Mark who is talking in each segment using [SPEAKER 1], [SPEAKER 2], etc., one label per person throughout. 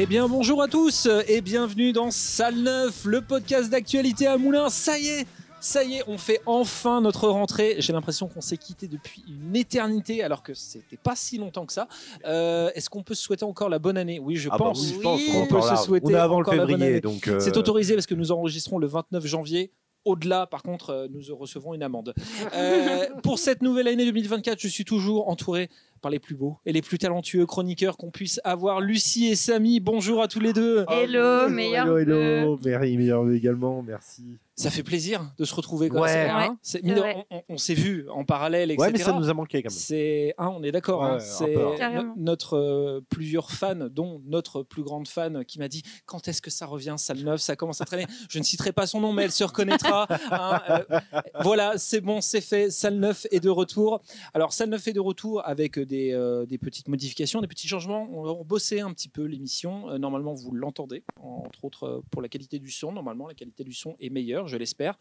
[SPEAKER 1] Eh bien bonjour à tous et bienvenue dans Salle 9, le podcast d'actualité à Moulins. Ça y est, ça y est, on fait enfin notre rentrée. J'ai l'impression qu'on s'est quitté depuis une éternité alors que c'était pas si longtemps que ça. Euh, Est-ce qu'on peut se souhaiter encore la bonne année? Oui, je
[SPEAKER 2] Ah bah
[SPEAKER 1] pense.
[SPEAKER 2] oui, je pense
[SPEAKER 1] qu'on
[SPEAKER 2] est
[SPEAKER 1] peut se souhaiter
[SPEAKER 2] On est avant le
[SPEAKER 1] encore la bonne
[SPEAKER 2] février,
[SPEAKER 1] année.
[SPEAKER 2] donc. euh,
[SPEAKER 1] C'est autorisé parce que nous enregistrons le 29 janvier. Au-delà, par contre, euh, nous recevrons une amende. Euh, pour cette nouvelle année 2024, je suis toujours entouré par les plus beaux et les plus talentueux chroniqueurs qu'on puisse avoir. Lucie et Samy, bonjour à tous les deux.
[SPEAKER 3] Hello, meilleur
[SPEAKER 2] Hello, hello. Merci, meilleur également, merci.
[SPEAKER 1] Ça fait plaisir de se retrouver.
[SPEAKER 2] Ouais.
[SPEAKER 1] Hein,
[SPEAKER 3] Ouais,
[SPEAKER 1] mine on on s'est vu en parallèle, etc.
[SPEAKER 2] Ouais, mais ça nous a manqué quand même.
[SPEAKER 1] C'est, hein, on est d'accord. hein,
[SPEAKER 2] Ouais,
[SPEAKER 1] c'est
[SPEAKER 2] hein.
[SPEAKER 1] no- notre euh, plusieurs fans, dont notre plus grande fan, qui m'a dit quand est-ce que ça revient, salle 9, ça commence à traîner. Je ne citerai pas son nom, mais elle se reconnaîtra. hein, euh, voilà, c'est bon, c'est fait. Salle 9 est de retour. Alors, salle 9 est de retour avec des, euh, des petites modifications, des petits changements. On va rebosser un petit peu l'émission. Euh, normalement, vous l'entendez, entre autres euh, pour la qualité du son. Normalement, la qualité du son est meilleure, je l'espère.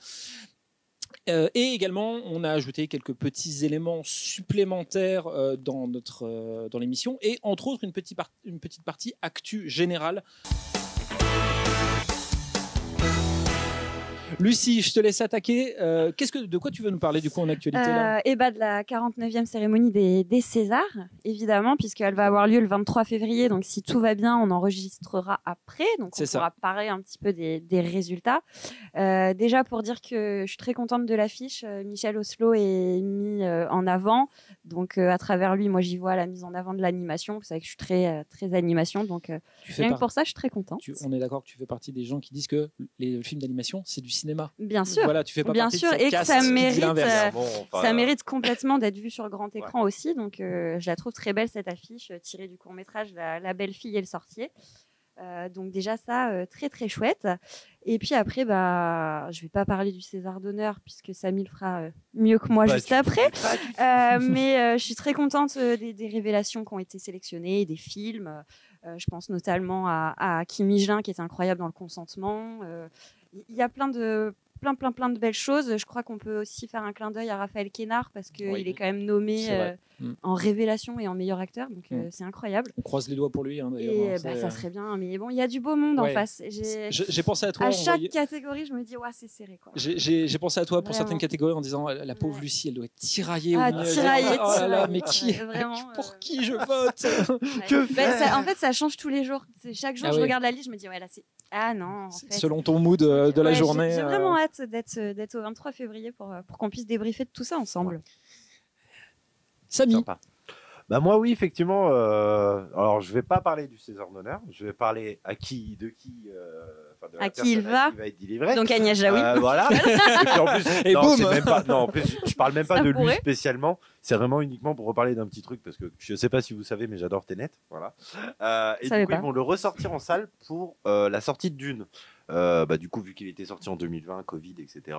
[SPEAKER 1] Et également, on a ajouté quelques petits éléments supplémentaires dans, notre, dans l'émission, et entre autres une petite, une petite partie actu générale. Lucie, je te laisse attaquer. Euh, qu'est-ce que, de quoi tu veux nous parler du coup en actualité là
[SPEAKER 3] Euh, et bah de la 49e cérémonie des, des Césars, évidemment, puisqu'elle va avoir lieu le 23 février. Donc, si tout va bien, on enregistrera après. Donc, on pourra parler un petit peu des, des résultats. Euh, déjà, pour dire que je suis très contente de l'affiche, Michel Oslo est mis en avant. Donc, à travers lui, moi, j'y vois la mise en avant de l'animation. Vous savez que je suis très, très animation. Donc,
[SPEAKER 1] Tu fais
[SPEAKER 3] rien que
[SPEAKER 1] par-
[SPEAKER 3] pour ça, je suis très contente.
[SPEAKER 1] tu- on est d'accord que tu fais partie des gens qui disent que les films d'animation, c'est du cinéma.
[SPEAKER 3] Bien sûr.
[SPEAKER 1] Voilà, tu fais pas
[SPEAKER 3] Bien
[SPEAKER 1] partie de
[SPEAKER 3] sûr, et que ça mérite, euh,
[SPEAKER 2] Bon, enfin,
[SPEAKER 3] ça mérite complètement d'être vu sur grand écran aussi. Donc, euh, je la trouve très belle, cette affiche euh, tirée du court-métrage la, La belle fille et le sorcier. Euh, donc, déjà, ça, euh, très, très chouette. Et puis après, bah, je vais pas parler du César d'honneur, puisque Samy le fera euh, mieux que moi
[SPEAKER 2] Pas
[SPEAKER 3] juste après. Euh, mais euh, je suis très contente euh, des, des révélations qui ont été sélectionnées, des films. Euh, je pense notamment à, à Kim Higelin, qui est incroyable dans le consentement. Il y a plein de plein plein plein de belles choses. Je crois qu'on peut aussi faire un clin d'œil à Raphaël Kénard parce qu'il
[SPEAKER 1] Oui.
[SPEAKER 3] est quand même nommé euh,
[SPEAKER 1] Mm.
[SPEAKER 3] en révélation et en meilleur acteur. Donc euh,
[SPEAKER 1] Mm.
[SPEAKER 3] c'est incroyable.
[SPEAKER 1] On croise les doigts pour lui. hein,
[SPEAKER 3] Et
[SPEAKER 1] hein,
[SPEAKER 3] bah, ça serait bien. Mais bon, il y a du beau monde
[SPEAKER 1] Ouais.
[SPEAKER 3] en face. J'ai-
[SPEAKER 1] pensé à toi.
[SPEAKER 3] À chaque
[SPEAKER 1] voyait-
[SPEAKER 3] catégorie, je me dis, ouais, c'est serré.
[SPEAKER 1] J'ai- pensé à toi pour
[SPEAKER 3] Vraiment.
[SPEAKER 1] certaines catégories en disant la pauvre
[SPEAKER 3] Ouais.
[SPEAKER 1] Lucie, elle doit être tiraillée. au
[SPEAKER 3] Ah,
[SPEAKER 1] milieu.
[SPEAKER 3] tiraillée,
[SPEAKER 1] Oh là là,
[SPEAKER 3] tiraillée,
[SPEAKER 1] mais qui
[SPEAKER 3] vraiment,
[SPEAKER 1] Pour
[SPEAKER 3] euh,
[SPEAKER 1] qui je vote?
[SPEAKER 2] Que
[SPEAKER 3] ça-
[SPEAKER 2] faire?
[SPEAKER 3] En fait, ça change tous les jours. Chaque jour,
[SPEAKER 1] Ah
[SPEAKER 3] je
[SPEAKER 1] oui.
[SPEAKER 3] regarde la liste, je me dis, ouais, là, c'est. Ah non, en fait.
[SPEAKER 1] Selon ton mood euh, de la journée.
[SPEAKER 3] J'ai
[SPEAKER 1] euh,
[SPEAKER 3] vraiment hâte d'être euh, d'être au 23 février pour, euh, pour qu'on puisse débriefer de tout ça ensemble.
[SPEAKER 1] Samy,
[SPEAKER 2] Sympa. Bah moi oui effectivement. euh, alors je vais pas parler du César d'honneur. Je vais parler à qui, de qui, euh, enfin, de la
[SPEAKER 3] À qui il va.
[SPEAKER 2] qui va être délivré.
[SPEAKER 3] Donc Agnès Jaoui.
[SPEAKER 2] Euh, voilà. Et puis en plus,
[SPEAKER 1] Et
[SPEAKER 2] non,
[SPEAKER 1] boum.
[SPEAKER 2] c'est même pas. Non, en plus, je, parle même pas
[SPEAKER 3] Ça
[SPEAKER 2] de lui spécialement. C'est vraiment uniquement pour reparler d'un petit truc parce que je sais pas si vous savez, mais j'adore Tenet. Voilà. Euh, et du coup,
[SPEAKER 3] pas.
[SPEAKER 2] ils vont le ressortir en salle pour euh, la sortie de Dune. Euh, bah, du coup, vu qu'il était sorti en 2020, Covid, etc.,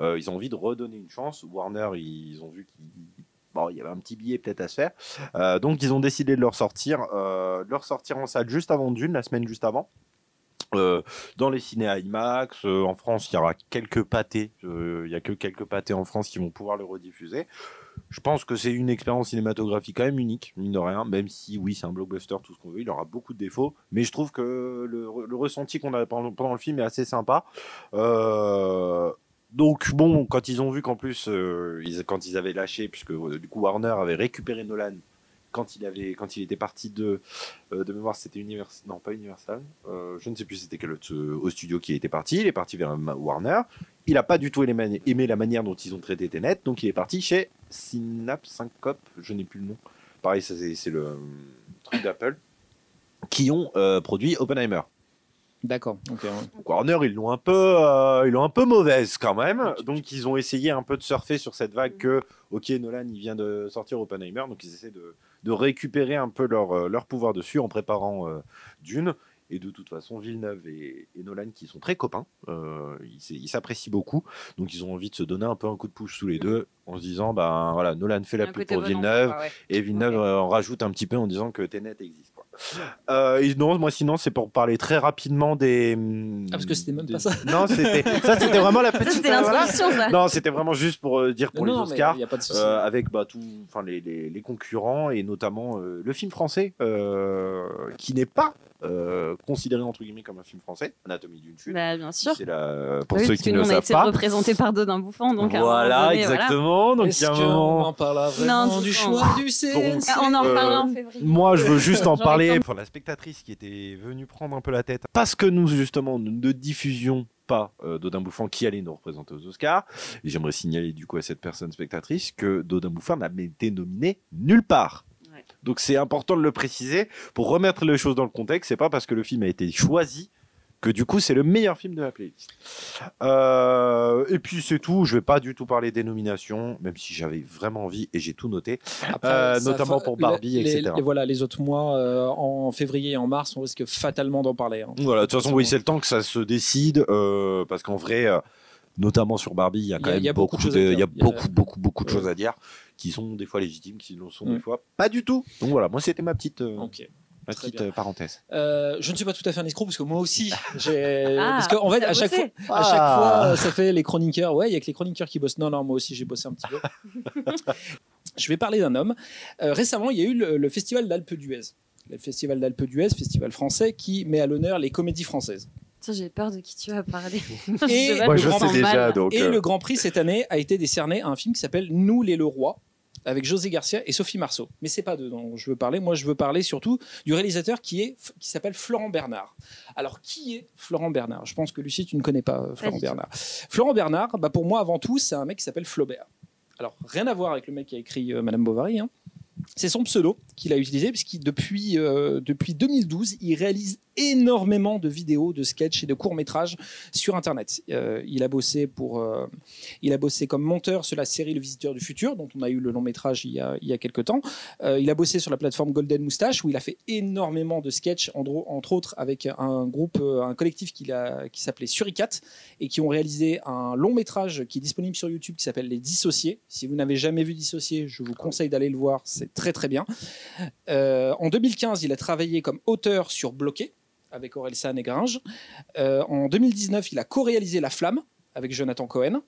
[SPEAKER 2] euh, ils ont envie de redonner une chance. Warner, ils ont vu qu'il y avait un petit billet peut-être à se faire. Euh, donc, ils ont décidé de le ressortir, euh, de le ressortir en salle juste avant Dune, la semaine juste avant. Euh, dans les ciné IMAX, euh, en France, il y aura quelques pâtés. Euh, Il y a que quelques pâtés en France qui vont pouvoir le rediffuser. Je pense que c'est une expérience cinématographique quand même unique, mine de rien, même si oui, c'est un blockbuster, tout ce qu'on veut, il aura beaucoup de défauts, mais je trouve que le, ressenti qu'on a pendant, le film est assez sympa. Euh, donc bon, quand ils ont vu qu'en plus, euh, quand ils avaient lâché, puisque euh, du coup Warner avait récupéré Nolan quand il était parti de, euh, de mémoire, c'était Universal, non pas Universal, euh, je ne sais plus c'était quel autre euh, au studio qui était parti. Il est parti vers Warner. Il n'a pas du tout aimé, la manière dont ils ont traité Tenet, donc il est parti chez Synapse Syncope, je n'ai plus le nom. Pareil, c'est le truc d'Apple qui ont produit Oppenheimer.
[SPEAKER 1] D'accord. ok, ouais.
[SPEAKER 2] Warner, ils l'ont un peu, euh, ils l'ont un peu mauvaise quand même. Donc ils ont essayé un peu de surfer sur cette vague que, ok, Nolan, il vient de sortir Oppenheimer, donc ils essaient de, de récupérer un peu leur, euh, leur pouvoir dessus en préparant euh, Dune. Et de toute façon, Villeneuve et, et Nolan, qui sont très copains, euh, ils s'apprécient beaucoup. Donc ils ont envie de se donner un peu un coup de pouce tous les deux en se disant, ben voilà, Nolan fait la pub pour Villeneuve.
[SPEAKER 3] ouais.
[SPEAKER 2] Et Villeneuve en rajoute un petit peu en disant que Tenet existe. Euh, et non, moi sinon, c'est pour parler très rapidement des.
[SPEAKER 1] Ah, parce que c'était même
[SPEAKER 2] des-
[SPEAKER 1] pas ça.
[SPEAKER 2] Non, c'était ça, c'était vraiment la petite.
[SPEAKER 3] c'était
[SPEAKER 2] voilà.
[SPEAKER 3] l'introduction, ça.
[SPEAKER 2] Non, c'était vraiment juste pour euh, dire pour
[SPEAKER 1] Non,
[SPEAKER 2] les
[SPEAKER 1] non,
[SPEAKER 2] Oscars.
[SPEAKER 1] il y a pas de souci.
[SPEAKER 2] euh, avec bah, tout, enfin les, les, les concurrents et notamment euh, le film français euh, qui n'est pas euh, considéré entre guillemets comme un film français, Anatomie d'une chute.
[SPEAKER 3] Bah, bien sûr.
[SPEAKER 2] C'est la, pour
[SPEAKER 3] Oui,
[SPEAKER 2] ceux
[SPEAKER 3] parce
[SPEAKER 2] qui
[SPEAKER 3] que
[SPEAKER 2] ne
[SPEAKER 3] nous, on a
[SPEAKER 2] savent
[SPEAKER 3] été
[SPEAKER 2] pas.
[SPEAKER 3] représenté par Dodin Bouffant. Donc
[SPEAKER 2] voilà,
[SPEAKER 3] donné,
[SPEAKER 2] exactement. Donc il y
[SPEAKER 1] Est-ce
[SPEAKER 2] a un moment.
[SPEAKER 1] en parlera vraiment
[SPEAKER 3] Non,
[SPEAKER 1] du choix
[SPEAKER 3] bon.
[SPEAKER 1] du CNC
[SPEAKER 3] Ah, on en
[SPEAKER 2] Euh,
[SPEAKER 3] reparlera en février.
[SPEAKER 2] Moi, je veux juste en parler
[SPEAKER 3] le
[SPEAKER 2] pour la spectatrice qui était venue prendre un peu la tête. Parce que nous, justement, nous ne diffusions pas euh, Dodin Bouffant qui allait nous représenter aux Oscars. Et j'aimerais signaler du coup à cette personne spectatrice que Dodin Bouffant n'a été nominé nulle part. Donc c'est important de le préciser pour remettre les choses dans le contexte. C'est pas parce que le film a été choisi que du coup c'est le meilleur film de la playlist. Euh, et puis c'est tout. Je vais pas du tout parler des nominations, même si j'avais vraiment envie et j'ai tout noté.
[SPEAKER 1] Après,
[SPEAKER 2] Euh, notamment pour Barbie,
[SPEAKER 1] les-
[SPEAKER 2] etc.
[SPEAKER 1] les- voilà, les autres mois, euh, en février et en mars, on risque fatalement d'en parler. hein.
[SPEAKER 2] Voilà, de toute façon, oui, c'est le temps que ça se décide, parce qu'en vrai, notamment sur Barbie, il y a
[SPEAKER 1] y
[SPEAKER 2] quand
[SPEAKER 1] a-
[SPEAKER 2] même
[SPEAKER 1] il y a
[SPEAKER 2] beaucoup,
[SPEAKER 1] beaucoup de
[SPEAKER 2] il y a beaucoup, beaucoup, beaucoup de choses à dire, qui sont des fois légitimes, qui le sont des fois pas du tout. Donc voilà, moi c'était ma petite, euh, ma petite euh, parenthèse.
[SPEAKER 1] Euh, je ne suis pas tout à fait un escroc parce que moi aussi, j'ai.
[SPEAKER 3] Ah,
[SPEAKER 1] parce qu'en fait, à chaque, fois,
[SPEAKER 3] bossé.
[SPEAKER 1] à chaque
[SPEAKER 2] Ah.
[SPEAKER 1] fois, ça fait les chroniqueurs. Ouais, il y a que les chroniqueurs qui bossent. Non, non, moi aussi, j'ai bossé un petit peu. je vais parler d'un homme. Euh, récemment, il y a eu le, le festival d'Alpe d'Huez. Le festival d'Alpe d'Huez, festival français, qui met à l'honneur les comédies françaises.
[SPEAKER 3] Tiens, J'ai peur de qui tu vas parler.
[SPEAKER 1] Et- Moi, je sais
[SPEAKER 2] déjà, donc.
[SPEAKER 1] Et
[SPEAKER 2] euh,
[SPEAKER 1] le Grand Prix cette année a été décerné à un film qui s'appelle Nous les Leroy avec José Garcia et Sophie Marceau. Mais c'est pas d'eux dont je veux parler. Moi, je veux parler surtout du réalisateur qui est qui s'appelle Florent Bernard. Alors, qui est Florent Bernard? Je pense que Lucie, tu ne connais pas euh, Florent. Bernard. Florent Bernard, bah, pour moi, avant tout, c'est un mec qui s'appelle Flaubert. Alors, rien à voir avec le mec qui a écrit euh, Madame Bovary. hein. C'est son pseudo qu'il a utilisé, puisqu'il depuis, euh, depuis 2012, il réalise énormément de vidéos, de sketchs et de courts-métrages sur Internet. Euh, il, a bossé pour, euh, il a bossé comme monteur sur la série Le Visiteur du Futur, dont on a eu le long-métrage il y a, il y a quelques temps. Il a bossé sur la plateforme Golden Moustache, où il a fait énormément de sketchs, entre autres avec un groupe, un collectif qu'il a, qui s'appelait Suricat, et qui ont réalisé un long-métrage qui est disponible sur YouTube qui s'appelle Les Dissociés. Si vous n'avez jamais vu Dissociés, je vous conseille d'aller le voir, c'est très très bien. Euh, en 2015, il a travaillé comme auteur sur Bloqué avec Orelsan et Gringe. Euh, en 2019, il a co-réalisé La Flamme avec Jonathan Cohen.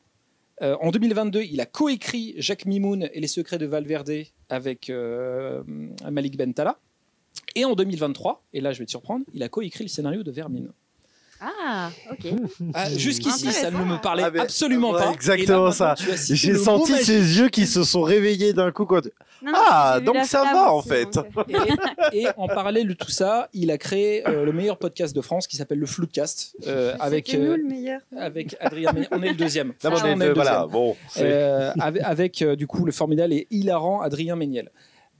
[SPEAKER 1] Euh, en 2022, il a coécrit Jacques Mimoun et les secrets de Valverde avec euh, Malik Bentala. Et en 2023, et là je vais te surprendre, il a coécrit le scénario de Vermine.
[SPEAKER 3] Ah, ok.
[SPEAKER 1] Ah, Jusqu'ici, ça ne me parlait
[SPEAKER 2] Ah, mais-
[SPEAKER 1] absolument
[SPEAKER 2] ouais,
[SPEAKER 1] pas.
[SPEAKER 2] exactement
[SPEAKER 1] là,
[SPEAKER 2] ça. J'ai
[SPEAKER 1] le
[SPEAKER 2] senti
[SPEAKER 1] magique.
[SPEAKER 2] ses yeux qui se sont réveillés d'un coup. Quand...
[SPEAKER 3] Non, non,
[SPEAKER 2] Ah, donc ça va, en fait.
[SPEAKER 1] Et, et en parallèle de tout ça, il a créé euh, le meilleur podcast de France qui s'appelle le Floodcast euh, avec,
[SPEAKER 3] nous
[SPEAKER 1] euh,
[SPEAKER 3] le meilleur.
[SPEAKER 1] avec Adrien Méniel. On est le deuxième.
[SPEAKER 2] Non,
[SPEAKER 1] Ah, on est le
[SPEAKER 2] voilà,
[SPEAKER 1] deuxième.
[SPEAKER 2] bon.
[SPEAKER 1] Euh, avec avec, euh, du coup le formidable et hilarant Adrien Méniel.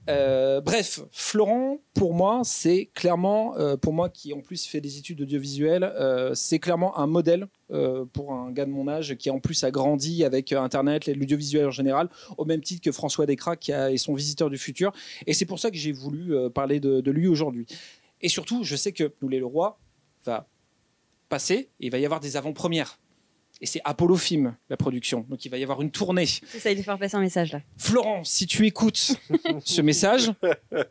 [SPEAKER 1] Euh, bref, Florent, pour moi, c'est clairement, euh, pour moi qui en plus fait des études audiovisuelles, euh, c'est clairement un modèle pour un gars de mon âge qui en plus a grandi avec Internet, l'audiovisuel en général, au même titre que François Descraques qui est son visiteur du futur. Et c'est pour ça que j'ai voulu parler de, de lui aujourd'hui. Et surtout, je sais que Nous les Leroy va passer et il va y avoir des avant-premières. Et c'est Apollo Film, la production. Donc il va y avoir une tournée.
[SPEAKER 3] J'essaye de faire passer un message là.
[SPEAKER 1] Florent, si tu écoutes ce message,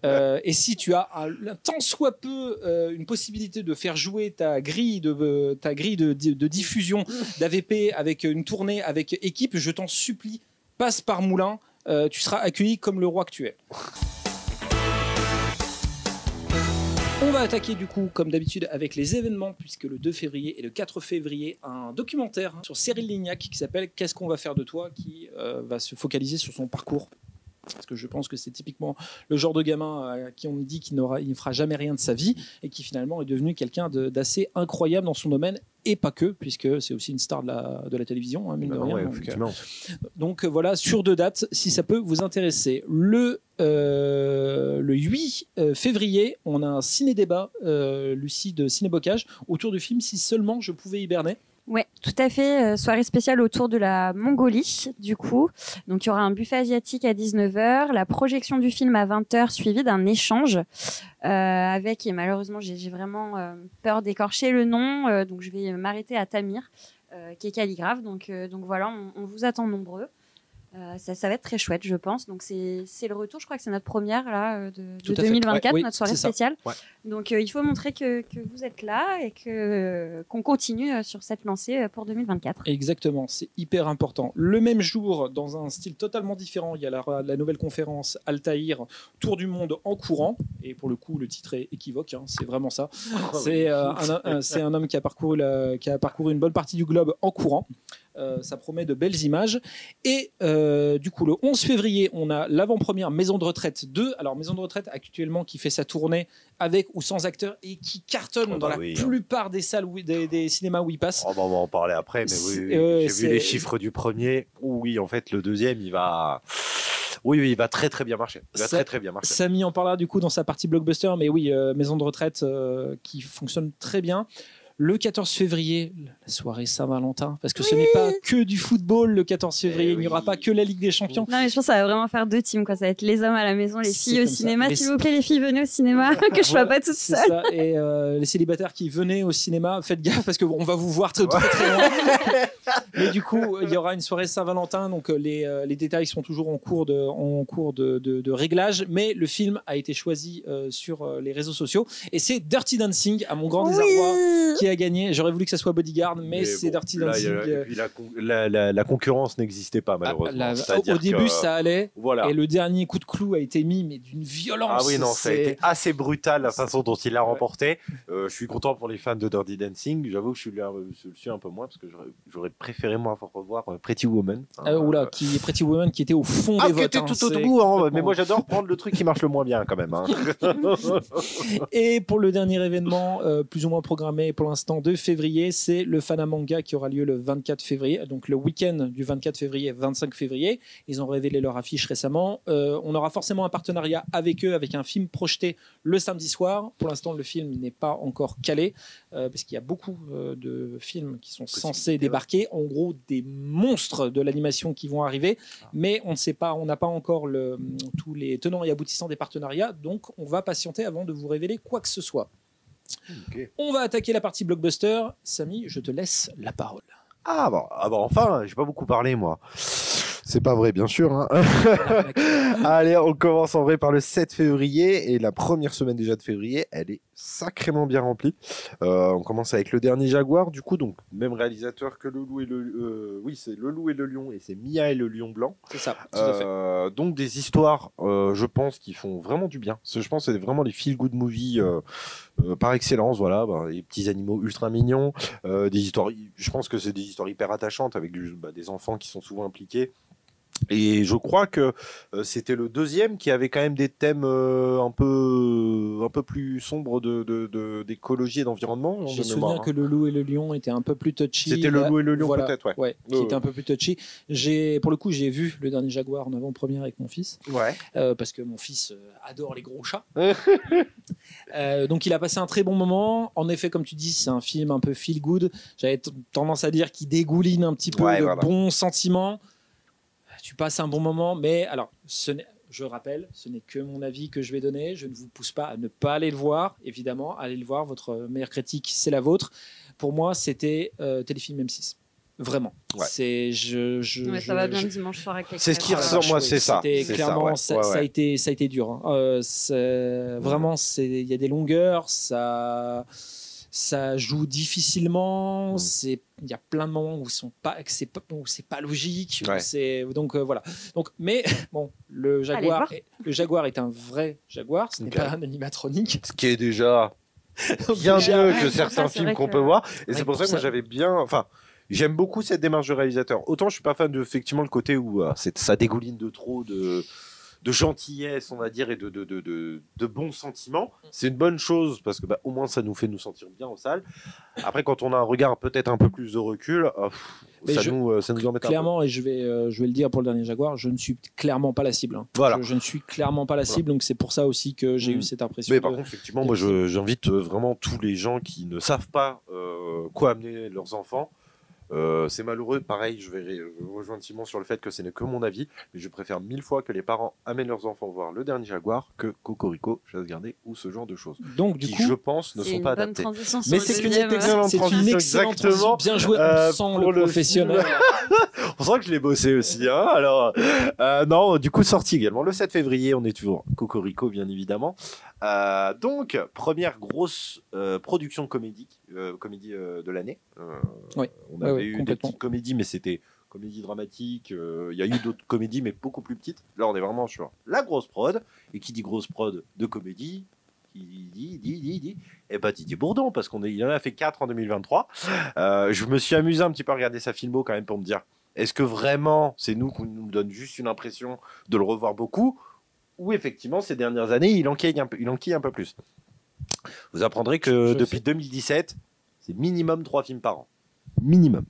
[SPEAKER 1] euh, et si tu as un, un tant soit peu euh, une possibilité de faire jouer ta grille de, euh, ta grille de, de diffusion d'AVP avec une tournée avec équipe, je t'en supplie, passe par Moulin, euh, tu seras accueilli comme le roi que tu es. On va attaquer du coup, comme d'habitude, avec les événements, puisque le 2 février et le 4 février, un documentaire sur Cyril Lignac qui s'appelle Qu'est-ce qu'on va faire de toi? qui euh, va se focaliser sur son parcours. Parce que je pense que c'est typiquement le genre de gamin à qui on me dit qu'il ne fera jamais rien de sa vie et qui finalement est devenu quelqu'un de- d'assez incroyable dans son domaine et pas que, puisque c'est aussi une star de la, de la télévision, hein, mine de
[SPEAKER 2] Bah
[SPEAKER 1] rien.
[SPEAKER 2] ouais,
[SPEAKER 1] donc, euh, donc euh, voilà, sur deux dates, si ça peut vous intéresser. Le, euh, le 8 euh, février, on a un ciné-débat, euh, Lucie de Cinébocage, autour du film Si seulement je pouvais hiberner.
[SPEAKER 3] Ouais, tout à fait. euh, soirée spéciale autour de la Mongolie, du coup. Donc, il y aura un buffet asiatique à 19h, la projection du film à 20h, suivi d'un échange euh, avec, et malheureusement, j'ai vraiment euh, peur d'écorcher le nom, donc je vais m'arrêter à Tamir, qui est calligraphe. Donc, voilà, on vous attend nombreux. Euh, ça, ça va être très chouette, je pense. Donc c'est c'est le retour, je crois que c'est notre première là euh, de, de
[SPEAKER 1] à fait.
[SPEAKER 3] 2024,
[SPEAKER 1] Ouais, oui,
[SPEAKER 3] notre soirée
[SPEAKER 1] c'est
[SPEAKER 3] spéciale.
[SPEAKER 2] Ouais.
[SPEAKER 3] Donc euh, il faut montrer que, que vous êtes là et que qu'on continue sur cette lancée pour 2024.
[SPEAKER 1] Exactement, c'est hyper important. Le même jour, dans un style totalement différent, il y a la, la nouvelle conférence Altaïr, Tour du monde en courant. Et pour le coup, le titre est équivoque, hein, c'est vraiment ça. C'est euh, un, un- c'est un homme qui a, parcouru la- qui a parcouru une bonne partie du globe en courant. Euh, ça promet de belles images. Et euh, du coup, le 11 février, on a l'avant-première Maison de retraite 2. Alors, Maison de retraite actuellement qui fait sa tournée avec ou sans acteurs et qui cartonne
[SPEAKER 2] Oh
[SPEAKER 1] dans
[SPEAKER 2] bah
[SPEAKER 1] la
[SPEAKER 2] oui, hein.
[SPEAKER 1] plupart des salles, où- des, des cinémas où il passe.
[SPEAKER 2] Oh, bah, on va en parler après, mais oui, j'ai vu les chiffres du premier. Oui, en fait, le deuxième, il va. Oui, oui, il va très très bien marcher. Il va très très bien marcher.
[SPEAKER 1] Samy en parlera du coup dans sa partie blockbuster, mais oui, euh, maison de retraite qui fonctionne très bien. Le 14 février, la soirée Saint-Valentin, parce que ce n'est pas que du football le 14 février,
[SPEAKER 2] Eh
[SPEAKER 1] il n'y aura
[SPEAKER 2] oui.
[SPEAKER 1] pas que la Ligue des Champions.
[SPEAKER 3] Non, mais je pense que ça va vraiment faire deux teams. Quoi. Ça va être les hommes à la maison, les filles au cinéma. S'il vous plaît, les filles, venez au cinéma, que je sois
[SPEAKER 1] Voilà,
[SPEAKER 3] pas toute seule.
[SPEAKER 1] ça. Et euh, les célibataires qui venaient au cinéma, faites gaffe parce qu'on va vous voir très très, très loin. Mais du coup, il y aura une soirée Saint-Valentin, donc euh, les, euh, les détails sont toujours en cours de, en cours de, de- de réglage, mais le film a été choisi euh, sur les réseaux sociaux et c'est Dirty Dancing, à mon grand désarroi,
[SPEAKER 3] Oui.
[SPEAKER 1] A gagné. J'aurais voulu que ça soit Bodyguard, mais, c'est
[SPEAKER 2] bon,
[SPEAKER 1] Dirty Dancing. euh,
[SPEAKER 2] la, con- la- la- la concurrence n'existait pas,
[SPEAKER 1] ah,
[SPEAKER 2] malheureusement. C'est-à-dire
[SPEAKER 1] au début,
[SPEAKER 2] que,
[SPEAKER 1] ça allait.
[SPEAKER 2] Voilà.
[SPEAKER 1] Et le dernier coup de clou a été mis, mais d'une violence.
[SPEAKER 2] Ah oui, non, ça a été assez brutal la façon dont il l'a
[SPEAKER 1] Ouais.
[SPEAKER 2] remporté. Euh, je suis content pour les fans de Dirty Dancing. J'avoue que je suis, là- je le suis un peu moins parce que j'aurais- préféré moi revoir euh, Pretty Woman. Hein,
[SPEAKER 1] Ah, oula,
[SPEAKER 2] euh,
[SPEAKER 1] qui est Pretty Woman qui était au fond
[SPEAKER 2] Ah,
[SPEAKER 1] des
[SPEAKER 2] qui
[SPEAKER 1] votes.
[SPEAKER 2] était
[SPEAKER 1] hein,
[SPEAKER 2] tout au
[SPEAKER 1] c'est
[SPEAKER 2] bout, hein, mais moi j'adore prendre le truc qui marche le moins bien quand même. hein.
[SPEAKER 1] Et pour le dernier événement, euh, plus ou moins programmé pour l'instant de février, c'est le Fana Manga qui aura lieu le 24 février, donc le week-end du 24 février 25 février. Ils ont révélé leur affiche récemment. Euh, on aura forcément un partenariat avec eux, avec un film projeté le samedi soir. Pour l'instant, le film n'est pas encore calé, euh, parce qu'il y a beaucoup euh, de films qui sont censés débarquer. En gros, des monstres de l'animation qui vont arriver,
[SPEAKER 2] Ah.
[SPEAKER 1] mais on ne sait pas, on n'a pas encore le, tous les tenants et aboutissants des partenariats, donc on va patienter avant de vous révéler quoi que ce soit. On va attaquer la partie blockbuster. Samy, je te laisse la parole.
[SPEAKER 2] Ah, bah, ah bah enfin, j'ai pas beaucoup parlé moi. C'est pas vrai, bien sûr. hein. Allez, on commence en vrai par le 7 février et la première semaine déjà de février, elle est sacrément bien remplie. Euh, on commence avec le dernier Jaguar, du coup, donc même réalisateur que le loup et le, euh, oui, c'est le loup et le lion et c'est Mia et le lion blanc.
[SPEAKER 1] C'est ça, tout à fait.
[SPEAKER 2] Euh, donc des histoires, je pense, qui font vraiment du bien. Je pense que c'est vraiment les feel-good movies euh, euh, par excellence. Voilà, bah, les petits animaux ultra mignons, des histoires. Je pense que c'est des histoires hyper attachantes avec du- bah, des enfants qui sont souvent impliqués. Et je crois que euh, c'était le deuxième qui avait quand même des thèmes euh, un peu un peu plus sombres de de- de- d'écologie et d'environnement.
[SPEAKER 1] J'ai
[SPEAKER 2] de
[SPEAKER 1] souvenir
[SPEAKER 2] hein.
[SPEAKER 1] que le loup et le lion étaient un peu plus touchy.
[SPEAKER 2] C'était le loup et le lion
[SPEAKER 1] voilà.
[SPEAKER 2] peut-être, ouais.
[SPEAKER 1] Ouais, qui était un peu plus touchy. J'ai, pour le coup, j'ai vu le dernier Jaguar en avant-première avec mon fils,
[SPEAKER 2] Ouais.
[SPEAKER 1] euh, parce que mon fils euh, adore les gros chats. Euh, donc il a passé un très bon moment. En effet, comme tu dis, c'est un film un peu feel good. J'avais tendance à dire qu'il dégouline un petit peu
[SPEAKER 2] Ouais,
[SPEAKER 1] de
[SPEAKER 2] voilà.
[SPEAKER 1] bons sentiments. Tu passes un bon moment, mais alors, ce je rappelle, ce n'est que mon avis que je vais donner. Je ne vous pousse pas à ne pas aller le voir. Évidemment, allez le voir. Votre meilleure critique, c'est la vôtre. Pour moi, c'était euh, téléfilm M6. Vraiment.
[SPEAKER 2] Ouais.
[SPEAKER 1] C'est je, je,
[SPEAKER 3] Ouais,
[SPEAKER 1] je-
[SPEAKER 3] ça va
[SPEAKER 1] je-
[SPEAKER 3] bien le dimanche soir avec les
[SPEAKER 2] C'est ce qui ressort, moi, c'est ça.
[SPEAKER 1] Clairement,
[SPEAKER 2] ouais.
[SPEAKER 1] ça,
[SPEAKER 2] Ouais,
[SPEAKER 1] ça a été, ça a été dur. hein. Euh, vraiment, c'est, il y a des longueurs, ça, ça joue difficilement.
[SPEAKER 2] Mm.
[SPEAKER 1] C'est, il y a plein de moments où sont pas, c'est pas, où c'est pas logique.
[SPEAKER 2] Ouais.
[SPEAKER 1] C'est donc euh, voilà. Donc, mais bon, le jaguar, est, le jaguar est un vrai jaguar. Ce n'est pas un animatronique.
[SPEAKER 2] Ce qui est déjà bien
[SPEAKER 1] déjà-
[SPEAKER 2] mieux que certains films qu'on peut voir. Et
[SPEAKER 1] Ouais,
[SPEAKER 2] c'est pour
[SPEAKER 1] pour
[SPEAKER 2] ça que moi j'avais bien. Enfin, j'aime beaucoup cette démarche de réalisateur. Autant je suis pas fan de effectivement le côté où euh, c'est- ça dégouline de trop de de gentillesse, on va dire, et de, de, de, de, de bons sentiments. C'est une bonne chose parce que bah, au moins ça nous fait nous sentir bien en salle. Après, quand on a un regard peut-être un peu plus de recul, pff,
[SPEAKER 1] Mais
[SPEAKER 2] ça,
[SPEAKER 1] je-
[SPEAKER 2] nous, euh, ça nous embête un peu.
[SPEAKER 1] Clairement, et je vais, euh, je vais le dire pour le dernier Jaguar, je ne suis clairement pas la cible. hein.
[SPEAKER 2] Voilà.
[SPEAKER 1] Je, je ne suis clairement pas la
[SPEAKER 2] Voilà.
[SPEAKER 1] cible, donc c'est pour ça aussi que j'ai
[SPEAKER 2] Mm.
[SPEAKER 1] eu cette impression.
[SPEAKER 2] Mais par
[SPEAKER 1] de-
[SPEAKER 2] contre, effectivement, moi, je- j'invite euh, vraiment tous les gens qui ne savent pas euh, quoi amener leurs enfants. Euh, c'est malheureux, pareil, je vais je rejoindre Simon sur le fait que ce n'est que mon avis, mais je préfère mille fois que les parents amènent leurs enfants voir le dernier Jaguar que Cocorico, chasse gardée ou ce genre de choses.
[SPEAKER 1] Donc, du
[SPEAKER 2] qui,
[SPEAKER 1] coup,
[SPEAKER 2] je pense, ne sont pas
[SPEAKER 3] sur
[SPEAKER 2] Mais c'est une excellente
[SPEAKER 1] c'est une
[SPEAKER 2] transition,
[SPEAKER 1] excellente
[SPEAKER 2] exactement.
[SPEAKER 1] transition. Bien joué,
[SPEAKER 2] Euh,
[SPEAKER 1] on sent
[SPEAKER 2] pour
[SPEAKER 1] le
[SPEAKER 2] le
[SPEAKER 1] professionnel.
[SPEAKER 2] On sent que je l'ai bossé aussi. Hein Alors, euh, non, du coup, sorti également le 7 février. On est toujours Cocorico, bien évidemment. Euh, donc, première grosse euh, production comédique, euh, comédie de l'année.
[SPEAKER 1] Oui.
[SPEAKER 2] On
[SPEAKER 1] Ouais,
[SPEAKER 2] avait
[SPEAKER 1] ouais,
[SPEAKER 2] eu des petites comédies, mais c'était comédie dramatique. Il y a eu d'autres comédies, mais beaucoup plus petites. Là, on est vraiment sur la grosse prod. Et qui dit grosse prod de comédie qui dit, dit, dit, dit, et bah Didier Bourdon, parce qu'on il en a fait 4 en 2023. Euh, je me suis amusé un petit peu à regarder sa filmo quand même pour me dire est-ce que vraiment c'est nous qui nous donne juste une impression de le revoir beaucoup ou effectivement ces dernières années il enquille un peu, il enquille un peu plus Vous apprendrez que
[SPEAKER 1] Je
[SPEAKER 2] depuis
[SPEAKER 1] fais-
[SPEAKER 2] 2017 c'est minimum 3 films par an. Minimum.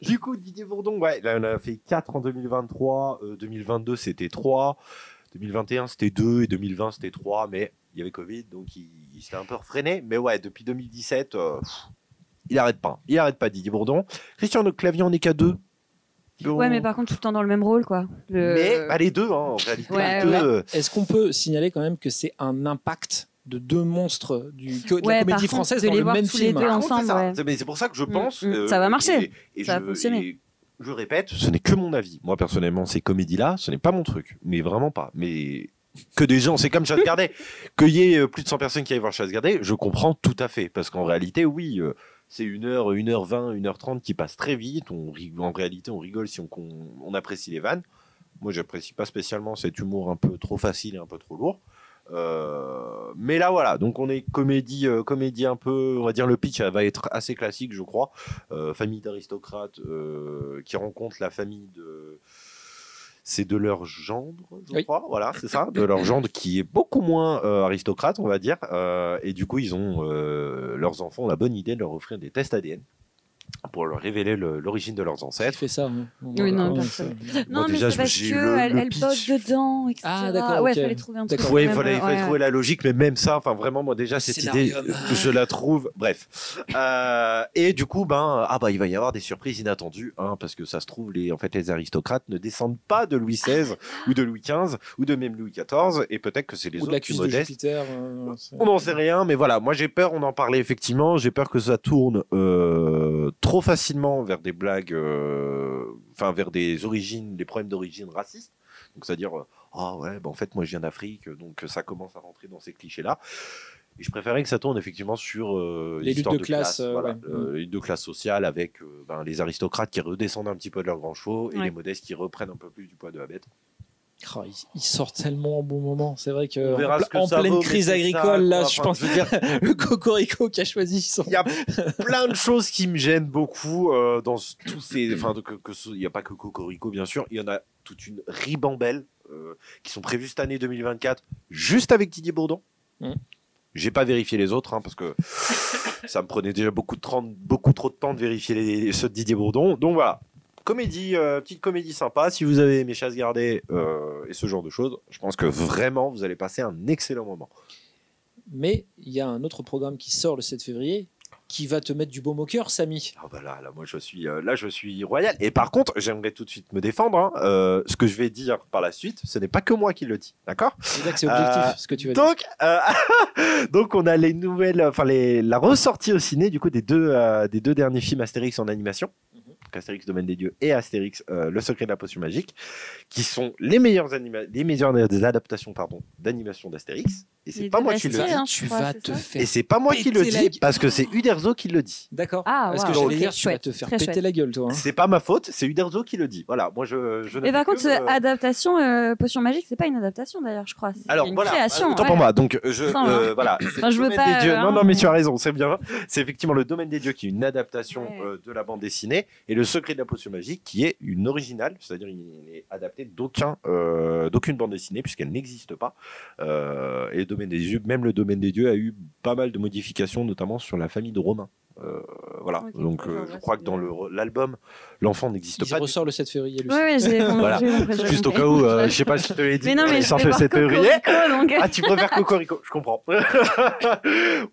[SPEAKER 2] Du coup, Didier Bourdon, ouais, là, on a fait 4 en 2023, euh, 2022 c'était 3, 2021 c'était 2 et 2020 c'était 3, mais il y avait Covid donc il, il s'était un peu refréné. Mais ouais, depuis 2017, euh, il arrête pas. Il arrête pas, Didier Bourdon. Christian Clavier en est qu'à 2.
[SPEAKER 3] Ouais, mais par contre, tout le temps dans le même rôle, quoi. Le-
[SPEAKER 2] Mais bah, les deux, hein, en réalité,
[SPEAKER 3] Ouais,
[SPEAKER 2] les deux.
[SPEAKER 3] ouais.
[SPEAKER 2] euh,
[SPEAKER 1] Est-ce qu'on peut signaler quand même que c'est un impact de deux monstres du, de
[SPEAKER 3] Ouais,
[SPEAKER 1] la comédie
[SPEAKER 3] contre,
[SPEAKER 1] française
[SPEAKER 3] de
[SPEAKER 1] dans
[SPEAKER 3] les
[SPEAKER 1] le
[SPEAKER 3] voir
[SPEAKER 1] même
[SPEAKER 3] tous les
[SPEAKER 1] film?
[SPEAKER 3] deux
[SPEAKER 2] Par contre,
[SPEAKER 3] ensemble,
[SPEAKER 2] c'est ça.
[SPEAKER 3] ouais.
[SPEAKER 2] C'est- mais c'est pour ça que je pense.
[SPEAKER 3] Mm, mm.
[SPEAKER 2] euh,
[SPEAKER 3] Ça va marcher.
[SPEAKER 2] et- et
[SPEAKER 3] Ça va
[SPEAKER 2] je-
[SPEAKER 3] fonctionner.
[SPEAKER 2] et je répète, ce n'est que mon avis. Moi, personnellement, ces comédies-là, ce n'est pas mon truc. Mais vraiment pas. Mais que des gens, c'est comme Chasse Gardée. Qu'il y ait euh, plus de 100 personnes qui aillent voir Chasse Gardée, je comprends tout à fait. Parce qu'en réalité, oui. C'est une heure, 1h20, 1h30 qui passe très vite. En réalité, on rigole si on, apprécie les vannes. Moi, j'apprécie pas spécialement cet humour un peu trop facile et un peu trop lourd. Euh, mais là, voilà. Donc, on est comédie, euh, comédie un peu, on va dire, le pitch va être assez classique, je crois. Euh, famille d'aristocrates qui rencontre la famille de. C'est de leur gendre, je
[SPEAKER 1] Oui.
[SPEAKER 2] crois. Voilà, c'est ça, de leur gendre qui est beaucoup moins euh, aristocrate, on va dire. Euh, et du coup, ils ont euh, leurs enfants ont la bonne idée de leur offrir des tests ADN pour leur révéler le- l'origine de leurs
[SPEAKER 1] Qui
[SPEAKER 2] ancêtres.
[SPEAKER 1] fait ça hein
[SPEAKER 3] Oui, non,
[SPEAKER 1] Ouais,
[SPEAKER 3] personne. Non,
[SPEAKER 2] Moi,
[SPEAKER 3] mais
[SPEAKER 2] déjà,
[SPEAKER 3] c'est parce
[SPEAKER 2] j'ai
[SPEAKER 3] que
[SPEAKER 2] le-
[SPEAKER 3] elle,
[SPEAKER 2] le
[SPEAKER 3] elle
[SPEAKER 2] pitch.
[SPEAKER 3] bosse dedans, etc.
[SPEAKER 1] Ah, d'accord,
[SPEAKER 3] Ouais,
[SPEAKER 1] ok.
[SPEAKER 3] fallait trouver un truc.
[SPEAKER 2] Oui, il fallait, il fallait
[SPEAKER 3] ouais,
[SPEAKER 2] trouver la logique, mais même ça, enfin vraiment, moi déjà cette idée,
[SPEAKER 1] Scénario.
[SPEAKER 2] je la trouve. Bref, Euh, et du coup, ben, ah bah il va y avoir des surprises inattendues, hein, parce que ça se trouve, les, en fait, les aristocrates ne descendent pas de Louis XVI ou de Louis XV ou de même Louis XIV, et peut-être que c'est les
[SPEAKER 1] Ou de
[SPEAKER 2] autres
[SPEAKER 1] la
[SPEAKER 2] plus
[SPEAKER 1] cuisse de
[SPEAKER 2] modestes.
[SPEAKER 1] Jupiter. euh,
[SPEAKER 2] On n'en sait rien, mais voilà, moi j'ai peur, on en parlait effectivement, j'ai peur que ça tourne euh, trop facilement vers des blagues, euh, enfin vers des origines, des problèmes d'origine racistes. Donc c'est-à-dire, euh, ah ouais, bah, en fait moi je viens d'Afrique, donc ça commence à rentrer dans ces clichés-là. Et je préférais que ça tourne effectivement sur euh,
[SPEAKER 1] Les luttes de classe, euh,
[SPEAKER 2] voilà,
[SPEAKER 1] ouais.
[SPEAKER 2] euh, les luttes de classe sociale avec euh, ben, les aristocrates qui redescendent un petit peu de leur grand chevaux et
[SPEAKER 3] Ouais.
[SPEAKER 2] les modestes qui reprennent un peu plus du poids de la bête.
[SPEAKER 1] Oh, il, sort tellement en bon moment. C'est vrai que en,
[SPEAKER 2] que
[SPEAKER 1] pleine
[SPEAKER 2] vaut,
[SPEAKER 1] crise
[SPEAKER 2] ça,
[SPEAKER 1] agricole, là, je pense
[SPEAKER 2] je dire,
[SPEAKER 1] le cocorico qui a choisi son.
[SPEAKER 2] Il y a plein de choses qui me gênent beaucoup euh, dans tous ces. Enfin, que, que ce- il n'y a pas que Cocorico, bien sûr. Il y en a toute une ribambelle euh, qui sont prévues cette année 2024, juste avec Didier Bourdon.
[SPEAKER 1] Mm.
[SPEAKER 2] J'ai pas vérifié les autres hein, parce que ça me prenait déjà beaucoup, de temps- beaucoup trop de temps de vérifier les, ceux de Didier Bourdon. Donc voilà, comédie, euh, petite comédie sympa. Si vous avez aimé Chasse Gardée euh, et ce genre de choses, je pense que vraiment vous allez passer un excellent moment.
[SPEAKER 1] Mais il y a un autre programme qui sort le 7 février qui va te mettre du baume au cœur, Samy.
[SPEAKER 2] Ah bah là, là, moi je suis, euh, là je suis royal. Et par contre, j'aimerais tout de suite me défendre. hein. Euh, ce que je vais dire par la suite, ce n'est pas que moi qui le dis, d'accord?
[SPEAKER 1] C'est là que c'est objectif,
[SPEAKER 2] Euh,
[SPEAKER 1] ce que tu dire.
[SPEAKER 2] Donc, euh, donc on a les nouvelles, enfin les, la ressortie au ciné du coup des deux, des deux derniers films Astérix en animation. Donc Astérix Domaine des Dieux et Astérix euh, Le Secret de la Potion Magique, qui sont les meilleures, anima- les meilleures des adaptations pardon d'animation d'Astérix. Et c'est pas moi qui le dis.
[SPEAKER 3] hein,
[SPEAKER 1] tu
[SPEAKER 3] je crois,
[SPEAKER 1] vas
[SPEAKER 3] c'est
[SPEAKER 1] te
[SPEAKER 3] ça
[SPEAKER 1] faire.
[SPEAKER 2] Et c'est pas moi qui le
[SPEAKER 1] péter la
[SPEAKER 2] dis
[SPEAKER 1] gueule.
[SPEAKER 2] parce que c'est Uderzo qui le dit.
[SPEAKER 1] D'accord.
[SPEAKER 3] Ah,
[SPEAKER 1] Parce que j'allais
[SPEAKER 3] ok,
[SPEAKER 1] dire, tu vas
[SPEAKER 3] chouette,
[SPEAKER 1] te faire
[SPEAKER 3] très
[SPEAKER 1] péter
[SPEAKER 3] chouette.
[SPEAKER 1] la gueule, toi. hein.
[SPEAKER 2] C'est pas ma faute, c'est Uderzo qui le dit. Voilà, moi je, je
[SPEAKER 3] Et par contre, euh, adaptation, euh, potion magique, c'est pas une adaptation d'ailleurs, je crois. C'est
[SPEAKER 2] Alors
[SPEAKER 3] une
[SPEAKER 2] voilà,
[SPEAKER 3] création.
[SPEAKER 2] autant
[SPEAKER 3] ouais.
[SPEAKER 2] pour moi. Donc je euh, voilà, c'est
[SPEAKER 3] Enfin,
[SPEAKER 2] le
[SPEAKER 3] je veux pas,
[SPEAKER 2] dieux. non
[SPEAKER 3] hein,
[SPEAKER 2] non mais tu as raison, c'est bien. C'est effectivement le domaine des dieux qui est une adaptation de la bande dessinée et le secret de la potion magique qui est une originale, c'est-à-dire il n'est adapté d'aucun euh, d'aucune bande dessinée puisqu'elle n'existe pas. Euh, et le domaine des dieux, même le domaine des dieux a eu pas mal de modifications, notamment sur la famille de Romain. Euh, voilà. Donc
[SPEAKER 3] je
[SPEAKER 2] euh, crois que dans le- l'album, l'enfant n'existe
[SPEAKER 1] Il
[SPEAKER 2] pas. du
[SPEAKER 1] ressort le 7 février. lui.
[SPEAKER 3] Ouais, ouais, j'ai
[SPEAKER 2] Voilà.
[SPEAKER 3] j'ai l'impression.
[SPEAKER 2] Juste au cas où, euh, je sais pas si je te l'ai dit,
[SPEAKER 3] Mais non, mais
[SPEAKER 2] il sort le
[SPEAKER 3] voir
[SPEAKER 2] 7 février.
[SPEAKER 3] Donc.
[SPEAKER 2] Ah, tu préfères Cocorico, je comprends.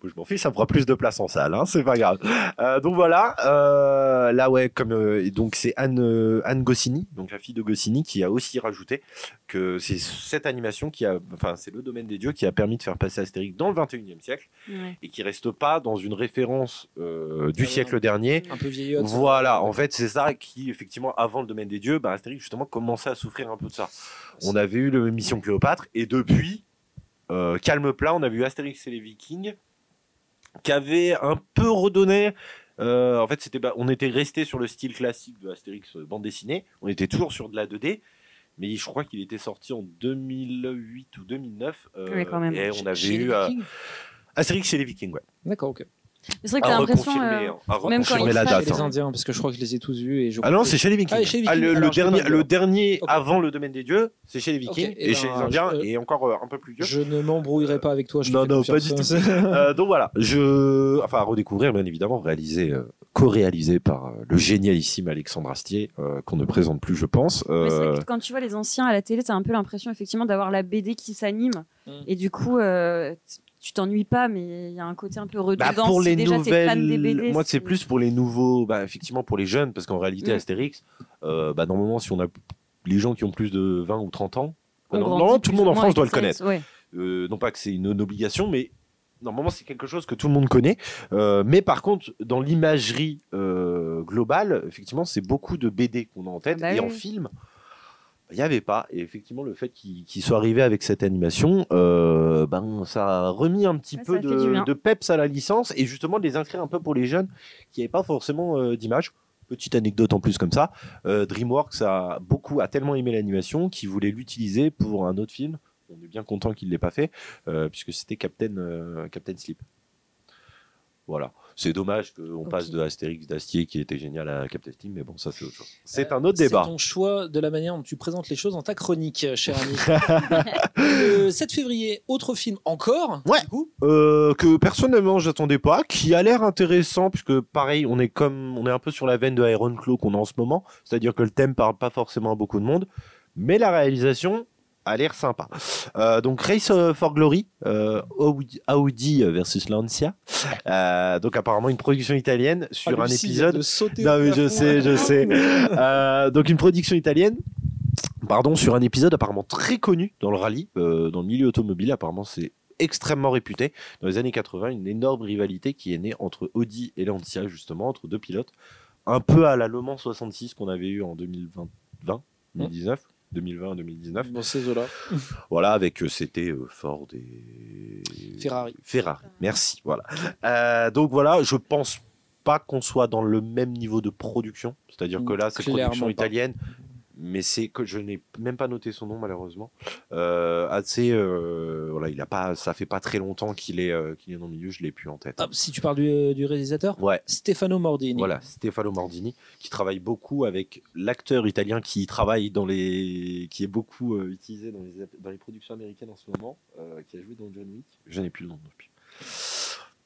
[SPEAKER 2] Bon, je m'en fiche, ça me fera plus de place en salle, hein, c'est pas grave. Euh, donc voilà, euh, là ouais, comme euh, donc c'est Anne euh, Anne Goscinny, donc la fille de Goscinny, qui a aussi rajouté que c'est cette animation qui a, enfin c'est le domaine des dieux qui a permis de faire passer Astérix dans le 21e siècle
[SPEAKER 3] Ouais.
[SPEAKER 2] et qui reste pas dans une référence euh, du
[SPEAKER 1] Ah
[SPEAKER 2] siècle dernier.
[SPEAKER 1] Un peu vieillotte.
[SPEAKER 2] Voilà, en fait, c'est ça qui, effectivement, avant le domaine des dieux, bah, Astérix, justement, commençait à souffrir un peu de ça. On avait eu le Mission Cléopâtre, et depuis, euh, calme plat, on a vu Astérix et les Vikings, qui avait un peu redonné. euh, en fait, c'était, bah, on était resté sur le style classique de Astérix euh, bande dessinée. On était toujours sur de la 2D, mais je crois qu'il était sorti en 2008 ou 2009. euh,
[SPEAKER 3] Oui, quand même.
[SPEAKER 2] Et on avait eu euh, Astérix chez les Vikings, ouais.
[SPEAKER 1] D'accord, ok.
[SPEAKER 3] Mais c'est vrai que
[SPEAKER 2] À
[SPEAKER 3] t'as l'impression. euh,
[SPEAKER 2] hein,
[SPEAKER 3] même quand ils
[SPEAKER 2] la date.
[SPEAKER 1] Chez les
[SPEAKER 2] hein.
[SPEAKER 1] Indiens, parce que je crois que je les ai tous vus. Et je
[SPEAKER 2] Ah non, c'est chez les Vikings.
[SPEAKER 1] Ah, chez les
[SPEAKER 2] Ah, le,
[SPEAKER 1] Vikings.
[SPEAKER 2] dernier, le dernier avant le domaine des dieux, c'est chez les Vikings
[SPEAKER 1] eh
[SPEAKER 2] et, chez
[SPEAKER 1] ben,
[SPEAKER 2] les Indiens
[SPEAKER 1] je-
[SPEAKER 2] et encore euh, un peu plus vieux.
[SPEAKER 1] Je ne m'embrouillerai pas avec toi. Je
[SPEAKER 2] Non, non, pas du tout. Euh, donc voilà, je, enfin à redécouvrir bien évidemment, réalisé, euh, co-réalisé par euh, le génialissime Alexandre Astier, euh, qu'on ne présente plus, je pense.
[SPEAKER 3] Mais c'est
[SPEAKER 2] Euh,
[SPEAKER 3] vrai que quand tu vois les anciens à la télé, t'as un peu l'impression effectivement d'avoir la BD qui s'anime.
[SPEAKER 1] Mm.
[SPEAKER 3] Et du coup, euh, tu t'ennuies pas, mais il y a un côté un peu
[SPEAKER 2] bah,
[SPEAKER 3] redondant.
[SPEAKER 2] pour
[SPEAKER 3] si
[SPEAKER 2] les
[SPEAKER 3] déjà des
[SPEAKER 2] nouvelles,
[SPEAKER 3] BD,
[SPEAKER 2] moi c'est plus pour les nouveaux, bah, effectivement pour les jeunes, parce qu'en réalité
[SPEAKER 3] Mm.
[SPEAKER 2] Astérix, euh, bah, normalement si on a les gens qui ont plus de 20 ou 30 ans,
[SPEAKER 3] grandit
[SPEAKER 2] non, tout le monde en France doit le connaître.
[SPEAKER 3] Ouais.
[SPEAKER 2] Euh, non pas que c'est une, une obligation, mais normalement c'est quelque chose que tout le monde connaît. Euh, mais par contre, dans l'imagerie globale, effectivement, c'est beaucoup de BD qu'on a en tête.
[SPEAKER 3] Ah bah
[SPEAKER 2] et
[SPEAKER 3] oui.
[SPEAKER 2] en film, il n'y avait pas. Et effectivement, le fait qu'il qu'il soit arrivé avec cette animation, euh, ben, ça a remis un petit
[SPEAKER 3] Ouais,
[SPEAKER 2] peu de, peps à la licence et justement de les inscrire un peu pour les jeunes qui n'avaient pas forcément euh, d'image. Petite anecdote en plus comme ça, euh, DreamWorks a beaucoup a tellement aimé l'animation qu'ils voulaient l'utiliser pour un autre film. On est bien content qu'il ne l'ait pas fait, puisque c'était Captain, Captain Sleep. Voilà. C'est dommage qu'on passe de Astérix d'Astier qui était génial à Captain Sleep, mais bon, ça c'est autre chose. C'est
[SPEAKER 1] Euh,
[SPEAKER 2] un autre débat.
[SPEAKER 1] C'est ton choix de la manière dont tu présentes les choses dans ta chronique, cher ami. le 7 février, autre film encore.
[SPEAKER 2] Ouais.
[SPEAKER 1] Du coup,
[SPEAKER 2] Euh, que personnellement j'attendais pas, qui a l'air intéressant puisque pareil on est comme on est un peu sur la veine de Iron Claw qu'on a en ce moment, c'est-à-dire que le thème parle pas forcément à beaucoup de monde, mais la réalisation a l'air sympa. Euh, donc Race euh, for Glory, euh, Audi versus Lancia, Euh, donc apparemment une production italienne sur
[SPEAKER 1] Ah,
[SPEAKER 2] un épisode.
[SPEAKER 1] de sauter
[SPEAKER 2] Non mais je sais, je sais. Donc une production italienne. Pardon, sur un épisode apparemment très connu dans le rallye, euh, dans le milieu automobile. Apparemment, c'est extrêmement réputé. Dans les années 80, une énorme rivalité qui est née entre Audi et Lancia, justement, entre deux pilotes. Un peu à la Le Mans 66 qu'on avait eu en 2020, 20, 2019. 2020, 2019.
[SPEAKER 1] Dans ces eaux-là.
[SPEAKER 2] Voilà, avec euh, c'était euh, Ford et
[SPEAKER 1] Ferrari.
[SPEAKER 2] Ferrari, merci. Voilà. Euh, donc voilà, je pense pas qu'on soit dans le même niveau de production. C'est-à-dire que là, c'est production
[SPEAKER 1] pas.
[SPEAKER 2] italienne, mais c'est que je n'ai même pas noté son nom malheureusement. Euh, assez, euh, voilà, il a pas, ça fait pas très longtemps qu'il est, euh, qu'il est dans le milieu. Je l'ai plus en tête.
[SPEAKER 1] Ah, si tu parles du, du réalisateur,
[SPEAKER 2] Ouais.
[SPEAKER 1] Stefano Mordini.
[SPEAKER 2] Voilà, Stefano Mordini, qui travaille beaucoup avec l'acteur italien qui travaille dans les, qui est beaucoup euh, utilisé dans les, dans les productions américaines en ce moment, euh, qui a joué dans John Wick. Je n'ai plus le nom depuis.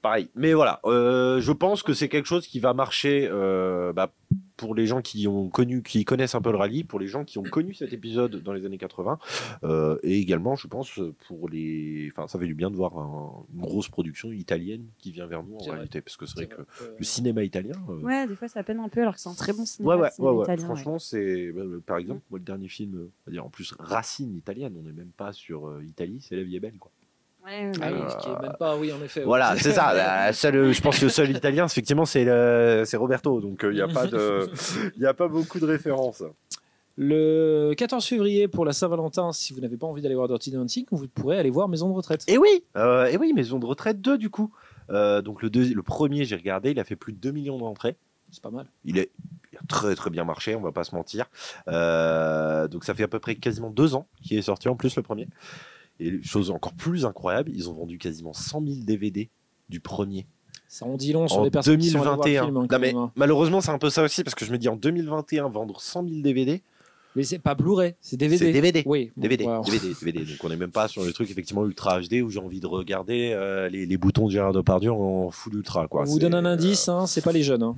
[SPEAKER 2] Pareil, mais voilà, euh, je pense que c'est quelque chose qui va marcher euh, bah, pour les gens qui ont connu, qui connaissent un peu le rallye, pour les gens qui ont connu cet épisode dans les années 80, euh, et également, je pense pour les, enfin, ça fait du bien de voir un- une grosse production italienne qui vient vers nous en
[SPEAKER 1] vrai.
[SPEAKER 2] réalité, parce que c'est vrai que
[SPEAKER 1] Euh,
[SPEAKER 2] le cinéma italien. euh,
[SPEAKER 3] Ouais, des fois ça peine un peu alors que c'est un très bon cinéma.
[SPEAKER 2] Ouais, ouais,
[SPEAKER 3] cinéma
[SPEAKER 2] ouais, ouais.
[SPEAKER 3] italien, ouais.
[SPEAKER 2] Franchement, c'est. bah, euh, par exemple, moi, le dernier film, euh, on va dire en plus racine italienne, on n'est même pas sur euh, Italie, c'est La vie est belle, quoi.
[SPEAKER 3] Ouais,
[SPEAKER 1] oui,
[SPEAKER 3] ouais.
[SPEAKER 1] ce qui est même pas, oui, en effet.
[SPEAKER 2] Voilà, c'est ça. la seule- je pense que le seul italien, effectivement, c'est le- c'est Roberto. Donc, il n'y a, pas de- y a pas beaucoup de références.
[SPEAKER 1] Le 14 février, pour la Saint-Valentin, si vous n'avez pas envie d'aller voir Dirty Dancing, vous pourrez aller voir Maison de retraite.
[SPEAKER 2] Et oui, euh, et oui, Maison de retraite 2, du coup. Euh, donc, le, deuxi- le premier, j'ai regardé, il a fait plus de 2 millions d'entrées.
[SPEAKER 1] C'est pas mal.
[SPEAKER 2] Il, est, il a très très bien marché, on va pas se mentir. Euh, donc ça fait à peu près quasiment deux ans qu'il est sorti en plus le premier. Et chose encore plus incroyable, ils ont vendu quasiment 100 000 DVD du premier
[SPEAKER 1] Ça en dit long sur
[SPEAKER 2] en
[SPEAKER 1] les personnes qui sont allées voir le
[SPEAKER 2] 2021.
[SPEAKER 1] film, hein,
[SPEAKER 2] Non, mais
[SPEAKER 1] hein.
[SPEAKER 2] malheureusement c'est un peu ça aussi parce que je me dis en 2021 vendre 100 000 DVD,
[SPEAKER 1] Mais c'est pas Blu-ray, c'est DVD.
[SPEAKER 2] C'est DVD.
[SPEAKER 1] Oui. bon,
[SPEAKER 2] DVD. DVD, DVD. Donc on n'est même pas sur le truc effectivement ultra HD où j'ai envie de regarder euh, les, les boutons de Gérard Depardieu en full ultra. Quoi.
[SPEAKER 1] On vous donne un
[SPEAKER 2] euh,
[SPEAKER 1] indice, hein, c'est pas les jeunes. Hein.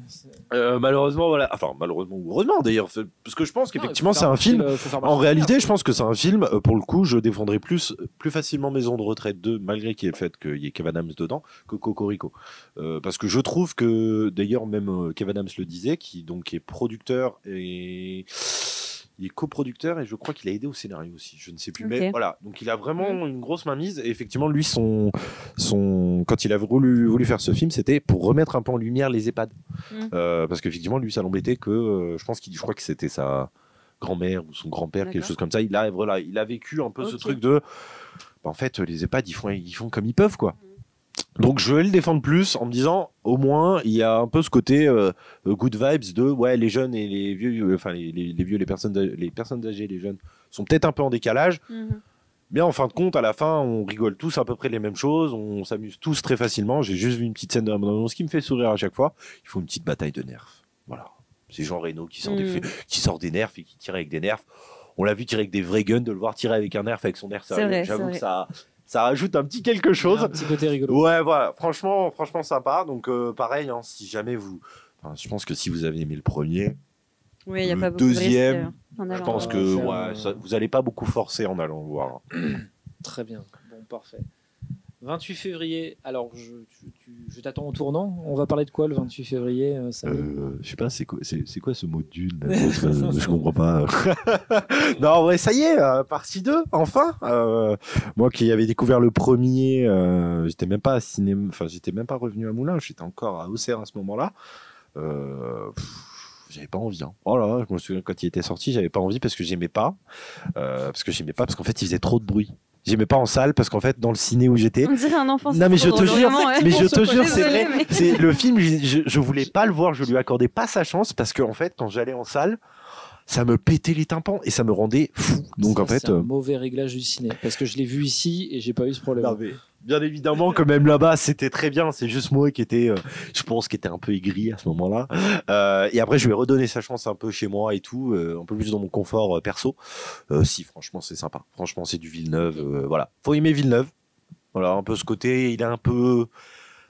[SPEAKER 2] euh, malheureusement, voilà. Enfin, malheureusement ou heureusement d'ailleurs. Parce que je pense qu'effectivement, c'est un film. En réalité, je pense que c'est un film, euh, pour le coup, je défendrais plus, plus facilement Maison de retraite 2, malgré qu'il y ait le fait qu'il y ait Kevin Adams dedans, que Cocorico. Euh, parce que je trouve que, d'ailleurs, même euh, Kevin Adams le disait, qui donc est producteur et. Il est coproducteur et je crois qu'il a aidé au scénario aussi. Je ne sais plus. Mais voilà. Donc il a vraiment une grosse mainmise. Et effectivement, lui, son, son, quand il a voulu, voulu faire ce film, c'était pour remettre un peu en lumière les EHPAD.
[SPEAKER 3] Mm.
[SPEAKER 2] Euh, parce qu'effectivement, lui, ça l'embêtait que, euh, je pense qu'il, je crois que c'était sa grand-mère ou son grand-père, quelque chose comme ça. Il a, voilà, il a vécu un peu ce truc de, bah, en fait, les EHPAD, ils font, ils font comme ils peuvent, quoi. Donc je vais le défendre plus en me disant au moins il y a un peu ce côté euh, euh, good vibes de ouais les jeunes et les vieux euh, enfin les, les- les vieux les personnes âgées- les personnes âgées les jeunes sont peut-être un peu en décalage
[SPEAKER 3] Mhm.
[SPEAKER 2] mais en fin de compte, à la fin, on rigole tous à peu près les mêmes choses, on s'amuse tous très facilement. J'ai juste vu une petite scène de la bande-annonce qui me fait sourire à chaque fois. Il faut une petite bataille de nerfs. Voilà. C'est Jean Reno qui sort, des, fi- qui sort des nerfs et qui tire avec des nerfs. On l'a vu tirer avec des vrais guns, de le voir tirer avec un nerf avec son nerf J'avoue que ça, ça rajoute un petit quelque
[SPEAKER 1] a
[SPEAKER 2] chose.
[SPEAKER 1] Un petit côté rigolo.
[SPEAKER 2] Ouais, voilà. Franchement, franchement sympa. Donc, euh, pareil, hein, si jamais vous. enfin, je pense que si vous avez aimé le premier,
[SPEAKER 3] Oui, il n'y a
[SPEAKER 2] Le
[SPEAKER 3] pas beaucoup de risques,
[SPEAKER 2] deuxième,
[SPEAKER 3] euh,
[SPEAKER 2] je pense que ouais,
[SPEAKER 1] euh,
[SPEAKER 2] ça- vous n'allez pas beaucoup forcer en allant le voir.
[SPEAKER 1] Très bien. Bon, parfait. 28 février. Alors, je, t'attends au tournant. On va parler de quoi le 28 février euh,
[SPEAKER 2] Euh, je sais pas, c'est quoi, c'est, quoi ce mot dune je, comprends pas. non, ouais, ça y est, euh, partie 2, enfin. Euh, moi qui avais découvert le premier, euh, j'étais même pas à cinéma, enfin, j'étais même pas revenu à Moulin, j'étais encore à Auxerre à ce moment-là. J'avais pas envie. Hein. Oh là là, je me souviens quand il était sorti, j'avais pas envie parce que j'aimais pas. Parce que j'aimais pas parce qu'en fait, il faisait trop de bruit. J'aimais pas en salle parce qu'en fait, dans le ciné où j'étais,
[SPEAKER 3] On dirait un enfant.
[SPEAKER 2] non mais je te jure,
[SPEAKER 3] ouais.
[SPEAKER 2] mais je te jure, c'est vrai.
[SPEAKER 3] mais-
[SPEAKER 2] C'est le film, je, je, je voulais pas le voir, je lui accordais pas sa chance parce que en fait, quand j'allais en salle, ça me pétait les tympans et ça me rendait fou. Donc
[SPEAKER 1] Ça,
[SPEAKER 2] en fait,
[SPEAKER 1] c'est un
[SPEAKER 2] euh,
[SPEAKER 1] mauvais réglage du ciné parce que je l'ai vu ici et j'ai pas eu ce problème.
[SPEAKER 2] non, mais bien évidemment que même là-bas, c'était très bien. C'est juste moi qui était, euh, je pense, qui était un peu aigri à ce moment-là. Euh, et après, je lui ai redonné sa chance un peu chez moi et tout, euh, un peu plus dans mon confort euh, perso. Euh, si, franchement, c'est sympa. Franchement, c'est du Villeneuve. euh, voilà, faut aimer Villeneuve. Voilà, un peu ce côté, il est un peu,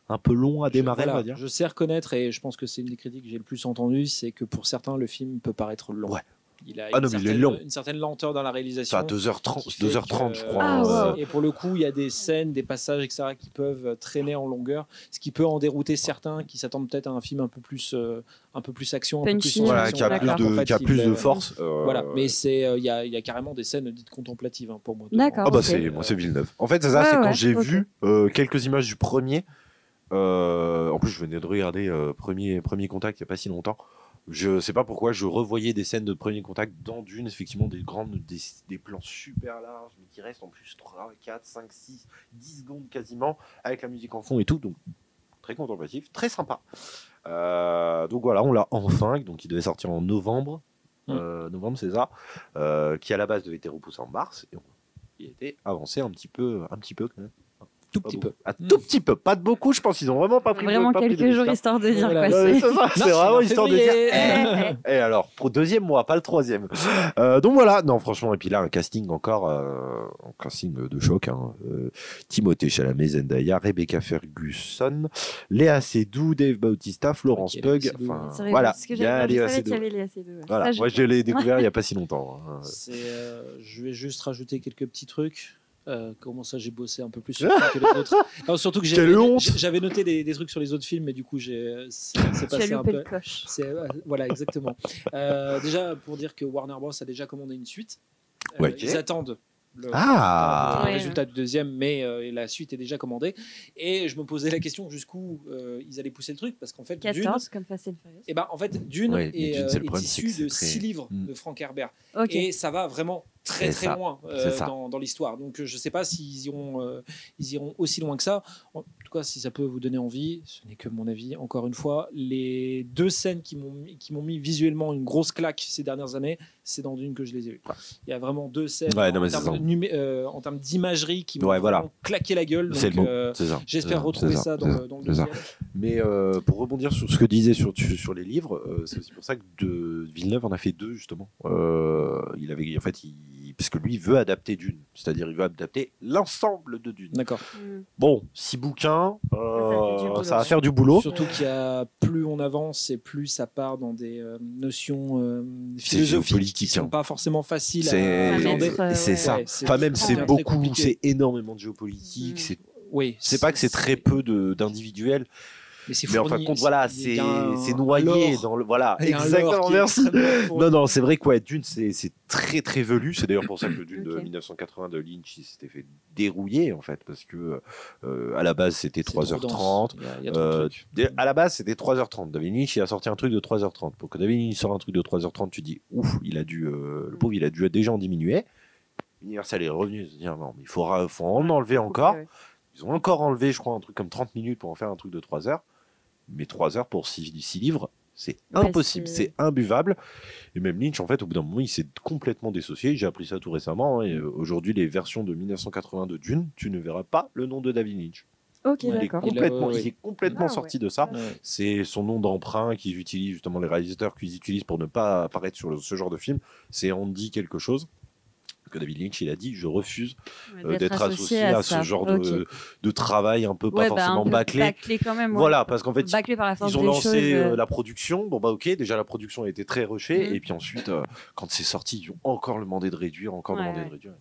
[SPEAKER 2] un peu long à démarrer,
[SPEAKER 1] Voilà,
[SPEAKER 2] on va dire.
[SPEAKER 1] Je sais reconnaître et je pense que c'est une des critiques que j'ai le plus entendues, c'est que pour certains le film peut paraître long.
[SPEAKER 2] Ouais.
[SPEAKER 1] Il a
[SPEAKER 2] Ah
[SPEAKER 1] une,
[SPEAKER 2] non, mais il est
[SPEAKER 1] certaine,
[SPEAKER 2] long.
[SPEAKER 1] une certaine lenteur dans la réalisation.
[SPEAKER 2] Ça à 2h30,
[SPEAKER 1] qui fait
[SPEAKER 2] 2h30
[SPEAKER 1] que-
[SPEAKER 2] je crois.
[SPEAKER 3] Ah,
[SPEAKER 2] euh,
[SPEAKER 3] wow.
[SPEAKER 1] Et pour le coup, il y a des scènes, des passages, etc., qui peuvent traîner en longueur, ce qui peut en dérouter certains qui s'attendent peut-être à un film un peu plus, euh, un peu plus action, un peu plus
[SPEAKER 2] Voilà, qui a plus de,
[SPEAKER 1] fait,
[SPEAKER 2] qui a
[SPEAKER 1] il,
[SPEAKER 2] plus de
[SPEAKER 1] euh,
[SPEAKER 2] force. euh,
[SPEAKER 1] Voilà, mais c'est, euh, il y, a, il y a carrément des scènes dites contemplatives hein, pour moi.
[SPEAKER 3] D'accord.
[SPEAKER 2] Ah bah c'est moi c'est Villeneuve. En fait c'est ça,
[SPEAKER 3] Ouais,
[SPEAKER 2] c'est quand
[SPEAKER 3] ouais,
[SPEAKER 2] j'ai vu euh, quelques images du premier. Euh, en plus je venais de regarder euh, premier premier contact il y a pas si longtemps. Je sais pas pourquoi je revoyais des scènes de premier contact dans Dune effectivement des grandes des, des plans super larges mais qui restent en plus 3 4 5 6 10 secondes quasiment avec la musique en fond et tout donc très contemplatif, très sympa. Euh, donc voilà, on l'a enfin donc il devait sortir en novembre.
[SPEAKER 1] Mm.
[SPEAKER 2] Novembre c'est ça qui à la base devait être repoussé en mars et on il était avancé un petit peu, un petit peu quand même.
[SPEAKER 1] Tout petit peu.
[SPEAKER 2] Un
[SPEAKER 1] Mm.
[SPEAKER 2] tout petit peu, pas de beaucoup. Je pense qu'ils ont vraiment pas pris
[SPEAKER 3] Vraiment
[SPEAKER 2] pas pris de
[SPEAKER 3] quelques jours
[SPEAKER 2] hein.
[SPEAKER 3] histoire de dire
[SPEAKER 1] Voilà.
[SPEAKER 3] quoi. C'est-
[SPEAKER 2] c'est vraiment
[SPEAKER 1] en
[SPEAKER 2] histoire de dire. Et alors, pour deuxième mois, pas le troisième. Euh, donc voilà, non, franchement, et puis là, un casting encore, euh, un casting de choc. Hein. Euh, Timothée Chalamet, Zendaya, Rebecca Ferguson, Léa Seydoux, Dave Bautista, Florence
[SPEAKER 1] Ok, Léa
[SPEAKER 2] Pug. Enfin,
[SPEAKER 3] C'est vrai,
[SPEAKER 2] voilà, il y a Léa
[SPEAKER 3] savais qu'il
[SPEAKER 2] Seydoux.
[SPEAKER 3] y avait Léa Seydoux, ouais.
[SPEAKER 2] Voilà,
[SPEAKER 3] Ça, je-
[SPEAKER 2] moi je l'ai découvert il y a pas si longtemps. hein.
[SPEAKER 1] C'est, euh, je vais juste rajouter quelques petits trucs. Euh, comment ça, j'ai bossé un peu plus sur que les autres. Non, surtout que j'avais noté des, des trucs sur les autres films, mais du coup, j'ai, c'est, passé un peu. euh, voilà, exactement. Euh, déjà, pour dire que Warner Bros. a déjà commandé une suite. Euh. Ils attendent le,
[SPEAKER 2] Ah.
[SPEAKER 1] le résultat du deuxième, mais euh, la suite est déjà commandée. Et je me posais la question jusqu'où euh, ils allaient pousser le truc, parce qu'en fait, Dune,
[SPEAKER 3] 14 comme Fast and Furious.
[SPEAKER 1] eh ben, en fait, Dune est,
[SPEAKER 2] Dune,
[SPEAKER 1] euh, est
[SPEAKER 2] problème, c'est
[SPEAKER 1] issu
[SPEAKER 2] que
[SPEAKER 1] de
[SPEAKER 2] c'est
[SPEAKER 1] six
[SPEAKER 2] très-
[SPEAKER 1] livres
[SPEAKER 2] Mm.
[SPEAKER 1] de Frank Herbert.
[SPEAKER 3] Ok.
[SPEAKER 1] Et ça va vraiment très très
[SPEAKER 2] ça.
[SPEAKER 1] loin euh, dans, dans l'histoire. Donc euh, je ne sais pas s'ils iront, euh, ils iront aussi loin que ça. En tout cas, si ça peut vous donner envie, ce n'est que mon avis. Encore une fois, les deux scènes qui m'ont mis- qui m'ont mis visuellement une grosse claque ces dernières années, c'est dans Dune que je les ai vues.
[SPEAKER 2] Ouais.
[SPEAKER 1] Il y a vraiment deux scènes
[SPEAKER 2] Ouais, non,
[SPEAKER 1] en, termes
[SPEAKER 2] ça.
[SPEAKER 1] de numé- euh, en termes d'imagerie qui m'ont
[SPEAKER 2] Ouais, voilà.
[SPEAKER 1] vraiment claqué la gueule.
[SPEAKER 2] C'est le
[SPEAKER 1] euh,
[SPEAKER 2] C'est ça.
[SPEAKER 1] J'espère
[SPEAKER 2] C'est
[SPEAKER 1] retrouver ça, dans, le, dans le
[SPEAKER 2] ça. Mais euh, pour rebondir sur ce que disait sur, sur les livres, euh, c'est aussi pour ça que de, Villeneuve en a fait deux justement. Euh, il avait, en fait, il, parce que lui il veut adapter Dune, c'est-à-dire il veut adapter l'ensemble de Dune.
[SPEAKER 1] D'accord.
[SPEAKER 3] Mm.
[SPEAKER 2] Bon, six bouquins, euh,
[SPEAKER 3] Ça
[SPEAKER 2] va faire du boulot.
[SPEAKER 1] Surtout qu'il y a plus on avance et plus ça part dans des euh, notions euh,
[SPEAKER 2] C'est
[SPEAKER 1] philosophiques qui sont
[SPEAKER 2] hein.
[SPEAKER 1] pas forcément faciles
[SPEAKER 2] C'est
[SPEAKER 1] à appréhender.
[SPEAKER 3] euh,
[SPEAKER 2] c'est ça.
[SPEAKER 1] Ouais, c'est
[SPEAKER 2] Enfin même c'est beaucoup, c'est énormément de géopolitique.
[SPEAKER 3] Mm.
[SPEAKER 2] C'est
[SPEAKER 1] Oui,
[SPEAKER 2] c'est pas que c'est très peu d'individuels,
[SPEAKER 1] Mais c'est
[SPEAKER 2] mais en fin de compte voilà, c'est
[SPEAKER 1] a un-
[SPEAKER 2] noyé dans le voilà exactement. Non, non, c'est vrai que ouais, Dune, c'est c'est très très velu. C'est d'ailleurs pour ça que le Dune de
[SPEAKER 3] Ok.
[SPEAKER 2] 1980 de Lynch il s'était fait dérouiller en fait, parce que euh, à la base c'était
[SPEAKER 1] C'est trop
[SPEAKER 2] 3h30.
[SPEAKER 1] dense. Il y a- il y a trop de
[SPEAKER 2] Euh, à la base c'était 3h30. David Lynch il a sorti un truc de 3h30. Pour que David Lynch sorte un truc de 3h30, tu dis ouf, il a dû, euh, le pauvre, il a dû déjà en diminuer. Universal est revenu se dire non, mais il faudra, faut en enlever encore. Ils ont encore enlevé, je crois, un truc comme 30 minutes pour en faire un truc de 3 heures. Mais 3 heures pour 6, livres, c'est impossible,
[SPEAKER 3] c'est-
[SPEAKER 2] c'est imbuvable. Et même Lynch, en fait, au bout d'un moment, il s'est complètement dissocié. J'ai appris ça tout récemment. hein, Et euh, aujourd'hui, les versions de 1980 de Dune, tu ne verras pas le nom de David Lynch.
[SPEAKER 3] Ok,
[SPEAKER 2] Il est
[SPEAKER 3] d'accord.
[SPEAKER 1] Il a-
[SPEAKER 2] complètement,
[SPEAKER 1] ouais, ouais.
[SPEAKER 2] il est complètement
[SPEAKER 3] Ah, ouais.
[SPEAKER 2] sorti de ça.
[SPEAKER 1] Ouais.
[SPEAKER 2] C'est son nom d'emprunt qu'ils utilisent, justement, les réalisateurs qu'ils utilisent pour ne pas apparaître sur le- ce genre de film. C'est Andy quelque chose. Que David Lynch, il a dit Je refuse euh, d'être associé à, ce genre de, de travail un peu pas
[SPEAKER 3] bah,
[SPEAKER 2] forcément bâclé.
[SPEAKER 3] bâclé quand même. ouais.
[SPEAKER 2] Voilà, parce qu'en fait,
[SPEAKER 3] Bâclé par la force
[SPEAKER 2] ils ont lancé
[SPEAKER 3] choses,
[SPEAKER 2] euh,
[SPEAKER 3] euh,
[SPEAKER 2] la production. Bon, bah, ok, déjà la production a été très rushée.
[SPEAKER 3] Mhm.
[SPEAKER 2] Et puis ensuite, euh, quand c'est sorti, ils ont encore demandé de réduire, encore
[SPEAKER 3] Ouais,
[SPEAKER 2] demandé
[SPEAKER 3] ouais.
[SPEAKER 2] de réduire.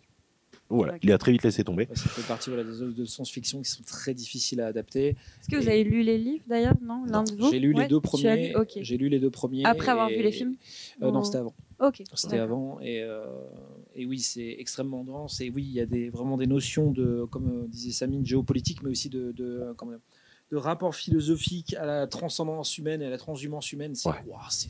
[SPEAKER 2] Voilà, il a très vite laissé tomber.
[SPEAKER 1] Ouais, ça fait partie voilà, des œuvres de science-fiction qui sont très difficiles à adapter.
[SPEAKER 3] Est-ce que vous avez lu les livres d'ailleurs Non, l'un de vous
[SPEAKER 1] J'ai lu les
[SPEAKER 3] Ouais,
[SPEAKER 1] deux
[SPEAKER 3] lu
[SPEAKER 1] premiers. J'ai lu les deux premiers.
[SPEAKER 3] Après avoir
[SPEAKER 1] et-
[SPEAKER 3] vu les films
[SPEAKER 1] Euh, Non, c'était avant.
[SPEAKER 3] Ok.
[SPEAKER 1] C'était avant et, euh, et oui c'est extrêmement dense et oui il y a des, vraiment des notions de comme euh, disait Samine géopolitique mais aussi de, de, de rapport philosophique à la transcendance humaine et à la transhumance humaine c'est
[SPEAKER 2] Ouais.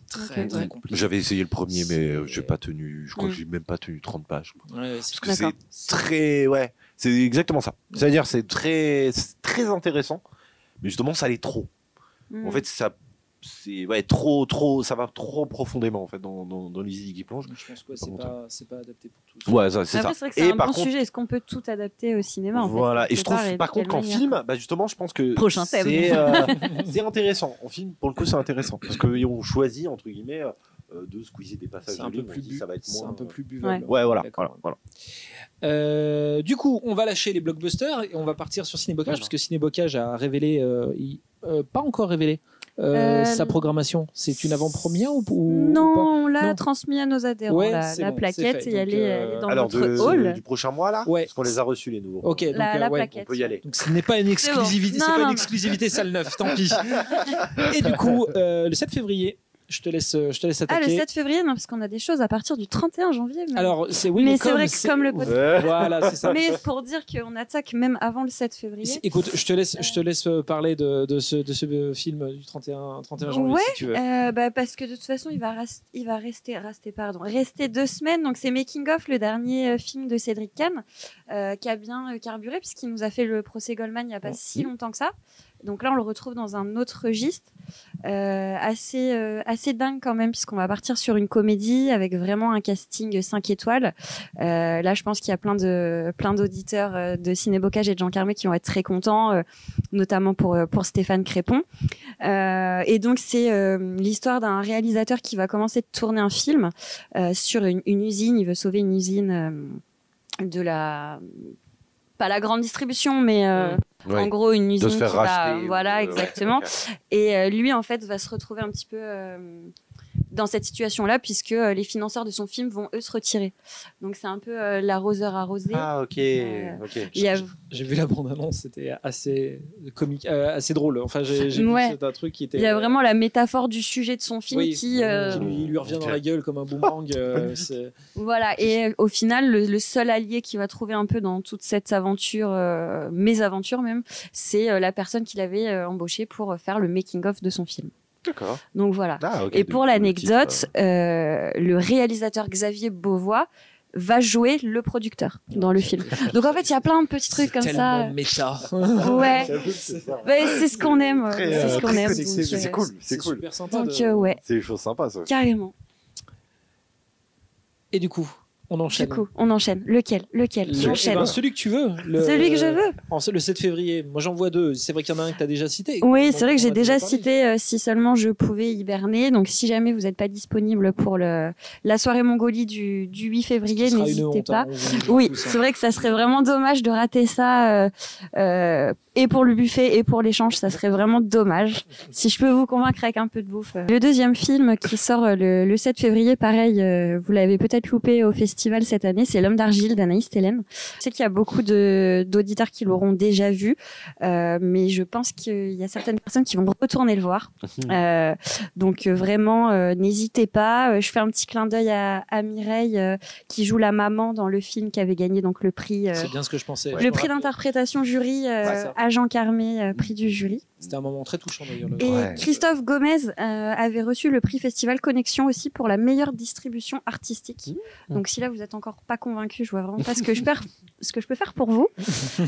[SPEAKER 1] très très compliqué
[SPEAKER 2] J'avais essayé le premier, mais euh, j'ai pas tenu. Je crois
[SPEAKER 3] Mm.
[SPEAKER 2] que j'ai même pas tenu 30 pages.
[SPEAKER 1] Ouais, ouais, c'est-
[SPEAKER 2] Parce que c'est très. Ouais, c'est exactement ça. C'est-à-dire, c'est très, c'est très intéressant, mais justement, ça l'est trop.
[SPEAKER 3] Mm.
[SPEAKER 2] En fait, ça. C'est ouais, trop, trop, ça va trop profondément en fait dans, dans, dans les idées qui plongent.
[SPEAKER 1] je pense que ouais, c'est pas c'est pas adapté pour tous
[SPEAKER 2] Ouais, ça, c'est ça.
[SPEAKER 3] vrai que
[SPEAKER 2] Et
[SPEAKER 3] un
[SPEAKER 2] par
[SPEAKER 3] bon
[SPEAKER 2] contre,
[SPEAKER 3] sujet. Est-ce qu'on peut tout adapter au cinéma en fait,
[SPEAKER 2] voilà. Et je trouve, par contre, qu'en film, bah, justement, je pense que
[SPEAKER 3] Prochain thème.
[SPEAKER 2] c'est euh, c'est intéressant. En film, pour le coup, c'est intéressant parce qu'on choisit entre guillemets euh, de squeezer des passages
[SPEAKER 1] c'est un
[SPEAKER 2] de
[SPEAKER 1] peu plus
[SPEAKER 2] dit,
[SPEAKER 1] bu-
[SPEAKER 2] ça va être moins.
[SPEAKER 1] un peu plus buvable
[SPEAKER 2] Ouais, voilà,
[SPEAKER 1] D'accord.
[SPEAKER 2] voilà, voilà.
[SPEAKER 1] Euh, du coup, on va lâcher les blockbusters et on va partir sur Cinébocage parce que Cinébocage a révélé, il- euh, pas encore révélé euh,
[SPEAKER 3] Euh,
[SPEAKER 1] sa programmation. C'est une avant-première ou,
[SPEAKER 3] Non,
[SPEAKER 1] pas
[SPEAKER 3] on l'a transmis à nos adhérents,
[SPEAKER 1] Ouais,
[SPEAKER 3] la,
[SPEAKER 1] bon,
[SPEAKER 3] plaquette, et elle est,
[SPEAKER 1] euh,
[SPEAKER 3] est dans
[SPEAKER 2] Alors,
[SPEAKER 3] notre
[SPEAKER 2] de-
[SPEAKER 3] hall.
[SPEAKER 2] du prochain mois là
[SPEAKER 1] Ouais.
[SPEAKER 2] Parce qu'on les a reçus les nouveaux.
[SPEAKER 1] Ok, donc,
[SPEAKER 3] La-
[SPEAKER 1] euh,
[SPEAKER 3] la
[SPEAKER 1] ouais.
[SPEAKER 3] plaquette.
[SPEAKER 2] On peut y aller.
[SPEAKER 1] Donc ce n'est pas une exclusivité,
[SPEAKER 3] bon. Non,
[SPEAKER 1] pas une exclusivité salle 9, tant pis. Et du coup, euh, le 7 février, je te laisse, je te laisse
[SPEAKER 3] Ah, le
[SPEAKER 1] attaquer.
[SPEAKER 3] 7 février, non, parce qu'on a des choses à partir du 31 janvier. même.
[SPEAKER 1] Alors c'est oui,
[SPEAKER 3] Mais
[SPEAKER 1] mais,
[SPEAKER 3] c'est vrai que comme le podcast-
[SPEAKER 2] Ouais.
[SPEAKER 1] Voilà, c'est ça.
[SPEAKER 3] Mais pour dire qu'on attaque même avant le 7 février.
[SPEAKER 1] C'est- Écoute, je te laisse, je te laisse euh, parler de, de ce, de ce euh, film du 31, 31 janvier
[SPEAKER 3] Ouais,
[SPEAKER 1] si tu veux.
[SPEAKER 3] Euh, bah, parce que de toute façon, il va, ras- il va rester, rester, pardon, rester deux semaines. Donc, c'est Making of, le dernier euh, film de Cédric Kahn, euh, qui a bien euh, carburé, puisqu'il nous a fait le procès Goldman il n'y a pas si longtemps que ça. Donc là, on le retrouve dans un autre registre, euh, assez, euh, assez dingue quand même, puisqu'on va partir sur une comédie avec vraiment un casting 5 étoiles. Euh, là, je pense qu'il y a plein d'auditeurs de Cinébocage et de Jean Carmé qui vont être très contents, notamment pour, Stéphane Crépon. Et donc, c'est l'histoire d'un réalisateur qui va commencer de tourner un film sur une, usine. Il veut sauver une usine de la. Pas la grande distribution, mais euh,
[SPEAKER 2] Ouais.
[SPEAKER 3] en gros une usine
[SPEAKER 2] de se faire
[SPEAKER 3] qui va- voilà,
[SPEAKER 2] euh,
[SPEAKER 3] exactement. Et euh, lui, en fait, va se retrouver un petit peu dans cette situation-là, puisque euh, les financeurs de son film vont eux se retirer. Donc c'est un peu euh, l'arroseur arrosé.
[SPEAKER 2] Ah, ok.
[SPEAKER 3] Euh, a-
[SPEAKER 1] J'ai vu la bande-annonce, c'était assez comique, euh, assez drôle. Enfin, j'ai vu
[SPEAKER 3] Ouais.
[SPEAKER 1] que c'était un truc qui était.
[SPEAKER 3] il y a vraiment la métaphore du sujet de son film
[SPEAKER 1] Oui,
[SPEAKER 3] qui, euh,
[SPEAKER 1] qui lui, lui revient dans la gueule comme un boomerang. euh,
[SPEAKER 3] Voilà, et euh, au final, le, le seul allié qu'il va trouver un peu dans toute cette aventure, euh, mésaventures même, c'est euh, la personne qu'il avait euh, embauchée pour euh, faire le making-of de son film.
[SPEAKER 2] D'accord.
[SPEAKER 3] Donc voilà.
[SPEAKER 2] Ah,
[SPEAKER 3] Et pour l'anecdote,
[SPEAKER 2] titre,
[SPEAKER 3] euh, le réalisateur Xavier Beauvois va jouer le producteur dans le film. Donc en fait, il y a plein de petits trucs comme ça.
[SPEAKER 1] méta.
[SPEAKER 3] Ouais. c'est ce qu'on aime. C'est ce
[SPEAKER 2] euh,
[SPEAKER 3] qu'on
[SPEAKER 2] très
[SPEAKER 3] aime.
[SPEAKER 2] c'est
[SPEAKER 3] euh,
[SPEAKER 2] cool, c'est cool.
[SPEAKER 1] super sympa.
[SPEAKER 3] Donc
[SPEAKER 1] de-
[SPEAKER 3] euh, ouais,
[SPEAKER 2] C'est des choses sympas, ça.
[SPEAKER 3] carrément.
[SPEAKER 1] Et du coup, on enchaîne.
[SPEAKER 3] Du coup, on enchaîne. Lequel? Lequel?
[SPEAKER 1] Le- eh
[SPEAKER 3] J'enchaîne.
[SPEAKER 1] ben, celui que tu veux. le-
[SPEAKER 3] Celui que je veux.
[SPEAKER 1] en- le 7 février. Moi, j'en vois deux. C'est vrai qu'il y en a un que tu as déjà cité.
[SPEAKER 3] Oui, c'est vrai que j'ai déjà cité euh, si seulement je pouvais hiberner. Donc si jamais vous n'êtes pas disponible pour le, la soirée Mongolie du, du 8 février, n'hésitez
[SPEAKER 1] honte,
[SPEAKER 3] pas.
[SPEAKER 1] hein, dit
[SPEAKER 3] Oui, c'est vrai que ça serait vraiment dommage de rater ça. euh, euh, et pour le buffet et pour l'échange, ça serait vraiment dommage. Si je peux vous convaincre avec un peu de bouffe. Le deuxième film qui sort euh, le, le 7 février, pareil, euh, vous l'avez peut-être loupé au festival cette année, c'est L'homme d'argile d'Anaïs Télène. Je sais qu'il y a beaucoup d'auditeurs qui l'auront déjà vu, euh, mais je pense qu'il y a certaines personnes qui vont retourner le voir. Euh, donc vraiment, euh, n'hésitez pas. Je fais un petit clin d'œil à, à Mireille euh, qui joue la maman dans le film qui avait gagné donc le prix. euh,
[SPEAKER 1] C'est bien ce que je pensais.
[SPEAKER 3] Le prix d'interprétation jury euh,
[SPEAKER 1] Ouais,
[SPEAKER 3] Jean Carmé, euh, prix du jury.
[SPEAKER 1] C'était un moment très touchant d'ailleurs. le-
[SPEAKER 3] Et
[SPEAKER 2] Ouais.
[SPEAKER 3] Christophe Gomez euh, avait reçu le prix Festival Connexion aussi pour la meilleure distribution artistique. Donc si là vous êtes encore pas convaincu, je vois vraiment pas ce que je peux, ce que je peux faire pour vous.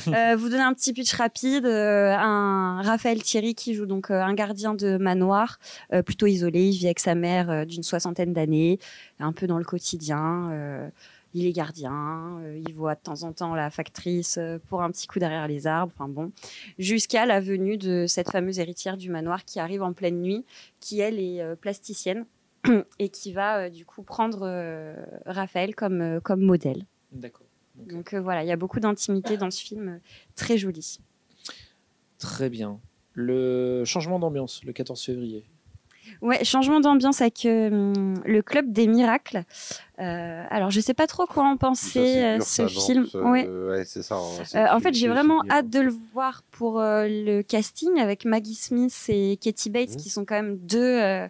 [SPEAKER 3] Euh, vous donner un petit pitch rapide. euh, un Raphaël Thierry qui joue donc euh, un gardien de manoir, euh, plutôt isolé. Il vit avec sa mère euh, d'une soixantaine d'années, un peu dans le quotidien. Il est gardien, euh, il voit de temps en temps la factrice euh, pour un petit coup derrière les arbres, enfin bon, jusqu'à la venue de cette fameuse héritière du manoir qui arrive en pleine nuit, qui elle est euh, plasticienne et qui va euh, du coup prendre Raphaël comme, comme modèle.
[SPEAKER 1] D'accord.
[SPEAKER 3] Donc voilà, il y a beaucoup d'intimité dans ce film, très joli.
[SPEAKER 1] Très bien. Le changement d'ambiance, le 14 février.
[SPEAKER 3] Ouais, changement d'ambiance avec euh, le club des miracles. Euh, alors je sais pas trop quoi en penser euh, ce film. Ouais.
[SPEAKER 2] ouais, c'est ça. hein,
[SPEAKER 3] Euh, en fait, j'ai vraiment hâte de le voir pour euh, le casting avec Maggie Smith et Katie Bates,
[SPEAKER 2] Mhm.
[SPEAKER 3] qui sont quand même deux,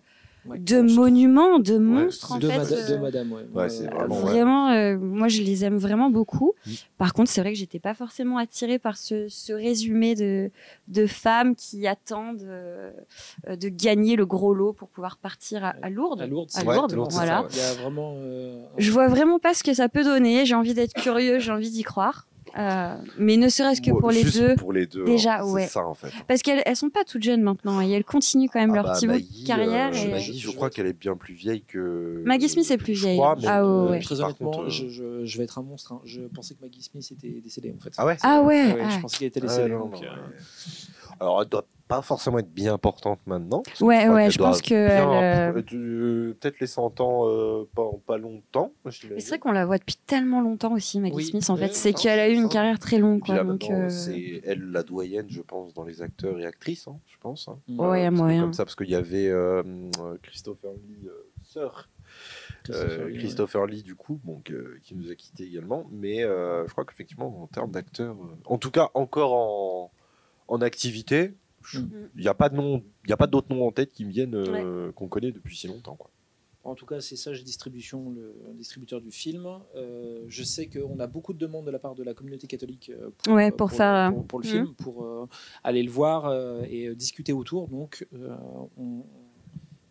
[SPEAKER 3] euh,
[SPEAKER 1] monstre.
[SPEAKER 3] monuments, deux monstres en
[SPEAKER 1] de,
[SPEAKER 3] fait.
[SPEAKER 1] mada- de
[SPEAKER 3] euh,
[SPEAKER 1] madame, ouais.
[SPEAKER 2] Ouais, c'est
[SPEAKER 1] Euh,
[SPEAKER 2] vraiment, ouais.
[SPEAKER 3] Vraiment, euh, moi je les aime vraiment beaucoup.
[SPEAKER 2] Mhm.
[SPEAKER 3] Par contre, c'est vrai que j'étais pas forcément attirée par ce, ce résumé de, de femmes qui attendent euh, euh, de gagner le gros lot pour pouvoir partir à, à Lourdes.
[SPEAKER 1] À Lourdes,
[SPEAKER 3] À
[SPEAKER 1] c'est
[SPEAKER 2] Ouais,
[SPEAKER 3] Lourdes,
[SPEAKER 2] Lourdes,
[SPEAKER 3] voilà.
[SPEAKER 2] ça, ouais.
[SPEAKER 1] Il y a vraiment. euh, un-
[SPEAKER 3] Je vois vraiment pas ce que ça peut donner. J'ai envie d'être curieux, j'ai envie d'y croire. Euh, mais ne serait-ce que pour les deux,
[SPEAKER 2] Pour les deux.
[SPEAKER 3] déjà,
[SPEAKER 2] hein,
[SPEAKER 3] ouais.
[SPEAKER 2] C'est ça, en fait.
[SPEAKER 3] parce qu'elles elles sont pas toutes jeunes maintenant et elles continuent quand même
[SPEAKER 2] Ah
[SPEAKER 3] leur
[SPEAKER 2] bah,
[SPEAKER 3] petit bout
[SPEAKER 2] Maggie,
[SPEAKER 3] de carrière.
[SPEAKER 2] euh,
[SPEAKER 3] et-
[SPEAKER 2] Maggie, je crois qu'elle est bien plus vieille que.
[SPEAKER 3] Maggie Smith est plus
[SPEAKER 2] Je
[SPEAKER 3] vieille.
[SPEAKER 2] crois, mais-
[SPEAKER 3] Ah ouais,
[SPEAKER 2] euh,
[SPEAKER 3] ouais.
[SPEAKER 2] puis
[SPEAKER 1] Très honnêtement,
[SPEAKER 2] contre, euh,
[SPEAKER 1] je, je- je vais être un monstre. hein. Je pensais que Maggie Smith était décédée en fait.
[SPEAKER 2] Ah ouais?
[SPEAKER 3] Ah ouais.
[SPEAKER 1] Ouais,
[SPEAKER 3] ah.
[SPEAKER 1] Je pensais qu'elle était
[SPEAKER 2] Ah,
[SPEAKER 1] décédée.
[SPEAKER 2] non,
[SPEAKER 1] donc,
[SPEAKER 2] non,
[SPEAKER 1] euh,
[SPEAKER 2] ouais. Alors, elle doit pas forcément être bien importante maintenant.
[SPEAKER 3] Ouais, ouais, je pense que euh,
[SPEAKER 2] peut-être les 100 ans euh, pas, pas longtemps.
[SPEAKER 3] c'est vrai qu'on la voit depuis tellement longtemps aussi, Maggie
[SPEAKER 1] Oui.
[SPEAKER 3] Smith. En fait, c'est qu'elle a eu une
[SPEAKER 2] ça.
[SPEAKER 3] carrière très longue, quoi.
[SPEAKER 2] là,
[SPEAKER 3] donc,
[SPEAKER 2] maintenant,
[SPEAKER 3] euh,
[SPEAKER 2] c'est elle la doyenne, je pense, dans les acteurs et actrices, hein, je pense. hein.
[SPEAKER 1] Mm.
[SPEAKER 3] Ouais,
[SPEAKER 2] que
[SPEAKER 3] moyen.
[SPEAKER 2] Comme ça, parce qu'il y avait Christopher Lee, euh, sœur.
[SPEAKER 1] Christopher
[SPEAKER 2] Euh,
[SPEAKER 1] Lee, ouais.
[SPEAKER 2] Christopher Lee, du coup, donc, euh, qui nous a quittés également. Mais euh, je crois qu'effectivement, en termes d'acteurs, euh, en tout cas, encore en, en activité. Il n'y a pas de nom, il y a pas d'autres noms en tête qui me viennent euh, qu'on connaît depuis si longtemps. Quoi.
[SPEAKER 1] En tout cas, c'est Sage Distribution, le distributeur du film. Euh, je sais qu'on a beaucoup de demandes de la part de la communauté catholique euh, pour,
[SPEAKER 3] Ouais, pour faire,
[SPEAKER 1] pour, pour le film, pour euh, aller le voir euh, et discuter autour. Donc, euh, on-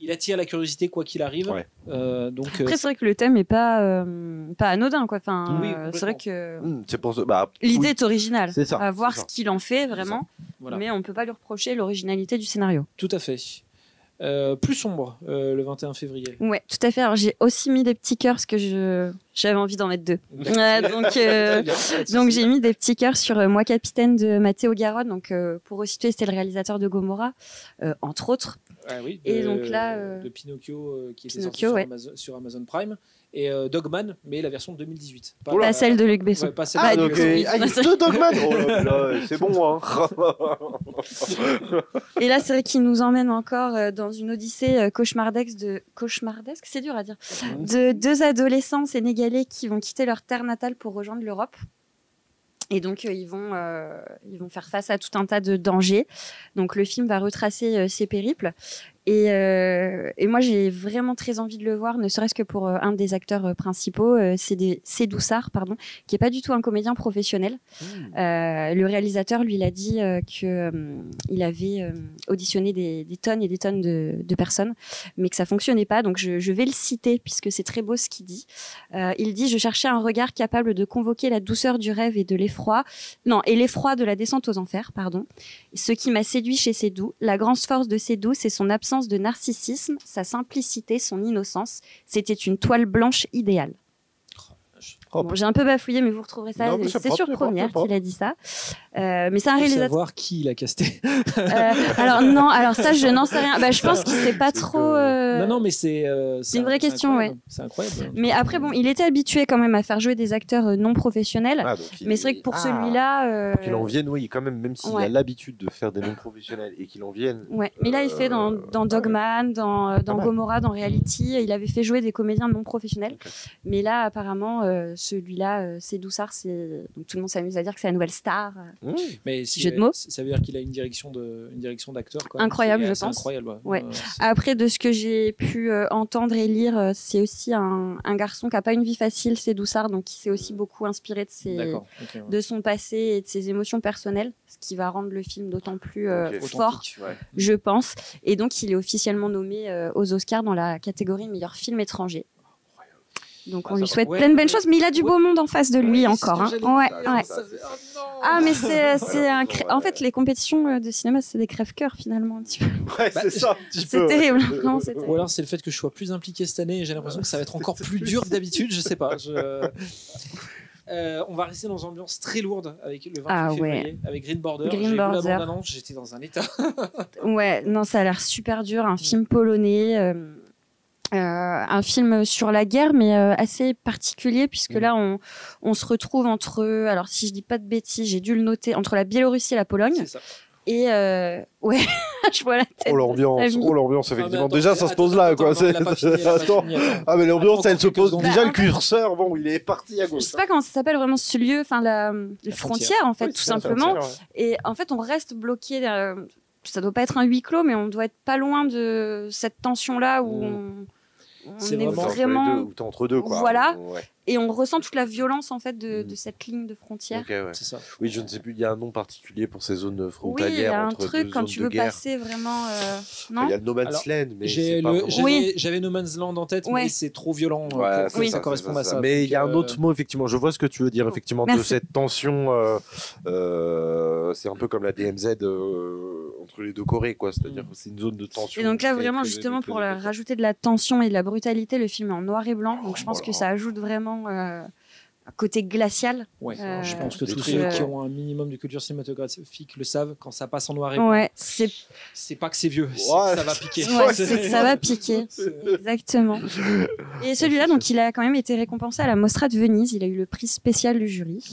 [SPEAKER 1] il attire la curiosité quoi qu'il arrive.
[SPEAKER 2] Ouais.
[SPEAKER 1] Euh, donc, euh,
[SPEAKER 3] Après, c'est vrai que le thème est pas, euh, pas anodin, quoi. Enfin,
[SPEAKER 1] Oui,
[SPEAKER 3] c'est vrai que
[SPEAKER 2] Mm, c'est pour ça. Bah,
[SPEAKER 3] l'idée
[SPEAKER 2] oui,
[SPEAKER 3] est originale.
[SPEAKER 2] C'est ça,
[SPEAKER 3] À voir ce qu'il en fait vraiment,
[SPEAKER 1] voilà,
[SPEAKER 3] mais on peut pas lui reprocher l'originalité du scénario.
[SPEAKER 1] tout à fait. Euh, plus sombre, euh, le 21 février.
[SPEAKER 3] Ouais, tout à fait. Alors j'ai aussi mis des petits cœurs parce que je j'avais envie d'en mettre deux. Ouais, donc euh, Donc j'ai mis des petits cœurs sur Moi Capitaine de Matteo Garonne. Donc pour resituer, c'était le réalisateur de Gomorrah, entre autres.
[SPEAKER 1] Ah oui,
[SPEAKER 3] Et
[SPEAKER 1] de-
[SPEAKER 3] donc là,
[SPEAKER 1] de Pinocchio qui était
[SPEAKER 3] Pinocchio,
[SPEAKER 1] sorti
[SPEAKER 3] ouais.
[SPEAKER 1] sur, Amazon, sur Amazon Prime et euh, Dogman, mais la version de 2018. Pas,
[SPEAKER 3] celle de Luc Besson.
[SPEAKER 1] Ouais, pas celle
[SPEAKER 2] Ah,
[SPEAKER 1] de
[SPEAKER 2] donc
[SPEAKER 1] Luc Besson.
[SPEAKER 2] euh, ah, il y a deux Dogman Oh c'est bon, hein
[SPEAKER 3] Et là, c'est vrai qu'il nous emmène encore euh, dans une odyssée cauchemardesque de cauchemardesque, c'est dur à dire, de deux adolescents sénégalais qui vont quitter leur terre natale pour rejoindre l'Europe. Et donc, euh, ils, vont, euh, ils vont faire face à tout un tas de dangers. Donc, le film va retracer euh, ces périples. Et, euh, et moi, j'ai vraiment très envie de le voir, ne serait-ce que pour euh, un des acteurs euh, principaux, c'est Doussard, pardon, qui est pas du tout un comédien professionnel.
[SPEAKER 2] Mmh.
[SPEAKER 3] Euh, le réalisateur, lui, il a dit euh, que euh, il avait auditionné des, des tonnes et des tonnes de, de personnes, mais que ça fonctionnait pas. Donc, je, je vais le citer puisque c'est très beau ce qu'il dit. Il dit :« Je cherchais un regard capable de convoquer la douceur du rêve et de l'effroi, non, et l'effroi de la descente aux enfers, pardon. Ce qui m'a séduit chez Sédou, la grande force de Sédou, c'est son absence de narcissisme, sa simplicité, son innocence. C'était une toile blanche idéale. »
[SPEAKER 2] Oh,
[SPEAKER 3] Bon, J'ai un peu bafouillé, mais vous retrouverez ça.
[SPEAKER 2] Non, c'est
[SPEAKER 3] C'est sur
[SPEAKER 2] c'est
[SPEAKER 3] Première
[SPEAKER 2] c'est
[SPEAKER 3] qu'il a dit ça. Euh, mais c'est un réalisateur.
[SPEAKER 1] savoir qui il a casté.
[SPEAKER 3] Euh, alors non, alors ça je n'en sais rien. Bah, je pense qu'il sait pas
[SPEAKER 2] C'est
[SPEAKER 3] trop.
[SPEAKER 2] que-
[SPEAKER 3] euh,
[SPEAKER 1] Non, non, mais c'est. euh,
[SPEAKER 3] une vraie question,
[SPEAKER 1] incroyable. C'est incroyable.
[SPEAKER 3] Mais après bon, il était habitué quand même à faire jouer des acteurs non professionnels.
[SPEAKER 2] Ah, donc il-
[SPEAKER 3] mais c'est vrai que pour
[SPEAKER 2] Ah.
[SPEAKER 3] celui-là, euh,
[SPEAKER 2] Qu'il en vienne, oui, quand même, même s'il
[SPEAKER 3] Ouais.
[SPEAKER 2] a l'habitude de faire des noms professionnels et qu'il en vienne.
[SPEAKER 3] ouais. Mais là il fait dans, dans Dogman, dans, dans. Gomorrah, dans Reality, il avait fait jouer des comédiens non professionnels. Mais là apparemment euh, celui-là, euh, c'est Doussard, c'est donc tout le monde s'amuse à dire que c'est la nouvelle star.
[SPEAKER 2] Mmh.
[SPEAKER 1] Mais si-
[SPEAKER 3] Jeu de mots.
[SPEAKER 1] Ça veut dire qu'il a une direction de, une direction d'acteur.
[SPEAKER 3] Incroyable, je pense.
[SPEAKER 1] Incroyable.
[SPEAKER 3] Ouais.
[SPEAKER 1] Euh, c'est-
[SPEAKER 3] Après, de ce que j'ai pu euh, entendre et lire, euh, c'est aussi un, un garçon qui n'a pas une vie facile, c'est Doussard, donc qui s'est aussi beaucoup inspiré de, ses,
[SPEAKER 1] D'accord. ok, ouais.
[SPEAKER 3] de son passé et de ses émotions personnelles, ce qui va rendre le film d'autant plus euh, fort.
[SPEAKER 2] Ouais.
[SPEAKER 3] je pense. Et donc, il est officiellement nommé euh, aux Oscars dans la catégorie meilleur film étranger. Donc,
[SPEAKER 1] Ah,
[SPEAKER 3] on
[SPEAKER 1] ça
[SPEAKER 3] lui souhaite
[SPEAKER 1] Ouais,
[SPEAKER 3] plein de
[SPEAKER 1] ouais.
[SPEAKER 3] bonnes choses, mais il a du beau monde en face de lui
[SPEAKER 1] Ouais,
[SPEAKER 3] encore. hein. Ouais, ouais.
[SPEAKER 1] Ça oh non
[SPEAKER 3] Ah, mais c'est c'est un.
[SPEAKER 2] Ouais.
[SPEAKER 3] En fait, les compétitions euh, de cinéma, c'est des crève-cœurs finalement. Un petit peu.
[SPEAKER 2] Ouais,
[SPEAKER 1] Bah,
[SPEAKER 2] c'est ça, un petit
[SPEAKER 3] C'est terrible,
[SPEAKER 2] ouais.
[SPEAKER 3] vraiment, c'est
[SPEAKER 1] Ou
[SPEAKER 3] terrible.
[SPEAKER 1] alors c'est le fait que je sois plus impliqué cette année et j'ai l'impression que ça va être encore plus dur que d'habitude, je sais pas. je- Euh, on va rester dans une ambiance très lourde avec le 28
[SPEAKER 3] Ah ouais.
[SPEAKER 1] février, avec Green Border.
[SPEAKER 3] Green Border.
[SPEAKER 1] j'étais dans un état.
[SPEAKER 3] Ouais, non, ça a l'air super dur. Un film polonais, euh, euh, un film sur la guerre, mais euh, assez particulier, puisque
[SPEAKER 1] Mm.
[SPEAKER 3] là, on, on se retrouve entre, alors si je dis pas de bêtises, j'ai dû le noter, entre la Biélorussie et la Pologne.
[SPEAKER 1] C'est ça.
[SPEAKER 3] Et euh, ouais, je vois la tête.
[SPEAKER 2] Oh l'ambiance, oh l'ambiance, effectivement.
[SPEAKER 1] attends,
[SPEAKER 2] Déjà, ça se pose là,
[SPEAKER 1] attends,
[SPEAKER 2] quoi.
[SPEAKER 1] fini.
[SPEAKER 2] Ah, mais l'ambiance, elle se pose. Déjà,
[SPEAKER 3] Bah,
[SPEAKER 2] le curseur, bon, il est parti à
[SPEAKER 3] Je
[SPEAKER 2] gauche.
[SPEAKER 3] sais pas comment ça s'appelle vraiment ce lieu, enfin la, la frontière en fait,
[SPEAKER 2] Oui,
[SPEAKER 3] tout simplement.
[SPEAKER 2] ouais.
[SPEAKER 3] Et en fait, on reste bloqué. ça doit pas être un huis clos, mais on doit être pas loin de cette tension-là où
[SPEAKER 2] Mm.
[SPEAKER 3] on, on
[SPEAKER 1] C'est
[SPEAKER 3] est
[SPEAKER 1] vraiment-
[SPEAKER 2] entre deux, ou entre deux, quoi.
[SPEAKER 3] Voilà.
[SPEAKER 2] Ouais.
[SPEAKER 3] Et on ressent toute la violence en fait de,
[SPEAKER 2] Mm.
[SPEAKER 3] de cette ligne de frontière.
[SPEAKER 2] Ok, ouais.
[SPEAKER 1] C'est ça.
[SPEAKER 2] Oui, je ne sais plus, il y a un nom particulier pour ces zones
[SPEAKER 3] Oui, il y
[SPEAKER 2] frontalières
[SPEAKER 3] a un
[SPEAKER 2] entre
[SPEAKER 3] truc
[SPEAKER 2] deux
[SPEAKER 3] quand
[SPEAKER 2] zones
[SPEAKER 3] tu
[SPEAKER 2] de
[SPEAKER 3] veux
[SPEAKER 2] guerre.
[SPEAKER 3] passer vraiment. euh, Non
[SPEAKER 2] Il y a le No Man's
[SPEAKER 1] Alors,
[SPEAKER 2] Land, mais
[SPEAKER 1] J'ai
[SPEAKER 2] c'est pas
[SPEAKER 1] le-
[SPEAKER 2] vraiment-
[SPEAKER 1] J'avais
[SPEAKER 3] Oui.
[SPEAKER 1] j'avais No Man's Land en tête,
[SPEAKER 3] Ouais.
[SPEAKER 1] mais c'est trop violent euh,
[SPEAKER 2] Ouais,
[SPEAKER 1] pour
[SPEAKER 2] c'est
[SPEAKER 1] que
[SPEAKER 3] Oui.
[SPEAKER 1] ça
[SPEAKER 2] c'est
[SPEAKER 1] corresponde à ça.
[SPEAKER 2] Mais il y a un
[SPEAKER 1] euh,
[SPEAKER 2] autre mot, effectivement. Je vois ce que tu veux dire, effectivement, de cette tension. euh, euh, c'est un peu comme la DMZ euh, entre les deux Corées, quoi. C'est-à-dire
[SPEAKER 1] Mm.
[SPEAKER 2] que c'est une zone de tension.
[SPEAKER 3] Et donc là, vraiment, justement, pour rajouter de la tension et de la brutalité, le film est en noir et blanc. Donc je pense
[SPEAKER 2] Voilà.
[SPEAKER 3] que ça ajoute vraiment euh, un côté glacial.
[SPEAKER 1] Ouais,
[SPEAKER 3] Euh,
[SPEAKER 1] je pense que tous ceux
[SPEAKER 3] euh,
[SPEAKER 1] qui ont un minimum de culture cinématographique le savent. Quand ça passe en noir et blanc,
[SPEAKER 3] Ouais, c'est
[SPEAKER 1] c'est pas que c'est vieux, c'est
[SPEAKER 2] Ouais.
[SPEAKER 1] que ça va piquer.
[SPEAKER 3] ouais, c'est que ça va piquer. Exactement. Et celui-là, donc, il a quand même été récompensé à la Mostra de Venise. Il a eu le prix spécial du jury.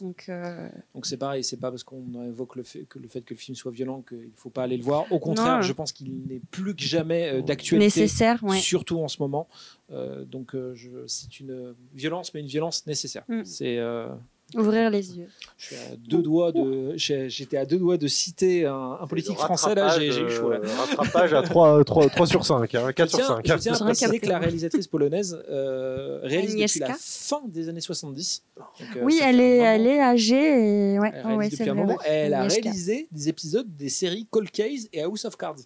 [SPEAKER 3] Donc, euh,
[SPEAKER 1] Donc c'est pareil, c'est pas parce qu'on évoque le fait, que le fait que le film soit violent qu'il ne faut pas aller le voir. Au contraire,
[SPEAKER 3] Non.
[SPEAKER 1] je pense qu'il est plus que jamais euh, d'actualité,
[SPEAKER 3] nécessaire, ouais.
[SPEAKER 1] surtout en ce moment. Euh, donc euh, je- c'est une violence, mais une violence nécessaire.
[SPEAKER 3] Mm.
[SPEAKER 1] C'est,
[SPEAKER 3] Ouvrir les yeux.
[SPEAKER 1] je suis à deux doigts de, j'étais à deux doigts de citer un, un politique français là, j'ai eu chaud là.
[SPEAKER 2] rattrapage, euh, à 3, 3, 3 sur 5, hein, 4
[SPEAKER 1] Je
[SPEAKER 2] sur
[SPEAKER 1] tiens,
[SPEAKER 2] 5.
[SPEAKER 1] je tiens à préciser que la réalisatrice polonaise euh, réalise depuis
[SPEAKER 3] Agnieszka.
[SPEAKER 1] la fin des années 70. Donc, euh,
[SPEAKER 3] Oui, elle est, elle est âgée et ouais,
[SPEAKER 1] Elle
[SPEAKER 3] ouais, vrai.
[SPEAKER 1] Elle a réalisé des épisodes des séries Cold Case et House of Cards.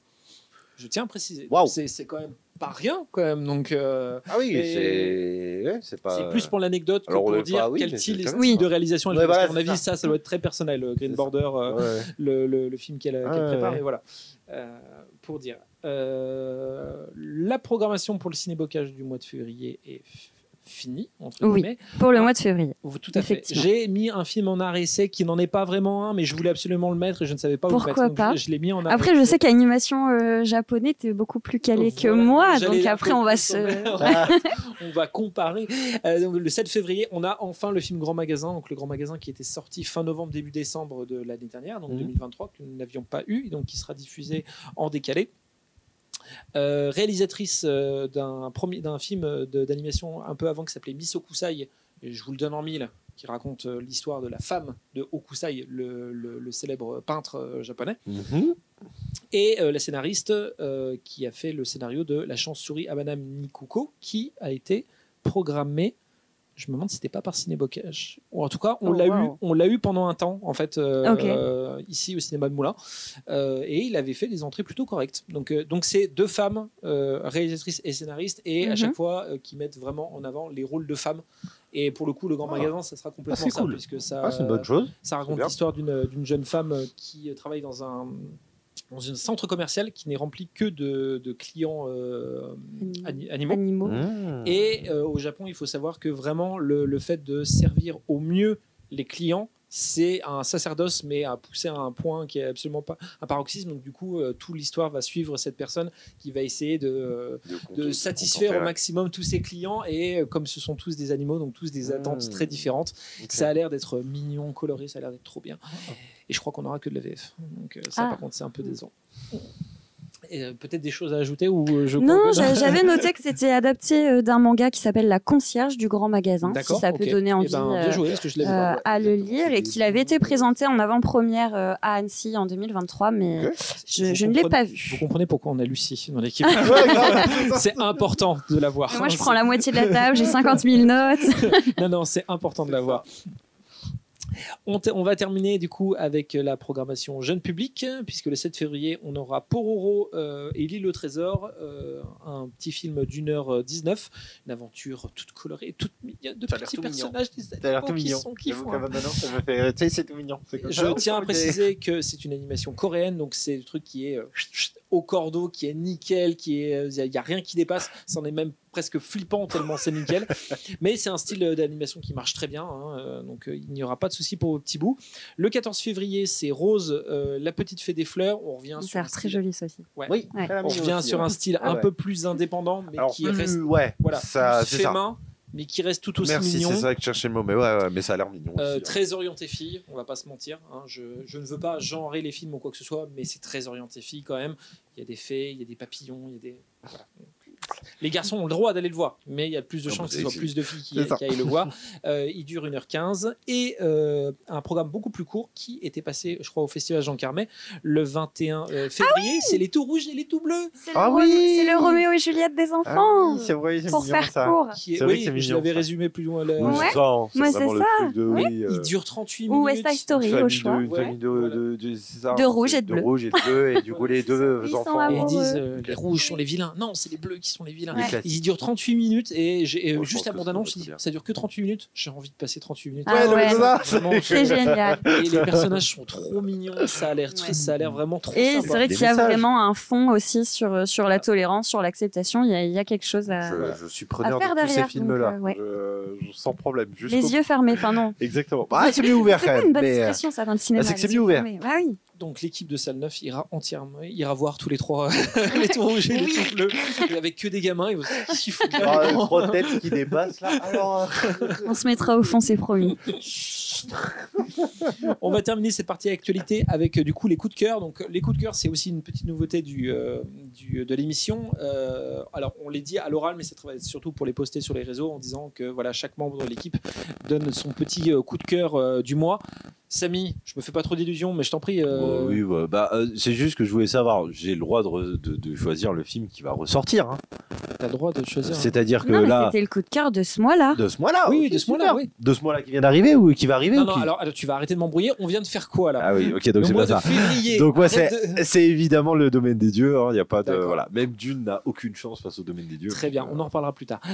[SPEAKER 1] Je tiens à préciser.
[SPEAKER 2] Waouh.
[SPEAKER 1] C'est quand même pas rien, quand même. Donc, euh,
[SPEAKER 2] Ah oui, c'est ouais, pas.
[SPEAKER 1] plus pour l'anecdote que pour dire
[SPEAKER 2] pas- oui,
[SPEAKER 1] quel style de réalisation elle
[SPEAKER 2] Ouais,
[SPEAKER 1] fait.
[SPEAKER 2] Voilà,
[SPEAKER 1] mon avis,
[SPEAKER 2] ça.
[SPEAKER 1] ça, ça doit être très personnel. euh, Green. Border, euh,
[SPEAKER 2] Ouais.
[SPEAKER 1] le, le- le film qu'elle prépare. Et voilà. Euh, pour dire. La programmation pour le cinébocage du mois de février est f- finie, entre
[SPEAKER 3] Oui.
[SPEAKER 1] guillemets.
[SPEAKER 3] Pour le mois de février.
[SPEAKER 1] Tout à fait. J'ai mis un film en art essai qui n'en est pas vraiment un, mais je voulais absolument le mettre et je ne savais pas où le
[SPEAKER 3] Pourquoi
[SPEAKER 1] mettre.
[SPEAKER 3] Pas
[SPEAKER 1] je, je l'ai mis en art
[SPEAKER 3] Après, je sais qu'animation euh, japonais, t'es beaucoup plus calé que moi. Donc après, on va se.
[SPEAKER 1] on va comparer. Euh, donc, le 7 février, on a enfin le film Grand Magasin, donc le Grand Magasin qui était sorti fin novembre, début décembre de l'année dernière, donc
[SPEAKER 2] Mhm.
[SPEAKER 1] 2023, que nous n'avions pas eu, donc qui sera diffusé en décalé. Euh, réalisatrice euh, d'un film d'animation un peu avant qui s'appelait Miss Okusai, et je vous le donne en mille, qui raconte euh, l'histoire de la femme de Okusai, le, le- le célèbre peintre japonais.
[SPEAKER 2] Mhm.
[SPEAKER 1] Et euh, la scénariste euh, qui a fait le scénario de La chance-souris à Madame Nikuko, qui a été programmée. Je me demande si c'était pas par Cinébocage. Ou en tout cas, on
[SPEAKER 3] Oh,
[SPEAKER 1] l'a eu, on l'a eu pendant un temps en fait euh, euh, ici au cinéma de Moulin, Euh, et il avait fait des entrées plutôt correctes. Donc, euh, donc c'est deux femmes euh, réalisatrices et scénaristes, et à
[SPEAKER 3] Mhm.
[SPEAKER 1] chaque fois euh, qui mettent vraiment en avant les rôles de femmes. Et pour le coup, le grand
[SPEAKER 2] Ah.
[SPEAKER 1] magasin, ça sera complètement
[SPEAKER 2] c'est
[SPEAKER 1] ça,
[SPEAKER 2] cool.
[SPEAKER 1] puisque ça,
[SPEAKER 2] Ah, c'est une bonne chose.
[SPEAKER 1] ça raconte l'histoire d'une d'une jeune femme qui travaille dans un, dans un centre commercial qui n'est rempli que de, de clients euh, ani- animaux.
[SPEAKER 3] Animaux.
[SPEAKER 2] Mmh.
[SPEAKER 1] Et euh, au Japon, il faut savoir que vraiment le, le fait de servir au mieux les clients, c'est un sacerdoce, mais à pousser à un point qui est absolument pas un paroxysme. Donc du coup, euh, toute l'histoire va suivre cette personne qui va essayer de, de satisfaire au maximum tous ses clients. Et euh, comme ce sont tous des animaux, donc tous des attentes
[SPEAKER 2] Mmh.
[SPEAKER 1] très différentes, ça a l'air d'être mignon, coloré, ça a l'air d'être trop bien. Et je crois qu'on aura que de la VF. Donc euh, ça,
[SPEAKER 3] Ah.
[SPEAKER 1] par contre, c'est un peu décevant. Euh, peut-être des choses à ajouter ou euh, je
[SPEAKER 3] Non, j'avais noté que c'était adapté euh, d'un manga qui s'appelle La Concierge du Grand Magasin, si
[SPEAKER 1] D'accord,
[SPEAKER 3] ça peut donner
[SPEAKER 1] Eh
[SPEAKER 3] envie
[SPEAKER 1] ben, bien joué, parce que je
[SPEAKER 3] à le lire et qu'il avait été présenté en avant-première à Annecy en 2023, mais je,
[SPEAKER 1] Vous
[SPEAKER 3] je ne l'ai pas
[SPEAKER 1] Vous
[SPEAKER 3] vu.
[SPEAKER 1] comprenez pourquoi on a Lucie dans l'équipe. C'est important de l'avoir.
[SPEAKER 3] Moi, je prends la moitié de la table, j'ai 50 000 notes.
[SPEAKER 1] Non, non, c'est important de l'avoir. On, te- on va terminer du coup avec la programmation jeune public, puisque le 7 février, on aura Pororo euh, et l'île au trésor, euh, un petit film d'une heure euh, 19, une aventure toute colorée, toute mignonne, de petits
[SPEAKER 2] tout mignon.
[SPEAKER 1] personnages des
[SPEAKER 2] Ça a l'air
[SPEAKER 1] animaux
[SPEAKER 2] tout
[SPEAKER 1] qui
[SPEAKER 2] mignon.
[SPEAKER 1] sont qui
[SPEAKER 2] J'avoue
[SPEAKER 1] font
[SPEAKER 2] qu'à
[SPEAKER 1] un
[SPEAKER 2] maintenant, ça me fait. Tu sais, c'est tout mignon. C'est comme
[SPEAKER 1] Je tiens à préciser que c'est une animation coréenne, donc c'est le truc qui est euh, au cordeau, qui est nickel, qui est, il n'y a, rien qui dépasse, c'en est même presque flippant tellement c'est nickel. Mais c'est un style euh, d'animation qui marche très bien, hein, euh, donc euh, il n'y aura pas de souci pour vos petits bouts. Le 14 février, c'est Rose, euh, la petite fée des fleurs. On revient
[SPEAKER 3] Ça a l'air très
[SPEAKER 1] style-
[SPEAKER 3] joli, ça aussi.
[SPEAKER 1] Ouais.
[SPEAKER 2] Oui,
[SPEAKER 3] Ouais.
[SPEAKER 1] On revient
[SPEAKER 2] aussi,
[SPEAKER 1] sur
[SPEAKER 2] ouais.
[SPEAKER 1] un style
[SPEAKER 2] Ah
[SPEAKER 1] un peu plus indépendant, mais
[SPEAKER 2] Alors,
[SPEAKER 1] qui
[SPEAKER 2] plus-
[SPEAKER 1] reste
[SPEAKER 2] ouais,
[SPEAKER 1] voilà,
[SPEAKER 2] ça,
[SPEAKER 1] plus
[SPEAKER 2] c'est
[SPEAKER 1] fait
[SPEAKER 2] ça.
[SPEAKER 1] main, mais qui reste tout aussi
[SPEAKER 2] Merci,
[SPEAKER 1] mignon.
[SPEAKER 2] c'est ça que cherchais le mot, mais ouais, ouais, mais ça a l'air mignon.
[SPEAKER 1] Euh,
[SPEAKER 2] aussi, hein.
[SPEAKER 1] très orienté fille, on va pas se mentir. hein. Je, je ne veux pas genrer les films ou quoi que ce soit, mais c'est très orienté fille quand même. Il y a des fées, il y a des papillons, il y a des. voilà. Les garçons ont le droit d'aller le voir, mais il y a plus de
[SPEAKER 2] Ah,
[SPEAKER 1] chances que ce soit plus de filles qui, aillent le voir. Euh, il dure 1h15 et euh, un programme beaucoup plus court qui était passé, je crois, au Festival Jean Carmet le 21 euh, février. c'est les tout rouges et les tout bleus.
[SPEAKER 3] C'est
[SPEAKER 2] Ah
[SPEAKER 3] le,
[SPEAKER 2] oui
[SPEAKER 3] le Roméo et Juliette des
[SPEAKER 2] Ah
[SPEAKER 3] enfants.
[SPEAKER 2] oui, c'est vrai, c'est
[SPEAKER 3] pour faire
[SPEAKER 2] ça.
[SPEAKER 3] court.
[SPEAKER 1] Qui est,
[SPEAKER 2] C'est vrai que
[SPEAKER 1] je l'avais résumé plus loin.
[SPEAKER 2] Oui,
[SPEAKER 3] Ouais.
[SPEAKER 2] c'est ça, hein, c'est
[SPEAKER 3] ça.
[SPEAKER 2] truc de oui,
[SPEAKER 1] Il
[SPEAKER 2] euh,
[SPEAKER 1] dure 38
[SPEAKER 3] Ou
[SPEAKER 1] minutes.
[SPEAKER 3] West Side Story,
[SPEAKER 2] une
[SPEAKER 3] au choix.
[SPEAKER 2] de, une famille de,
[SPEAKER 3] rouge et de
[SPEAKER 2] de
[SPEAKER 3] bleu.
[SPEAKER 2] rouge et de bleu, et du coup, les deux enfants.
[SPEAKER 1] Ils disent euh, les rouges sont les vilains. Non, c'est les bleus qui sont les vilains.
[SPEAKER 2] Les classiques.
[SPEAKER 1] Il dure 38 minutes et j'ai, euh,
[SPEAKER 2] Oh, je
[SPEAKER 1] juste la bande-annonce,
[SPEAKER 2] ça
[SPEAKER 1] dure que 38 minutes. J'ai envie de passer 38 minutes.
[SPEAKER 3] Ah
[SPEAKER 2] non, mais
[SPEAKER 3] ouais.
[SPEAKER 2] c'est
[SPEAKER 3] C'est génial.
[SPEAKER 1] Et les personnages sont trop mignons. Ça a l'air, très-
[SPEAKER 3] Ouais.
[SPEAKER 1] ça a l'air vraiment trop
[SPEAKER 3] Et
[SPEAKER 1] sympa.
[SPEAKER 3] c'est vrai qu'il y a vraiment un fond aussi sur, sur la tolérance, sur l'acceptation. Il y a, il y a quelque chose à.
[SPEAKER 2] Je, je suis preneur
[SPEAKER 3] faire
[SPEAKER 2] de tous ces
[SPEAKER 3] derrière,
[SPEAKER 2] films-là.
[SPEAKER 3] donc, euh, ouais.
[SPEAKER 2] Je- je- sans problème. jusqu'au-
[SPEAKER 3] Les yeux fermés, enfin non.
[SPEAKER 2] Exactement. Ah, c'est mieux ouvert
[SPEAKER 3] C'est
[SPEAKER 2] quand même.
[SPEAKER 3] une bonne
[SPEAKER 2] euh,
[SPEAKER 3] expression ça dans le cinéma.
[SPEAKER 2] Ah, c'est que c'est
[SPEAKER 3] yeux
[SPEAKER 2] ouvert.
[SPEAKER 3] Ah oui.
[SPEAKER 1] Donc l'équipe de Salle 9 ira entièrement, ira voir tous les trois, les tout rouges et les tout bleus, avec que des gamins. Ils vont se dire,
[SPEAKER 2] Ah, trois têtes qui dépassent là. Alors, euh,
[SPEAKER 3] On se mettra au fond, c'est promis.
[SPEAKER 1] On va terminer cette partie actualité avec euh, du coup les coups de cœur. Donc les coups de cœur, c'est aussi une petite nouveauté du, euh, du- de l'émission. Euh, alors on les dit à l'oral, mais être surtout pour les poster sur les réseaux en disant que voilà chaque membre de l'équipe donne son petit coup de cœur euh, du mois. Samy, je me fais pas trop d'illusions, mais je t'en prie. Euh,
[SPEAKER 2] Oh, oui, ouais, bah, euh, c'est juste que je voulais savoir. J'ai le droit de, re- de- de choisir le film qui va ressortir. hein.
[SPEAKER 1] T'as le droit de choisir.
[SPEAKER 2] C'est-à-dire que
[SPEAKER 3] Non, mais
[SPEAKER 2] là,
[SPEAKER 3] c'était le coup de cœur de ce mois-là.
[SPEAKER 2] de ce mois-là.
[SPEAKER 1] Oui, de ce mois-là, oui.
[SPEAKER 2] De ce mois-là qui vient d'arriver ou qui va arriver
[SPEAKER 1] Non,
[SPEAKER 2] ou
[SPEAKER 1] non,
[SPEAKER 2] qui-
[SPEAKER 1] alors, alors, tu vas arrêter de m'embrouiller. On vient de faire quoi là
[SPEAKER 2] Ah oui, ok, donc c'est pas ça.
[SPEAKER 1] février.
[SPEAKER 2] Donc c'est
[SPEAKER 1] de-
[SPEAKER 2] c'est évidemment le domaine des dieux. Il y a pas de voilà. Même Dune n'a aucune chance face au domaine des dieux.
[SPEAKER 1] Très bien,
[SPEAKER 2] Donc,
[SPEAKER 1] on
[SPEAKER 2] euh,
[SPEAKER 1] en reparlera plus tard.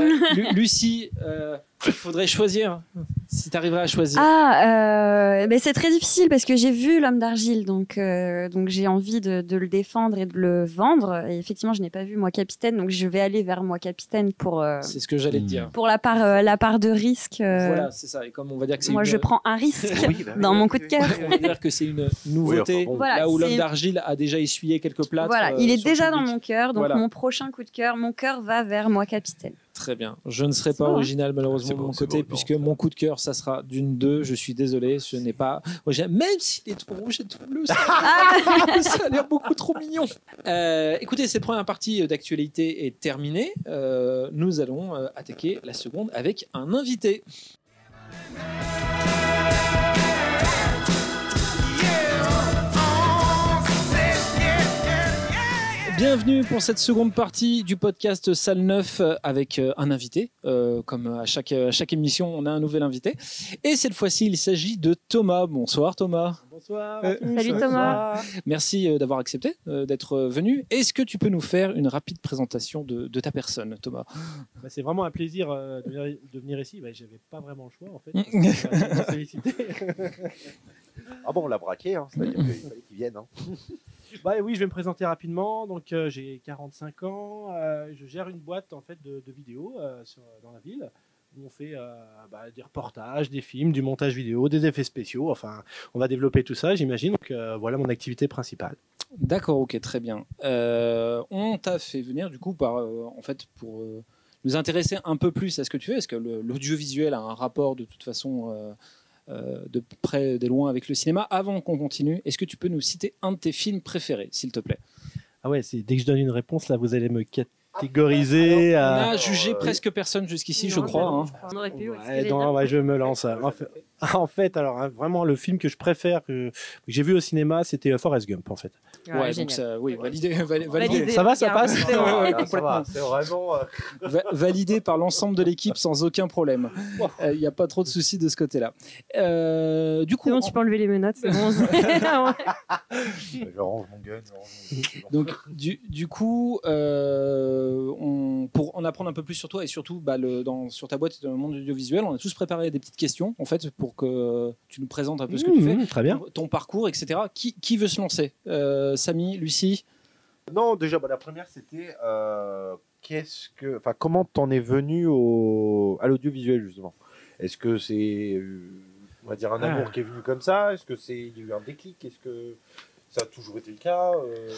[SPEAKER 1] Euh, Lu- Lucie, euh, il faudrait choisir. Si tu arriverais à choisir.
[SPEAKER 3] Ah, euh, mais c'est très difficile parce que j'ai vu l'homme d'argile, donc, euh, donc j'ai envie de, de le défendre et de le vendre. Et effectivement, je n'ai pas vu moi capitaine, donc je vais aller vers moi capitaine pour, euh,
[SPEAKER 1] C'est ce que j'allais te dire.
[SPEAKER 3] pour la, part, euh, la part de risque. euh,
[SPEAKER 1] Voilà, c'est ça. Et comme on va dire que c'est
[SPEAKER 3] moi,
[SPEAKER 1] une-
[SPEAKER 3] je prends un risque
[SPEAKER 2] oui, bah
[SPEAKER 3] dans
[SPEAKER 2] oui,
[SPEAKER 3] mon coup de cœur.
[SPEAKER 2] oui,
[SPEAKER 1] on va dire que c'est une nouveauté.
[SPEAKER 2] Oui, enfin, bon.
[SPEAKER 3] Voilà,
[SPEAKER 1] là où l'homme d'argile a déjà essuyé quelques plâtres.
[SPEAKER 3] Voilà, il est déjà dans mon cœur, donc
[SPEAKER 1] Voilà.
[SPEAKER 3] mon prochain coup de cœur, mon cœur va vers moi capitaine.
[SPEAKER 1] Très bien. Je ne serai pas
[SPEAKER 3] hein
[SPEAKER 1] original malheureusement de mon côté puisque mon coup de cœur ça sera d'une deux. Je suis désolé, ce n'est pas original. Même s'il est tout rouge et tout bleu, ça,
[SPEAKER 3] Ah,
[SPEAKER 1] ça a l'air beaucoup trop mignon. Euh, écoutez, cette première partie d'actualité est terminée. Euh, nous allons euh, attaquer la seconde avec un invité. Bienvenue pour cette seconde partie du podcast Salle 9 avec euh, un invité. Euh, comme à chaque, à chaque émission, on a un nouvel invité. Et cette fois-ci, il s'agit de Thomas. Bonsoir Thomas.
[SPEAKER 4] Bonsoir.
[SPEAKER 1] Euh,
[SPEAKER 3] Salut Thomas.
[SPEAKER 1] Merci euh, d'avoir accepté euh, d'être euh, venu. Est-ce que tu peux nous faire une rapide présentation de, de ta personne, Thomas?
[SPEAKER 4] Bah, c'est vraiment un plaisir euh, de, venir, de venir ici. Bah, J'avais pas vraiment le choix en fait. Euh.
[SPEAKER 2] Ah bon, on l'a braqué, hein, c'est-à-dire qu'il fallait qu'il vienne. Hein.
[SPEAKER 4] bah, oui, je vais me présenter rapidement. Donc euh, j'ai 45 ans. euh, je gère une boîte en fait de, de vidéos euh, dans la ville. Où on fait bah, des reportages, des films, du montage vidéo, des effets spéciaux. Enfin, on va développer tout ça, j'imagine. Donc voilà mon activité principale.
[SPEAKER 1] D'accord, ok, très bien. On t'a fait venir du coup en fait, pour nous intéresser un peu plus à ce que tu fais. Est-ce que l'audiovisuel a un rapport de toute façon de près, des loin avec le cinéma Avant qu'on continue, est-ce que tu peux nous citer un de tes films préférés, s'il te plaît?
[SPEAKER 4] Ah ouais, c'est dès que je donne une réponse là, vous allez me catégoriser.
[SPEAKER 1] On
[SPEAKER 4] euh,
[SPEAKER 1] a jugé
[SPEAKER 2] euh,
[SPEAKER 1] presque personne jusqu'ici, je crois. hein.
[SPEAKER 3] On aurait pu. ouais,
[SPEAKER 4] non, ouais, je me lance. En en fait, alors hein, vraiment le film que je préfère, que, que j'ai vu au cinéma, c'était euh, Forrest Gump en fait.
[SPEAKER 3] Ouais,
[SPEAKER 1] donc ça, oui, validé, vali- validé,
[SPEAKER 3] Validé.
[SPEAKER 4] Ça va, ça passe
[SPEAKER 2] ça va, c'est vraiment. euh,
[SPEAKER 1] Va- validé par l'ensemble de l'équipe sans aucun problème. Il n'y a pas trop de soucis de ce côté-là. Euh, du coup,
[SPEAKER 3] bon, tu peux enlever les menottes, c'est bon.
[SPEAKER 2] Je range mon gun.
[SPEAKER 1] Donc, du, du coup, euh, on, pour en apprendre un peu plus sur toi et surtout bah, le, dans, sur ta boîte dans le monde audiovisuel, on a tous préparé des petites questions en fait pour que tu nous présentes un peu ce que tu fais,
[SPEAKER 4] Mmh, Très bien.
[SPEAKER 1] ton parcours, etc. Qui, qui veut se lancer? Euh, Samy, Lucie?
[SPEAKER 2] Non, déjà, bah, la première, c'était euh, qu'est-ce que, enfin, comment t'en es venu au, à l'audiovisuel justement? Est-ce que c'est, on va dire, un
[SPEAKER 4] Ah.
[SPEAKER 2] amour qui est venu comme ça? Est-ce que c'est, il y a eu un déclic? Est-ce que ça a toujours été le cas Euh,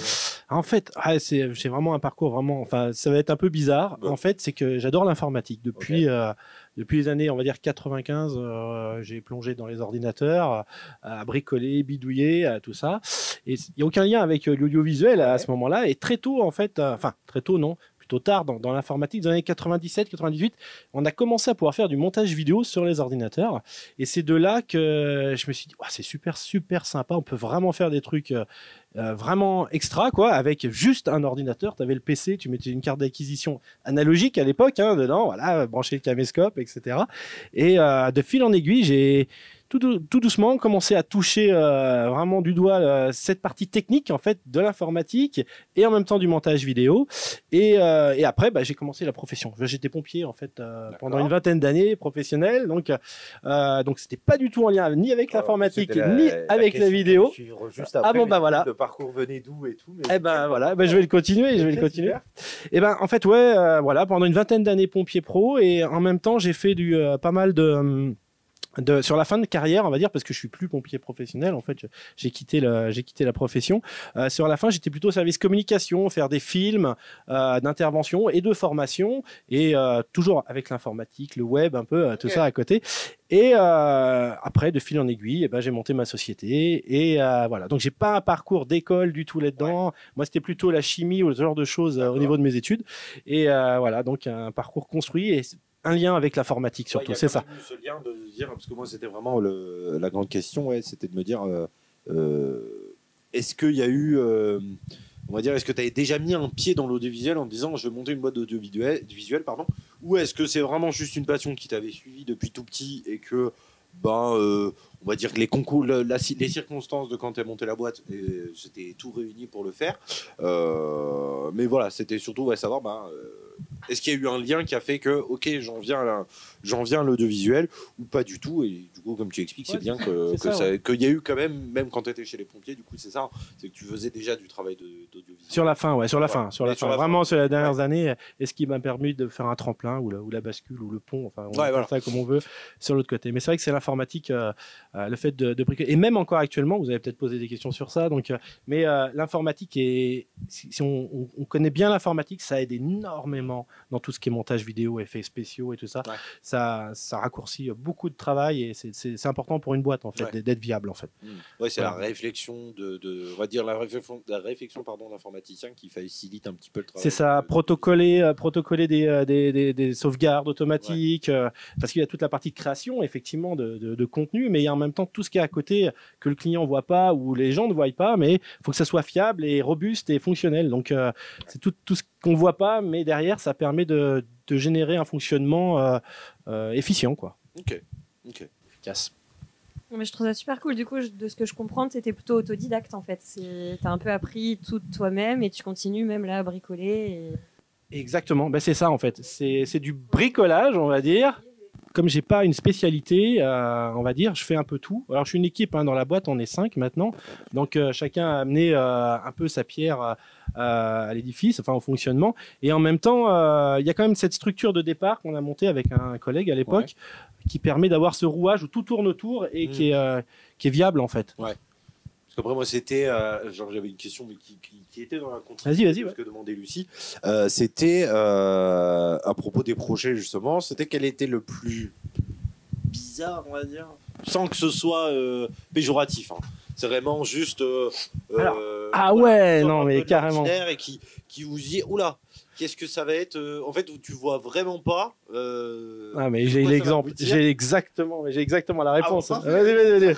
[SPEAKER 4] En fait, ah, c'est c'est vraiment un parcours vraiment. Enfin, ça va être un peu bizarre. En fait, c'est que j'adore l'informatique depuis. euh, depuis les années, on va dire 95, euh, j'ai plongé dans les ordinateurs, euh, à bricoler, bidouiller, à tout ça. Et il n'y a aucun lien avec euh, l'audiovisuel à ce moment-là. Et très tôt, en fait, euh, enfin, très tôt, non, plutôt tard dans, l'informatique, dans les années 97, 98, on a commencé à pouvoir faire du montage vidéo sur les ordinateurs. Et c'est de là que je me suis dit, c'est super, super sympa. On peut vraiment faire des trucs euh, euh, vraiment extra, quoi, avec juste un ordinateur. Tu avais le PC, tu mettais une carte d'acquisition analogique à l'époque, hein, dedans, voilà, brancher le caméscope, etc. Et euh, de fil en aiguille, j'ai tout, dou- tout doucement commencé à toucher euh, vraiment du doigt euh, cette partie technique en fait de l'informatique et en même temps du montage vidéo. Et, euh, et après, bah, j'ai commencé la profession. J'étais pompier en fait pendant une vingtaine d'années, professionnel. Donc, donc c'était pas du tout en lien ni avec l'informatique
[SPEAKER 2] C'était
[SPEAKER 4] ni avec la vidéo.
[SPEAKER 2] Juste
[SPEAKER 4] Ah
[SPEAKER 2] après,
[SPEAKER 4] bon,
[SPEAKER 2] mais
[SPEAKER 4] bah voilà.
[SPEAKER 2] Le parcours venait d'où et tout. mais-
[SPEAKER 4] Eh ben voilà, ben, je vais le continuer, je vais le continuer. Et ben en fait ouais, euh, voilà, pendant une vingtaine d'années pompier pro et en même temps j'ai fait du euh, pas mal de hum, de, sur la fin de carrière, on va dire, parce que je suis plus pompier professionnel, en fait, j'ai quitté, j'ai quitté la profession. Euh, sur la fin, j'étais plutôt au service communication, faire des films euh, d'intervention et de formation, et euh, toujours avec l'informatique, le web, un peu, euh, tout ça à côté. Et euh, après, de fil en aiguille, eh ben, j'ai monté ma société, et euh, voilà. Donc, j'ai pas un parcours d'école du tout là-dedans. Moi, c'était plutôt la chimie ou ce genre de choses au niveau de mes études. Et euh, voilà, donc un parcours construit et un lien avec l'informatique surtout,
[SPEAKER 2] Ouais,
[SPEAKER 4] c'est ça.
[SPEAKER 2] ce lien de dire, parce que moi c'était vraiment le- la grande question, ouais, c'était de me dire, euh, euh, est-ce qu'il y a eu, euh, on va dire, est-ce que tu avais déjà mis un pied dans l'audiovisuel en te disant, je vais monter une boîte d'audiovisuel, visuel, pardon, ou est-ce que c'est vraiment juste une passion qui t'avait suivi depuis tout petit et que, ben, euh, on va dire que les concours, la- les circonstances de quand tu as monté la boîte, euh, c'était tout réuni pour le faire. Euh, mais voilà, c'était surtout ouais, savoir, ben, euh, est-ce qu'il y a eu un lien qui a fait que, ok, j'en viens j'en viens à l'audiovisuel ou pas du tout et du coup comme tu expliques c'est bien que
[SPEAKER 4] c'est
[SPEAKER 2] que
[SPEAKER 4] ça,
[SPEAKER 2] ça-
[SPEAKER 4] ouais.
[SPEAKER 2] qu'il y a eu quand même même quand tu étais chez les pompiers du coup c'est ça c'est que tu faisais déjà du travail de- d'audiovisuel
[SPEAKER 4] Sur la fin, ouais, sur la
[SPEAKER 2] Ouais.
[SPEAKER 4] fin, sur la
[SPEAKER 2] sur
[SPEAKER 4] fin.
[SPEAKER 2] la fin.
[SPEAKER 4] Vraiment, sur les dernières années, et ce qui m'a permis de faire un tremplin ou la, ou la bascule ou le pont, enfin, on
[SPEAKER 2] Ouais,
[SPEAKER 4] appelle
[SPEAKER 2] voilà.
[SPEAKER 4] ça comme on veut, sur l'autre côté. Mais c'est vrai que c'est l'informatique, euh, le fait de, de bricoler. Et même encore actuellement, vous avez peut-être posé des questions sur ça. Donc, euh, mais euh, l'informatique est, si, si on, on- on connaît bien l'informatique, ça aide énormément dans tout ce qui est montage vidéo, effets spéciaux et tout ça.
[SPEAKER 5] Ouais.
[SPEAKER 4] Ça, ça raccourcit beaucoup de travail et c'est- important pour une boîte en fait
[SPEAKER 5] Ouais.
[SPEAKER 4] d'être- viable en fait.
[SPEAKER 5] Ouais, c'est la réflexion de, de- on va dire la réflexion, la réflexion pardon d'informaticien qui facilite un petit peu le travail.
[SPEAKER 4] C'est ça, protocoler, euh, protocoler des, euh, des, des- des sauvegardes automatiques, euh, parce qu'il y a toute la partie de création, effectivement, de, de- de contenu, mais il y a en même temps tout ce qui est à côté que le client voit pas ou les gens ne voient pas, mais il faut que ça soit fiable et robuste et fonctionnel. Donc, euh, c'est tout, tout ce qu'on voit pas, mais derrière, ça permet de, de générer un fonctionnement euh, euh, efficient, quoi.
[SPEAKER 5] Ok. Ok.
[SPEAKER 4] Efficace.
[SPEAKER 3] Mais je trouve ça super cool. Du coup, je- de ce que je comprends, tu étais plutôt autodidacte en fait. Tu as un peu appris tout de toi-même et tu continues même là à bricoler. et-
[SPEAKER 4] Exactement, ben, c'est ça en fait. C'est c'est du bricolage, on va dire. Comme j'ai pas une spécialité, euh, on va dire, je fais un peu tout. Alors je suis une équipe hein, dans la boîte, on est cinq maintenant, donc euh, chacun a amené euh, un peu sa pierre à l'édifice, enfin au fonctionnement. Et en même temps, il y a quand même cette structure de départ qu'on a montée avec un collègue à l'époque, qui permet d'avoir ce rouage où tout tourne autour et
[SPEAKER 5] Mm.
[SPEAKER 4] qui, est, qui est viable en fait.
[SPEAKER 5] Parce qu'après moi c'était, euh, genre j'avais une question mais qui, qui- qui était dans la continuité
[SPEAKER 4] Vas-y, ouais.
[SPEAKER 5] que demandait Lucie. Euh, c'était euh, à propos des projets justement, c'était quel était le plus bizarre on va dire, sans que ce soit euh, péjoratif. hein. C'est vraiment juste.
[SPEAKER 4] Alors, ah ouais, non, mais carrément.
[SPEAKER 5] Et qui, qui vous dit, oula, qu'est-ce que ça va être euh, En fait, où tu vois vraiment pas. euh,
[SPEAKER 4] Ah mais j'ai l'exemple, j'ai exactement, j'ai exactement la réponse.
[SPEAKER 5] Ah, bon,
[SPEAKER 4] Vas-y, vas-y, vas-y.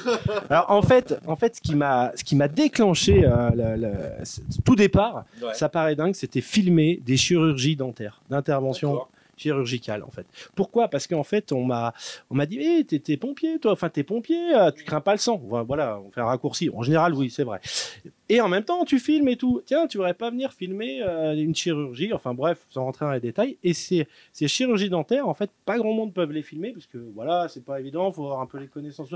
[SPEAKER 4] Alors en fait, en fait, ce qui m'a, ce qui m'a déclenché euh, le- le- ce- tout départ,
[SPEAKER 5] Ouais.
[SPEAKER 4] ça paraît dingue, c'était filmer des chirurgies dentaires, d'intervention chirurgicale en fait. Pourquoi? Parce qu'en fait, on m'a, on m'a dit, eh, t'es, t'es pompier, toi, enfin t'es pompier, tu crains pas le sang. Voilà, on fait un raccourci. En général, oui, c'est vrai. Et en même temps, tu filmes et tout. Tiens, tu voudrais pas venir filmer euh, une chirurgie, enfin bref, sans rentrer dans les détails. Et c'est ces chirurgies dentaires, en fait, pas grand monde peuvent les filmer parce que voilà, c'est pas évident, faut avoir un peu les connaissances.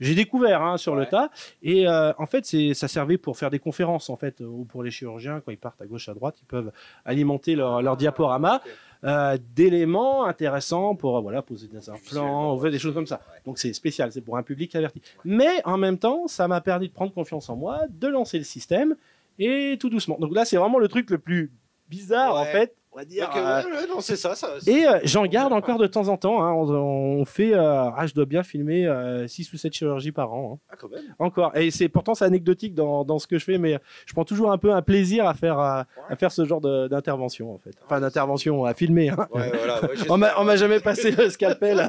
[SPEAKER 4] J'ai découvert hein, sur le tas, et euh, en fait, ça servait pour faire des conférences en fait, ou pour les chirurgiens quand ils partent à gauche à droite, ils peuvent alimenter leur, leur diaporama euh, d'éléments intéressants pour euh, voilà poser des implants, des choses comme ça. Donc c'est spécial, c'est pour un public averti. Mais en même temps, ça m'a permis de prendre confiance en moi, de lancer le système et tout doucement. Donc là, c'est vraiment le truc le plus bizarre en fait, on va dire. Euh,
[SPEAKER 5] ouais, ouais, non, c'est ça. ça
[SPEAKER 4] et euh, j'en garde encore de temps en temps. hein. On, on fait, euh, ah, je dois bien filmer 6 ou 7 chirurgies par an. hein.
[SPEAKER 5] Ah, quand même.
[SPEAKER 4] Encore. Et c'est pourtant c'est anecdotique dans, dans ce que je fais, mais je prends toujours un peu un plaisir à faire, à, à faire ce genre d'intervention en fait. Enfin d'intervention à filmer. hein.
[SPEAKER 5] Voilà.
[SPEAKER 4] On m'a- jamais passé le scalpel.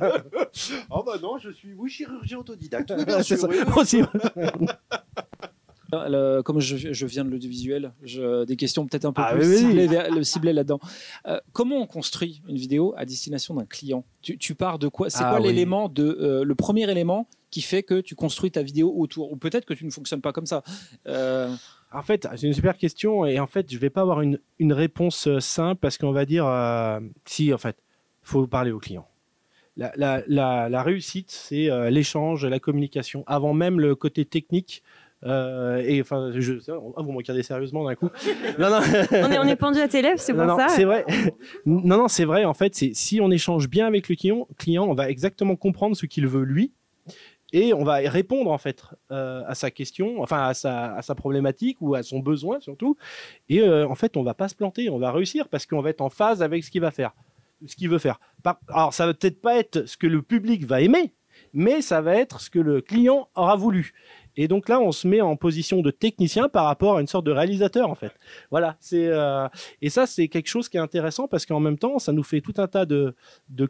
[SPEAKER 5] Oh bah non, je suis oui, chirurgien autodidacte.
[SPEAKER 4] C'est ça.
[SPEAKER 5] Oui, oui.
[SPEAKER 1] Le- comme je, je viens de l'audiovisuel, des questions peut-être un peu
[SPEAKER 4] Ah,
[SPEAKER 1] plus
[SPEAKER 4] oui,
[SPEAKER 1] ciblées, là-dedans. Euh, comment on construit une vidéo à destination d'un client? Tu, tu pars de quoi? C'est
[SPEAKER 4] Ah,
[SPEAKER 1] quoi
[SPEAKER 4] oui.
[SPEAKER 1] l'élément de euh, le premier élément qui fait que tu construis ta vidéo autour? Ou peut-être que tu ne fonctionnes pas comme ça. Euh,
[SPEAKER 4] En fait, c'est une super question et en fait, je vais pas avoir une, une réponse simple parce qu'on va dire si en fait, faut parler au client. La, la- la- la réussite, c'est l'échange, la communication, avant même le côté technique. Euh, et enfin, je, ah, vous me regardez sérieusement d'un coup. Non, non.
[SPEAKER 3] On est, on est pendu à tes lèvres, c'est pour
[SPEAKER 4] non,
[SPEAKER 3] ça.
[SPEAKER 4] C'est vrai. non, non, c'est vrai. En fait, c'est si on échange bien avec le client, client, on va exactement comprendre ce qu'il veut lui, et on va répondre en fait euh, à sa question, enfin à sa, à sa problématique ou à son besoin surtout. Et euh, en fait, on va pas se planter, on va réussir parce qu'on va être en phase avec ce qu'il va faire, ce qu'il veut faire. Par- Alors, ça va peut-être pas être ce que le public va aimer, mais ça va être ce que le client aura voulu. Et donc là, on se met en position de technicien par rapport à une sorte de réalisateur en fait. Voilà, c'est euh, et ça, c'est quelque chose qui est intéressant parce qu'en même temps, ça nous fait tout un tas de,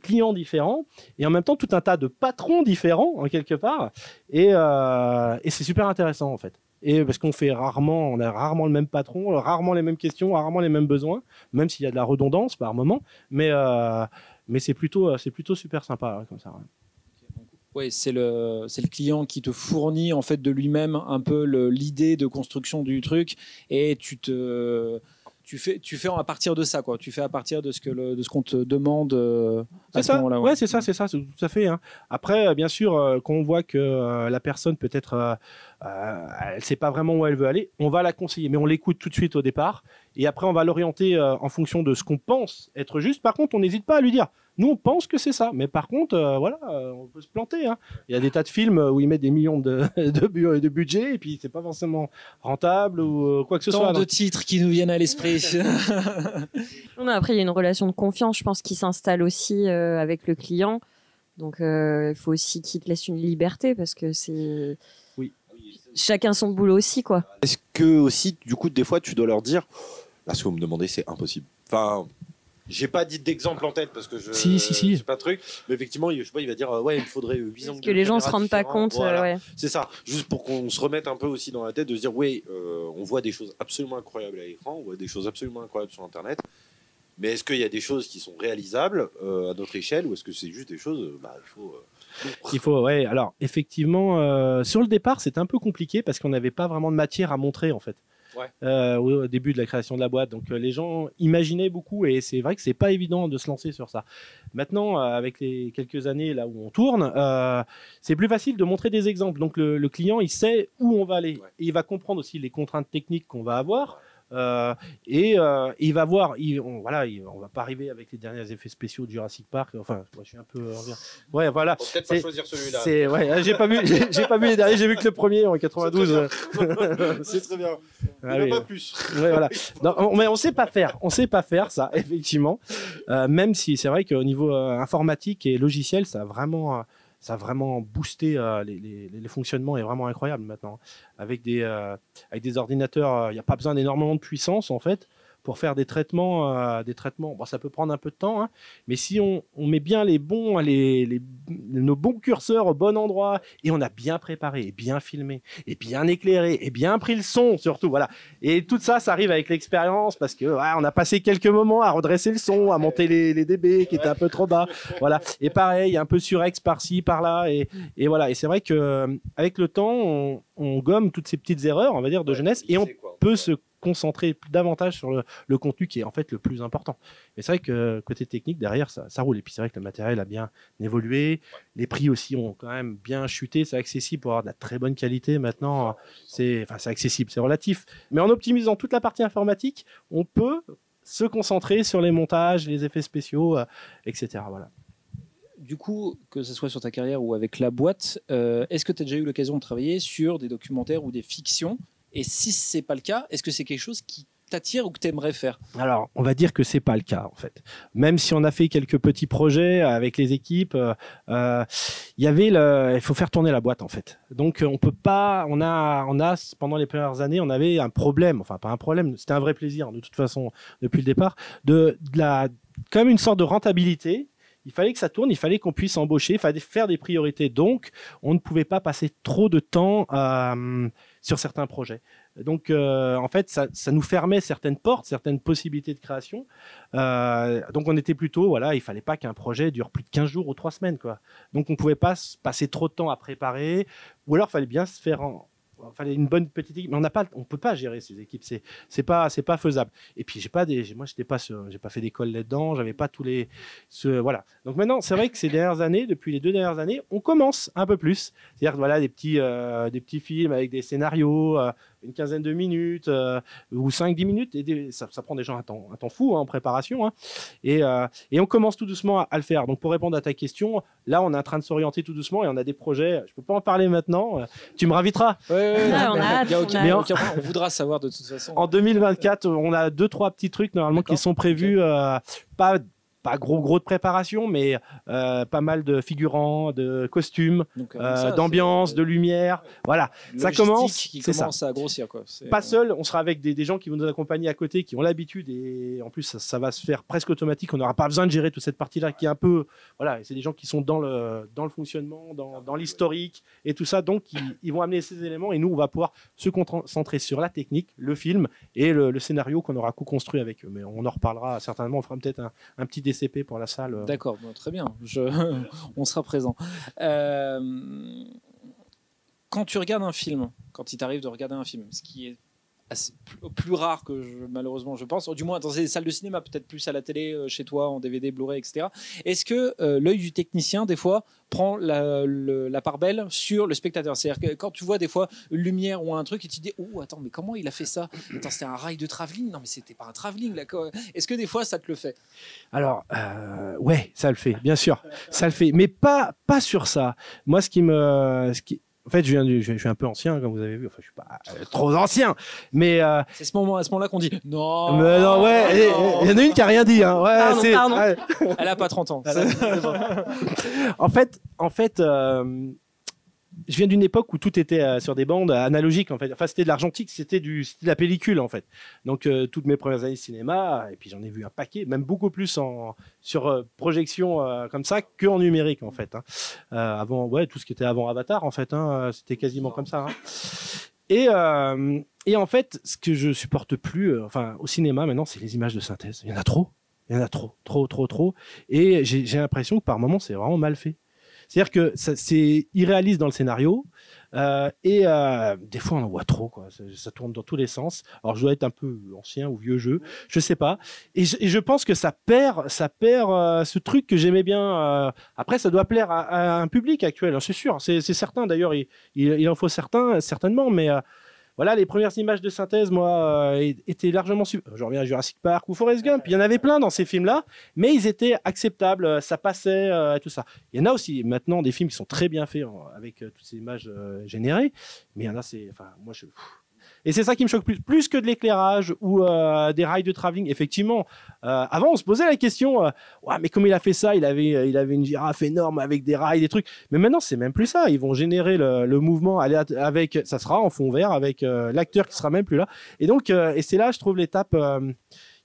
[SPEAKER 4] clients différents et en même temps tout un tas de patrons différents en quelque part. Et, euh, et c'est super intéressant en fait. Et parce qu'on fait rarement, on a rarement le même patron, rarement les mêmes questions, rarement les mêmes besoins, même s'il y a de la redondance par moment. Mais, euh, mais c'est plutôt, c'est plutôt super sympa comme ça. Ouais,
[SPEAKER 1] c'est le, c'est le client qui te fournit en fait de lui-même un peu l'idée de construction du truc et tu te, tu fais, tu fais à partir de ça quoi. Tu fais à partir de ce que le, de ce qu'on te demande euh, à
[SPEAKER 4] C'est
[SPEAKER 1] ce
[SPEAKER 4] ça.
[SPEAKER 1] moment-là.
[SPEAKER 4] Ouais, c'est ça, c'est ça, c'est tout à fait. hein. Après, euh, bien sûr, euh, quand on voit que euh, la personne peut être euh, elle ne sait pas vraiment où elle veut aller, on va la conseiller, mais on l'écoute tout de suite au départ, et après on va l'orienter euh, en fonction de ce qu'on pense être juste. Par contre, on n'hésite pas à lui dire, nous on pense que c'est ça, mais par contre, euh, voilà, euh, on peut se planter. hein. Il y a des tas de films où ils mettent des millions de, de, bu- de budget, et puis c'est pas forcément rentable ou quoi que ce
[SPEAKER 1] Tant
[SPEAKER 4] soit.
[SPEAKER 1] de
[SPEAKER 4] Donc,
[SPEAKER 1] titres qui nous viennent à l'esprit.
[SPEAKER 3] Après, il y a une relation de confiance, je pense, qui s'installe aussi euh, avec le client. Donc, euh, il faut aussi qu'il te laisse une liberté parce que c'est. Chacun son boulot aussi, quoi.
[SPEAKER 5] Est-ce que aussi, du coup, des fois, tu dois leur dire, là, ce que vous me demandez, c'est impossible. Enfin, j'ai pas dit d'exemple en tête parce que je.
[SPEAKER 4] Si, si, si.
[SPEAKER 5] C'est pas truc. Mais effectivement, je sais pas, il va dire, euh, ouais, il me faudrait 8 ans
[SPEAKER 3] Parce que les gens se rendent pas compte. euh, ouais.
[SPEAKER 5] C'est ça, juste pour qu'on se remette un peu aussi dans la tête de se dire, oui, euh, on voit des choses absolument incroyables à l'écran, on voit des choses absolument incroyables sur Internet, mais est-ce qu'il y a des choses qui sont réalisables euh, à notre échelle ou est-ce que c'est juste des choses, bah, il faut...
[SPEAKER 4] Il faut, ouais. Alors, effectivement, euh, sur le départ, c'était un peu compliqué parce qu'on n'avait pas vraiment de matière à montrer, en fait.
[SPEAKER 5] Ouais.
[SPEAKER 4] Euh, au début de la création de la boîte. Donc, euh, les gens imaginaient beaucoup et c'est vrai que c'est pas évident de se lancer sur ça. Maintenant, euh, avec les quelques années là où on tourne, c'est plus facile de montrer des exemples. Donc, le, le client, il sait où on va aller.
[SPEAKER 5] Ouais.
[SPEAKER 4] Et il va comprendre aussi les contraintes techniques qu'on va avoir. Euh, et euh, il va voir, il, on, voilà, il- on va pas arriver avec les derniers effets spéciaux de Jurassic Park. Enfin, moi, je suis un peu. Ouais, voilà.
[SPEAKER 5] Peut-être pas choisir celui-là.
[SPEAKER 4] C'est ouais, j'ai pas vu, j'ai pas vu les derniers, j'ai vu que le premier en 92.
[SPEAKER 5] C'est très bien.
[SPEAKER 4] Ah
[SPEAKER 5] Il n'y en a pas plus.
[SPEAKER 4] Ouais, voilà. Non, on- mais on sait pas faire, on sait pas faire ça, effectivement. Euh, même si c'est vrai qu'au niveau informatique et logiciel, ça a vraiment, ça a vraiment boosté euh, les, les- fonctionnements est vraiment incroyable maintenant. Avec des, euh, avec des ordinateurs, euh, il n'y a pas besoin d'énormément de puissance en fait pour faire des traitements, euh, des traitements. Bon, ça peut prendre un peu de temps, hein, mais si on, on met bien les bons, les, les- nos bons curseurs au bon endroit et on a bien préparé, et bien filmé, et bien éclairé, et bien pris le son surtout, voilà. Et tout ça, ça arrive avec l'expérience parce que ouais, on a passé quelques moments à redresser le son, à monter les, les dB qui étaient un peu trop bas, voilà. Et pareil, un peu surex par-ci, par-là, et, et voilà. Et c'est vrai que avec le temps, on, on gomme toutes ces petites erreurs, on va dire, de jeunesse, et on peut se concentrer davantage sur le, contenu qui est en fait le plus important. Mais c'est vrai que côté technique, derrière, ça, roule. Et puis c'est vrai que le matériel a bien évolué. Les prix aussi ont quand même bien chuté. C'est accessible pour avoir de la très bonne qualité maintenant. C'est enfin, accessible, c'est relatif. Mais en optimisant toute la partie informatique, on peut se concentrer sur les montages, les effets spéciaux, euh, etc. Voilà.
[SPEAKER 1] Du coup, que ce soit sur ta carrière ou avec la boîte, euh, est-ce que tu as déjà eu l'occasion de travailler sur des documentaires ou des fictions Et si c'est pas le cas, est-ce que c'est quelque chose qui t'attire ou que tu aimerais faire?
[SPEAKER 4] Alors, on va dire que c'est pas le cas en fait. Même si on a fait quelques petits projets avec les équipes, euh, euh, il le, faut faire tourner la boîte en fait. Donc on peut pas, on a, on a pendant les premières années, on avait un problème, enfin pas un problème, c'était un vrai plaisir de toute façon depuis le départ, de la, comme une sorte de rentabilité. Il fallait que ça tourne, il fallait qu'on puisse embaucher, il fallait faire des priorités. Donc, on ne pouvait pas passer trop de temps euh, sur certains projets. Donc, euh, en fait, ça, nous fermait certaines portes, certaines possibilités de création. Euh, donc, on était plutôt, voilà, il fallait pas qu'un projet dure plus de 15 jours ou 3 semaines, quoi. Donc, on pouvait pas se passer trop de temps à préparer, ou alors, il fallait bien se faire en. Fallait une bonne petite équipe, mais on n'a pas, on peut pas gérer ces équipes, c'est c'est pas c'est pas faisable. Et puis j'ai pas des, moi j'étais pas, j'ai pas fait d'école là-dedans, j'avais pas tous les, voilà. Donc maintenant c'est vrai que ces dernières années, depuis les deux dernières années, on commence un peu plus, c'est-à-dire voilà des petits euh, des petits films avec des scénarios, euh, une quinzaine de minutes euh, ou 5-10 minutes, et des- ça, ça prend des gens un temps, un temps fou hein, en préparation. hein. Et, euh, et on commence tout doucement à, à le faire. Donc pour répondre à ta question, là on est en train de s'orienter tout doucement et on a des projets. Je peux pas en parler maintenant. euh, Tu me raviteras.
[SPEAKER 3] Ah, on a hâte,
[SPEAKER 1] Il y a
[SPEAKER 3] on a
[SPEAKER 1] voudra savoir de toute façon.
[SPEAKER 4] En 2024, on a deux trois petits trucs normalement qui sont prévus. euh, pas pas gros gros de préparation, mais euh, pas mal de figurants, de costumes, euh,
[SPEAKER 1] ça,
[SPEAKER 4] d'ambiance, de lumière. Voilà. ça commence,
[SPEAKER 1] Qui
[SPEAKER 4] ça.
[SPEAKER 1] à grossir. Quoi.
[SPEAKER 4] Pas seul, on sera avec des, des gens qui vont nous accompagner à côté, qui ont l'habitude et en plus ça, ça va se faire presque automatique. On n'aura pas besoin de gérer toute cette partie-là qui est un peu, voilà, c'est des gens qui sont dans le dans le fonctionnement, dans, dans l'historique et tout ça. Donc ils, ils vont amener ces éléments et nous on va pouvoir se concentrer sur la technique, le film et le, le scénario qu'on aura co-construit avec eux. Mais on en reparlera certainement. On fera peut-être un, un petit DCP pour la salle. euh.
[SPEAKER 1] D'accord, très bien. Je... on sera présent. Euh, Quand tu regardes un film, quand il t'arrive de regarder un film, ce qui est plus, rare que je- malheureusement je pense, du moins dans des salles de cinéma, peut-être plus à la télé, euh, chez toi, en DVD, Blu-ray, etc. Est-ce que euh, l'œil du technicien, des fois, prend la, part belle sur le spectateur? C'est-à-dire que quand tu vois des fois une lumière ou un truc et tu te dis, oh attends, mais comment il a fait ça? Attends, c'était un rail de travelling? Non, mais c'était pas un travelling là. Est-ce que des fois ça te le fait?
[SPEAKER 4] Alors, euh, ouais, ça le fait, bien sûr, ça le fait, mais pas pas sur ça. Moi, ce qui me, ce qui, en fait, je viens du, je, je suis un peu ancien, comme vous avez vu. Enfin, je suis pas euh, trop ancien, mais, euh,
[SPEAKER 1] C'est ce moment, à ce moment-là qu'on dit, non,
[SPEAKER 4] mais non, ouais, il y en a une qui a rien dit. Hein. Ouais,
[SPEAKER 3] Pardon, pardon.
[SPEAKER 1] elle a pas 30 ans.
[SPEAKER 4] en fait, en fait, euh, je viens d'une époque où tout était euh, sur des bandes analogiques. En fait, enfin, c'était de l'argentique, c'était de la pellicule en fait. Donc, euh, toutes mes premières années de cinéma, et puis j'en ai vu un paquet, même beaucoup plus en sur euh, projection euh, comme ça que en numérique en fait. hein. Euh, avant, tout ce qui était avant Avatar en fait, hein, euh, c'était quasiment comme ça. hein. Et, euh, et en fait, ce que je supporte plus, euh, enfin, au cinéma maintenant, c'est les images de synthèse. Il y en a trop. Il y en a trop, trop, trop, trop. Et j'ai l'impression que par moments, c'est vraiment mal fait. C'est-à-dire que c'est irréaliste dans le scénario. euh, et euh, des fois, on en voit trop. Quoi. Ça, tourne dans tous les sens. Alors, je dois être un peu ancien ou vieux jeu. Je sais pas. Et je, pense que ça perd, ça perd euh, ce truc que j'aimais bien. Après, ça doit plaire à, un public actuel, c'est sûr. C'est certain. D'ailleurs, il, il, en faut certains, certainement. Mais voilà, les premières images de synthèse, moi, euh, étaient largement. su- Je reviens à Jurassic Park ou Forrest Gump. Il y en avait plein dans ces films-là, mais ils étaient acceptables. euh, Ça passait, euh, tout ça. Il y en a aussi maintenant des films qui sont très bien faits avec euh, toutes ces images générées, mais il y en a, c'est. Enfin, moi, je. Et c'est ça qui me choque plus, plus que de l'éclairage ou euh, des rails de travelling. Effectivement, euh, avant on se posait la question, euh, mais comme il a fait ça, il avait, euh, il avait une girafe énorme avec des rails, des trucs. Mais maintenant c'est même plus ça. Ils vont générer le, le mouvement avec, ça sera en fond vert avec l'acteur qui sera même plus là. Et donc, et c'est là, je trouve l'étape. il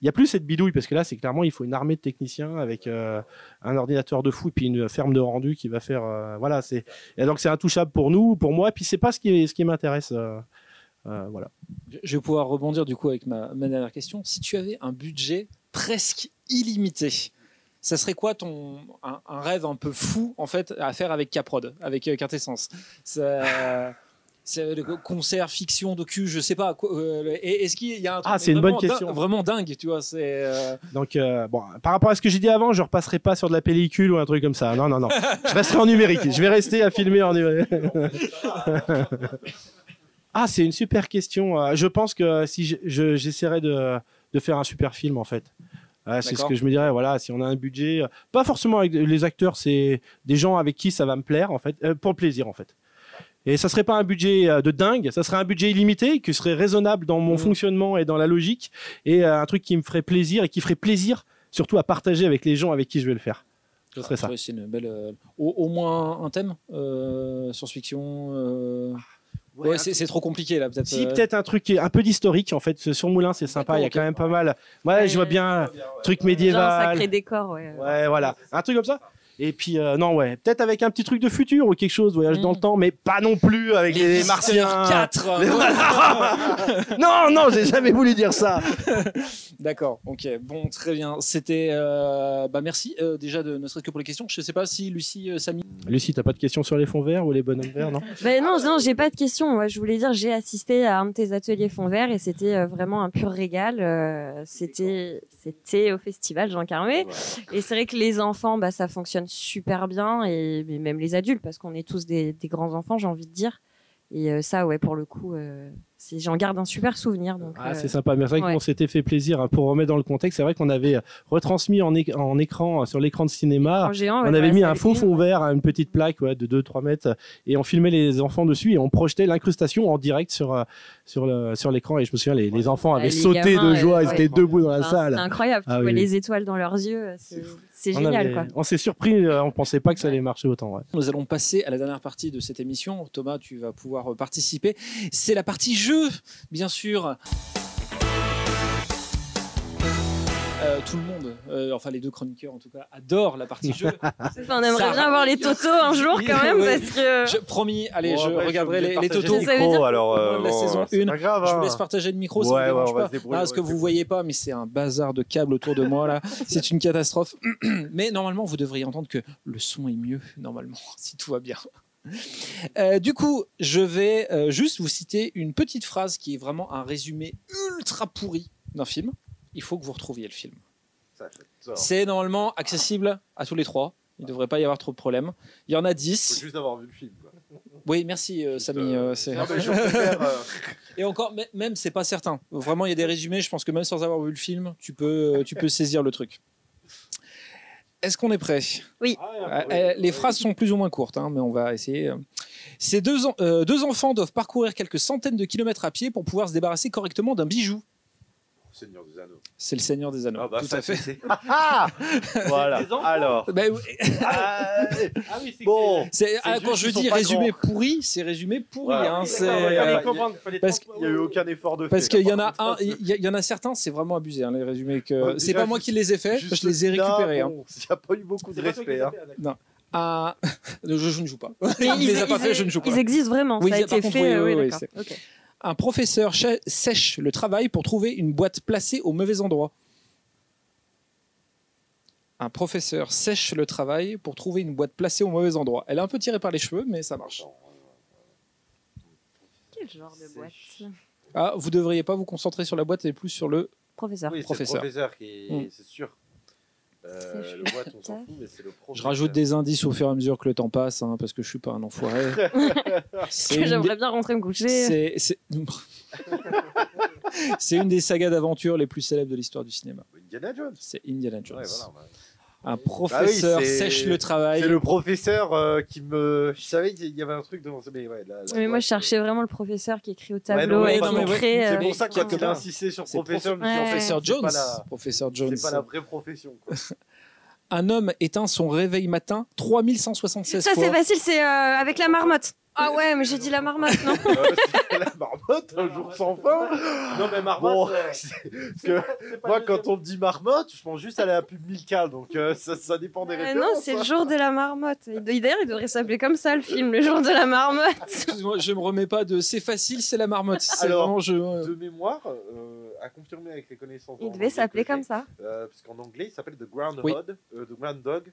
[SPEAKER 4] n'y a plus cette bidouille parce que là, c'est clairement, il faut une armée de techniciens avec un ordinateur de fou et puis une ferme de rendu qui va faire. euh, voilà, c'est donc c'est intouchable pour nous, pour moi. Et puis c'est pas ce qui, ce qui m'intéresse. Voilà.
[SPEAKER 1] Je vais pouvoir rebondir du coup avec ma, ma dernière question. Si tu avais un budget presque illimité, ça serait quoi ton un, un rêve un peu fou en fait à faire avec Caprod, avec euh, Quintessence? Ça- c'est le concert, fiction, docu, je sais pas. quoi, euh, et Est-ce qu'il y a un truc
[SPEAKER 4] Ah, c'est une
[SPEAKER 1] vraiment
[SPEAKER 4] bonne question.
[SPEAKER 1] vraiment dingue, tu vois C'est euh,
[SPEAKER 4] Donc, euh, bon, par rapport à ce que j'ai dit avant, je repasserai pas sur de la pellicule ou un truc comme ça. Non, non, non. Je resterai en numérique. Je vais rester à filmer en numérique. ah, c'est une super question. Euh, Je pense que si je- je- de, de faire un super film, en fait. C'est ce que je me dirais. Voilà, si on a un budget, euh, pas forcément avec les acteurs, c'est des gens avec qui ça va me plaire, en fait, euh, pour le plaisir, en fait. Et ça serait pas un budget de dingue, ça serait un budget illimité qui serait raisonnable dans mon
[SPEAKER 1] Mhm.
[SPEAKER 4] fonctionnement et dans la logique, et un truc qui me ferait plaisir et qui ferait plaisir surtout à partager avec les gens avec qui je vais le faire. Ce serait ça.
[SPEAKER 1] ouais, c'est une belle. euh, au, au moins un thème science-fiction. Ouais, c'est trop compliqué là, peut-être.
[SPEAKER 4] Si
[SPEAKER 1] euh,
[SPEAKER 4] peut-être un truc qui est un peu d'historique en fait sur Moulin c'est sympa, il y a quand même pas mal. Ouais,
[SPEAKER 3] Ouais,
[SPEAKER 4] je vois bien truc
[SPEAKER 3] Genre un
[SPEAKER 4] médiéval.
[SPEAKER 3] sacré décor, ouais.
[SPEAKER 4] Ouais, voilà, un truc comme ça? Et puis euh, non ouais, peut-être avec un petit truc de futur ou quelque chose, voyage
[SPEAKER 1] Mm.
[SPEAKER 4] dans le temps, mais pas non plus avec les,
[SPEAKER 1] Visiteurs
[SPEAKER 4] martiens.
[SPEAKER 1] 4
[SPEAKER 4] non non, j'ai jamais voulu dire ça.
[SPEAKER 1] D'accord, ok, bon, très bien. C'était. euh, bah, merci euh, déjà, de, ne serait-ce que pour les questions. Je ne sais pas si Lucie, euh, Samy.
[SPEAKER 4] Lucie, t'as pas de questions sur les fonds verts ou les bonhommes verts, non?
[SPEAKER 3] Ben non, non, j'ai pas de question. Moi, je voulais dire, j'ai assisté à un de tes ateliers fond vert et c'était euh, vraiment un pur régal. Euh, c'était, c'était au festival Jean Carmé. Et c'est vrai que les enfants, bah, ça fonctionne super bien et même les adultes, parce qu'on est tous des, grands enfants, j'ai envie de dire. Et euh, ça, ouais, pour le coup, euh, j'en garde un super souvenir. Donc,
[SPEAKER 4] Ah,
[SPEAKER 3] euh,
[SPEAKER 4] c'est sympa. Mais c'est vrai
[SPEAKER 3] ouais.
[SPEAKER 4] qu'on s'était fait plaisir hein, pour remettre dans le contexte. C'est vrai qu'on avait retransmis en, en écran euh, sur l'écran de cinéma. On avait mis un faux fond vert, une petite plaque ouais, de 2-3 mètres, et on filmait les enfants dessus et on projetait l'incrustation en direct sur, euh, sur, le, sur l'écran. Et je me souviens, les, les enfants
[SPEAKER 3] Ouais,
[SPEAKER 4] avaient
[SPEAKER 3] les
[SPEAKER 4] sauté
[SPEAKER 3] gamins,
[SPEAKER 4] de joie,
[SPEAKER 3] euh,
[SPEAKER 4] ils
[SPEAKER 3] ouais.
[SPEAKER 4] étaient debout dans la
[SPEAKER 3] Enfin,
[SPEAKER 4] salle.
[SPEAKER 3] C'est incroyable.
[SPEAKER 4] Ah
[SPEAKER 3] tu
[SPEAKER 4] oui,
[SPEAKER 3] vois
[SPEAKER 4] oui.
[SPEAKER 3] les étoiles dans leurs yeux. C'est, génial,
[SPEAKER 4] avait-
[SPEAKER 3] quoi.
[SPEAKER 4] On s'est surpris, euh, on pensait pas que ça allait marcher autant. ouais.
[SPEAKER 1] Nous allons passer à la dernière partie de cette émission. Thomas, tu vas pouvoir euh, participer. C'est la partie jeu, bien sûr. Euh, tout le monde, euh, enfin les deux chroniqueurs en tout cas, adorent la partie jeu.
[SPEAKER 3] On aimerait
[SPEAKER 1] Ça-
[SPEAKER 3] bien avoir les totos un jour quand même
[SPEAKER 1] Ouais.
[SPEAKER 3] parce que.
[SPEAKER 1] Je, promis, allez,
[SPEAKER 5] Bon,
[SPEAKER 1] je
[SPEAKER 5] après,
[SPEAKER 1] regarderai les, les totos.
[SPEAKER 5] partager
[SPEAKER 3] Ça
[SPEAKER 5] le
[SPEAKER 3] veut
[SPEAKER 5] micro,
[SPEAKER 3] dire-
[SPEAKER 5] alors, euh,
[SPEAKER 1] La
[SPEAKER 5] bon,
[SPEAKER 1] saison
[SPEAKER 5] c'est
[SPEAKER 1] une.
[SPEAKER 5] pas grave,
[SPEAKER 1] Je vous
[SPEAKER 5] hein.
[SPEAKER 1] laisse partager le micro, ça
[SPEAKER 5] Ouais,
[SPEAKER 1] dérange
[SPEAKER 5] va
[SPEAKER 1] pas.
[SPEAKER 5] débrouiller,
[SPEAKER 1] Ah,
[SPEAKER 5] on
[SPEAKER 1] parce que vous voyez pas, mais c'est un bazar de câbles autour de moi là. C'est une catastrophe. mais normalement, vous devriez entendre que le son est mieux, normalement, si tout va bien. Euh, du coup, je vais euh, juste vous citer une petite phrase qui est vraiment un résumé ultra pourri d'un film. Il faut que vous retrouviez le film. C'est normalement accessible à tous les trois. Il ne devrait pas y avoir trop de problèmes. Il y en a
[SPEAKER 2] Faut
[SPEAKER 1] 10.
[SPEAKER 2] juste avoir vu le film. quoi.
[SPEAKER 1] Oui, merci euh, Samy. euh,
[SPEAKER 2] Non, préfère, euh,
[SPEAKER 1] Et encore, même, c'est pas certain. Vraiment, il y a des résumés. Je pense que même sans avoir vu le film, tu peux, tu peux saisir le truc. Est-ce qu'on est prêt? Euh, euh, Les phrases sont plus ou moins courtes, hein, mais on va essayer. Ces deux, en- euh, deux enfants doivent parcourir quelques centaines de kilomètres à pied pour pouvoir se débarrasser correctement d'un bijou.
[SPEAKER 2] Seigneur des Anneaux.
[SPEAKER 1] C'est le Seigneur des Anneaux.
[SPEAKER 2] Ah bah
[SPEAKER 1] tout à fait.
[SPEAKER 2] c'est- Ah Voilà. Alors.
[SPEAKER 1] Bah, oui,
[SPEAKER 2] Ah,
[SPEAKER 4] Ah oui, c'est
[SPEAKER 2] Bon.
[SPEAKER 1] c'est- ah, quand je dis résumé pourri, c'est résumé pourri.
[SPEAKER 2] Ouais,
[SPEAKER 1] hein, c'est- parce
[SPEAKER 2] Il n'y a eu aucun effort de fait.
[SPEAKER 1] Parce qu'il y en a un, il y, en a certains, c'est vraiment abusé, hein, les résumés. que
[SPEAKER 2] Ouais,
[SPEAKER 1] c'est
[SPEAKER 2] déjà,
[SPEAKER 1] pas moi qui les ai faits, je les ai récupérés. hein.
[SPEAKER 2] bon, Il n'y a pas eu beaucoup de respect. hein.
[SPEAKER 4] fait, ah,
[SPEAKER 1] je, je ne joue pas. Il les a pas
[SPEAKER 3] ils-
[SPEAKER 1] fait, je ne joue pas.
[SPEAKER 3] Ils existent vraiment.
[SPEAKER 1] Oui,
[SPEAKER 3] ça a été fait.
[SPEAKER 1] Un professeur sèche le travail pour trouver une boîte placée au mauvais endroit. Un professeur sèche le travail pour trouver une boîte placée au mauvais endroit. Elle est un peu tirée par les cheveux, mais ça marche.
[SPEAKER 3] Quel genre de boîte?
[SPEAKER 1] Ah, vous devriez pas vous concentrer sur la boîte et plus sur le.
[SPEAKER 3] Professeur.
[SPEAKER 2] Oui, c'est le
[SPEAKER 1] Professeur.
[SPEAKER 2] professeur qui est,
[SPEAKER 1] Mm.
[SPEAKER 2] c'est sûr. Euh,
[SPEAKER 3] C'est
[SPEAKER 2] le boîte, on s'en fout, mais c'est le professeur.
[SPEAKER 1] Je rajoute des indices au fur et à mesure que le temps passe, hein, parce que je suis pas un enfoiré. C'est
[SPEAKER 3] j'aimerais
[SPEAKER 1] des-
[SPEAKER 3] bien rentrer me coucher.
[SPEAKER 1] c'est- une des sagas d'aventure les plus célèbres de l'histoire du cinéma.
[SPEAKER 2] Indiana Jones.
[SPEAKER 1] C'est Indiana Jones.
[SPEAKER 2] Ouais, voilà, ouais.
[SPEAKER 1] Un professeur
[SPEAKER 2] Bah c'est-
[SPEAKER 1] sèche le travail.
[SPEAKER 2] C'est le professeur euh, qui me. Je savais qu'il y avait un truc devant. Mais, ouais, là, là,
[SPEAKER 3] mais moi, je cherchais vraiment le professeur qui écrit au
[SPEAKER 2] Ouais,
[SPEAKER 3] tableau
[SPEAKER 2] non,
[SPEAKER 3] et qui crée.
[SPEAKER 2] C'est
[SPEAKER 3] euh,
[SPEAKER 2] pour ça qu'il y a insisté sur professeur.
[SPEAKER 3] prof-.
[SPEAKER 1] Professeur Jones.
[SPEAKER 2] la-
[SPEAKER 1] Professeur Jones.
[SPEAKER 2] C'est pas la vraie profession. quoi.
[SPEAKER 1] Un homme éteint son réveil matin 3176
[SPEAKER 3] Ça,
[SPEAKER 1] fois.
[SPEAKER 3] c'est facile, c'est euh, avec la marmotte. Ah ouais, mais j'ai dit la marmotte, non
[SPEAKER 2] Euh, c'est la marmotte, un jour sans fin.
[SPEAKER 4] Non, mais Marmotte.
[SPEAKER 2] Bon,
[SPEAKER 4] euh,
[SPEAKER 2] c'est- parce que
[SPEAKER 4] c'est pas
[SPEAKER 2] moi,
[SPEAKER 4] le
[SPEAKER 2] quand on me dit marmotte, je pense juste à la pub Milka, donc euh, ça, ça dépend des
[SPEAKER 3] Euh,
[SPEAKER 2] références.
[SPEAKER 3] Non, c'est le
[SPEAKER 2] hein.
[SPEAKER 3] jour de la marmotte. D'ailleurs, il devrait s'appeler comme ça, le film, le jour de la marmotte.
[SPEAKER 1] Excuse-moi, je me remets pas de c'est facile, c'est la marmotte. C'est
[SPEAKER 2] Alors,
[SPEAKER 1] vraiment je. euh,
[SPEAKER 2] De mémoire, euh, à confirmer avec les connaissances.
[SPEAKER 3] Il devait s'appeler comme ça.
[SPEAKER 2] Euh, parce qu'en anglais, il s'appelle The Groundhog,
[SPEAKER 1] Oui.
[SPEAKER 2] euh, The Groundhog Day.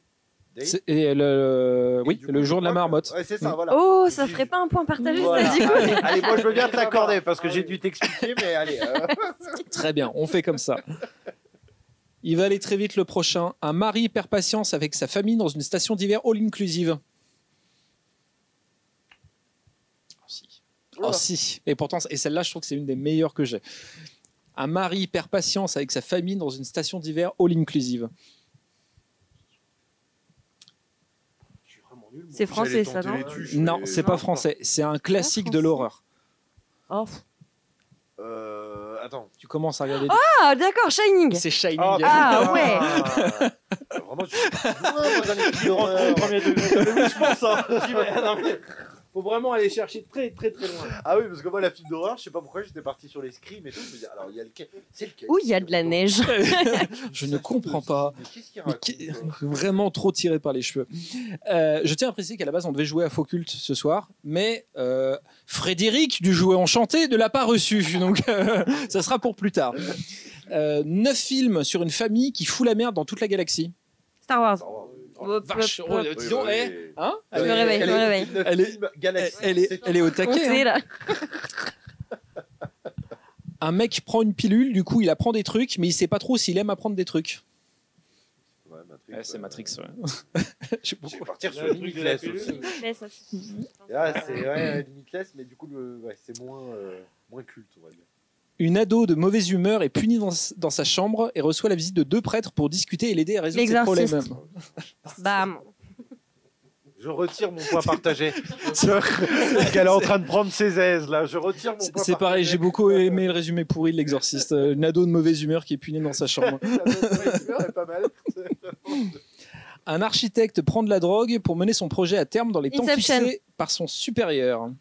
[SPEAKER 1] Et le,
[SPEAKER 2] Et
[SPEAKER 1] oui, le jour de la marmotte.
[SPEAKER 2] Ouais, c'est ça,
[SPEAKER 1] Oui.
[SPEAKER 2] voilà.
[SPEAKER 3] Oh, ça ferait pas un point partagé,
[SPEAKER 2] Voilà.
[SPEAKER 3] ça dit
[SPEAKER 2] allez, allez, moi je veux bien te l'accorder parce que j'ai dû t'expliquer, mais allez. euh,
[SPEAKER 1] Très bien, on fait comme ça. Il va aller très vite le prochain. Un mari perd patience avec sa famille dans une station d'hiver all inclusive. Oh, si. Oh, si. Et pourtant, et celle-là, je trouve que c'est une des meilleures que j'ai. Un mari perd patience avec sa famille dans une station d'hiver all inclusive.
[SPEAKER 4] Je suis vraiment nul. moi.
[SPEAKER 3] C'est français, ça, non
[SPEAKER 1] Non,
[SPEAKER 2] mais-
[SPEAKER 1] c'est pas français. C'est un classique de l'horreur.
[SPEAKER 3] Oh.
[SPEAKER 2] Euh, attends.
[SPEAKER 1] Tu commences à regarder.
[SPEAKER 3] Ah, d'accord, Shining.
[SPEAKER 1] c'est Shining.
[SPEAKER 3] Ah, ouais.
[SPEAKER 2] Ah, Vraiment.
[SPEAKER 4] Premier degré. Je pense Faut vraiment aller chercher très très très loin.
[SPEAKER 2] Ah oui, parce que moi, la film d'horreur, je sais pas pourquoi j'étais parti sur les screams et tout. Je me dis, alors, il y a lequel C'est lequel
[SPEAKER 3] Où il y a de la neige.
[SPEAKER 1] Je ne comprends pas.
[SPEAKER 2] Mais
[SPEAKER 1] Vraiment trop tiré par les cheveux. Euh, je tiens à préciser qu'à la base, on devait jouer à Focult ce soir, mais euh, Frédéric du jouet enchanté ne l'a pas reçu, donc euh, ça sera pour plus tard. Euh, neuf films sur une famille qui fout la merde dans toute la galaxie.
[SPEAKER 3] Star Wars.
[SPEAKER 2] Oh,
[SPEAKER 1] Vache, oh,
[SPEAKER 2] oui,
[SPEAKER 1] eh, hein
[SPEAKER 3] Je me
[SPEAKER 1] elle, est-
[SPEAKER 3] réveille,
[SPEAKER 1] elle
[SPEAKER 3] je me
[SPEAKER 1] est-
[SPEAKER 3] réveille.
[SPEAKER 2] Le
[SPEAKER 1] Elle est-
[SPEAKER 2] film Galaxy.
[SPEAKER 1] elle est,
[SPEAKER 2] c'est
[SPEAKER 1] elle est au taquet. Hein.
[SPEAKER 3] là.
[SPEAKER 1] Un mec prend une pilule, du coup il apprend des trucs, mais il sait pas trop s'il aime apprendre des trucs.
[SPEAKER 2] Ouais, Matrix,
[SPEAKER 1] Ouais, c'est. Matrix, ouais. Je
[SPEAKER 2] vais partir sur
[SPEAKER 4] Le truc de la
[SPEAKER 2] Limitless aussi.
[SPEAKER 3] C'est-
[SPEAKER 2] Ah, c'est ouais, Limitless, mais du coup, le... ouais, c'est moins, euh, moins culte, on va dire.
[SPEAKER 1] Une ado de mauvaise humeur est punie dans, dans sa chambre et reçoit la visite de deux prêtres pour discuter et l'aider à résoudre ses problèmes.
[SPEAKER 3] L'exorciste. Bam.
[SPEAKER 2] Je retire mon point partagé. Parce qu'elle est en train de prendre ses aises, là. Je retire mon
[SPEAKER 1] C'est
[SPEAKER 2] point
[SPEAKER 1] c'est pareil, j'ai beaucoup aimé le résumé pourri de l'exorciste. Euh, Une ado de mauvaise humeur qui est punie dans sa chambre.
[SPEAKER 2] pas mal.
[SPEAKER 1] Un architecte prend de la drogue pour mener son projet à terme dans les temps
[SPEAKER 3] Inception.
[SPEAKER 1] fixés par son supérieur.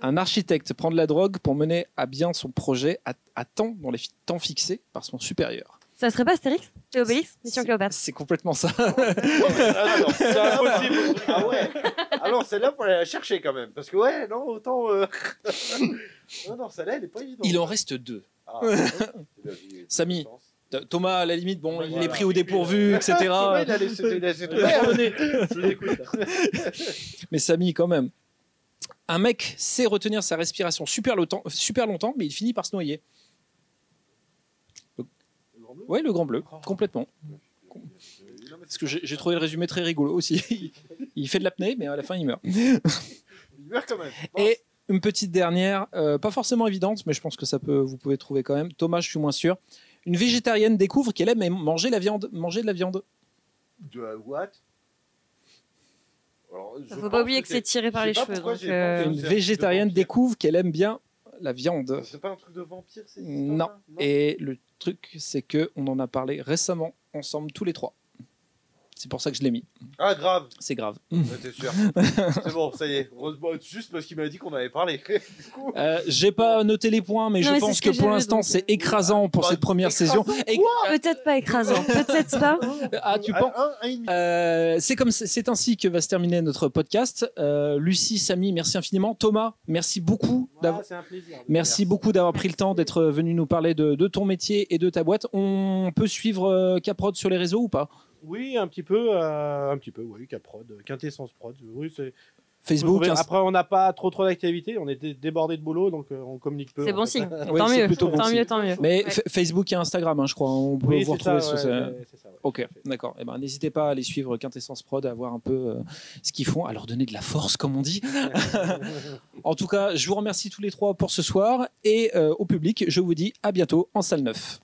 [SPEAKER 1] Un architecte prend de la drogue pour mener à bien son projet à, à temps dans les fi- temps fixés par son supérieur.
[SPEAKER 3] Ça serait pas Astérix Et Obélix Mission
[SPEAKER 1] C'est-
[SPEAKER 3] Cléopâtre.
[SPEAKER 1] C'est complètement ça.
[SPEAKER 2] Alors, c'est impossible. Ah ouais. Alors, celle-là, faut aller la chercher quand même. Parce que, ouais, non, autant. euh, non, non, celle-là, elle est pas évidente.
[SPEAKER 1] Il en reste deux.
[SPEAKER 2] Ah,
[SPEAKER 1] Samy. Thomas, à la limite, bon, il est pris au dépourvu, etc.
[SPEAKER 5] Ouais, il a laissé- il a laissé.
[SPEAKER 1] Mais Samy, quand même. Un mec sait retenir sa respiration super longtemps, super longtemps mais il finit par se noyer. Ouais, le grand bleu, complètement. Parce que j'ai trouvé le résumé très rigolo aussi. il fait de l'apnée, mais à la fin, il meurt.
[SPEAKER 5] Il meurt quand même.
[SPEAKER 1] Et une petite dernière, euh, pas forcément évidente, mais je pense que ça peut, vous pouvez trouver quand même. Thomas, je suis moins sûr. Une végétarienne découvre qu'elle aime manger la viande, manger de la viande.
[SPEAKER 5] De what Alors, je
[SPEAKER 3] Faut pas oublier que c'est tiré par les cheveux. donc, euh,
[SPEAKER 1] Une végétarienne découvre qu'elle aime bien la viande.
[SPEAKER 5] C'est pas un truc de vampire, c'est
[SPEAKER 1] Non? Et le truc, c'est que on en a parlé récemment ensemble tous les trois. C'est pour ça que je l'ai mis.
[SPEAKER 5] Ah, grave.
[SPEAKER 1] C'est grave.
[SPEAKER 5] Ouais, T'es sûr. c'est bon, ça y est. Heureusement, Juste parce qu'il m'a dit qu'on avait parlé. du coup.
[SPEAKER 1] Euh, J'ai pas noté les points, mais
[SPEAKER 3] Non,
[SPEAKER 1] je
[SPEAKER 3] mais
[SPEAKER 1] pense que pour l'instant c'est écrasant pour
[SPEAKER 5] Bah,
[SPEAKER 1] cette première saison. Et-
[SPEAKER 3] Peut-être pas écrasant, peut-être pas.
[SPEAKER 1] ah, tu penses. Euh, c'est comme c'est ainsi que va se terminer notre podcast. Euh, Lucie, Samy, merci infiniment. Thomas, merci beaucoup.
[SPEAKER 4] Ah, un plaisir.
[SPEAKER 1] Merci beaucoup d'avoir pris le temps d'être venu nous parler de, de ton métier et de ta boîte. On peut suivre euh, Caprod sur les réseaux ou pas?
[SPEAKER 4] Oui, un petit peu, euh, un petit peu, oui, Caprod, Quintessence Prod. Oui, c'est.
[SPEAKER 1] Facebook,
[SPEAKER 4] Après, on n'a pas trop trop d'activité, on est dé- débordé de boulot, donc euh, on communique peu.
[SPEAKER 3] C'est bon signe.
[SPEAKER 1] Oui,
[SPEAKER 3] tant
[SPEAKER 1] c'est
[SPEAKER 3] mieux,
[SPEAKER 1] plutôt
[SPEAKER 3] tant mieux, tant mieux.
[SPEAKER 1] Mais
[SPEAKER 3] Ouais.
[SPEAKER 1] Facebook et Instagram, hein, je crois, on peut
[SPEAKER 4] Oui,
[SPEAKER 1] vous
[SPEAKER 4] ça,
[SPEAKER 1] retrouver. ce-
[SPEAKER 4] ouais, ça, ouais.
[SPEAKER 1] Ok, d'accord. Eh ben, n'hésitez pas à aller suivre Quintessence Prod, à voir un peu euh, ce qu'ils font, à leur donner de la force, comme on dit. en tout cas, je vous remercie tous les trois pour ce soir et euh, au public, je vous dis à bientôt en salle 9.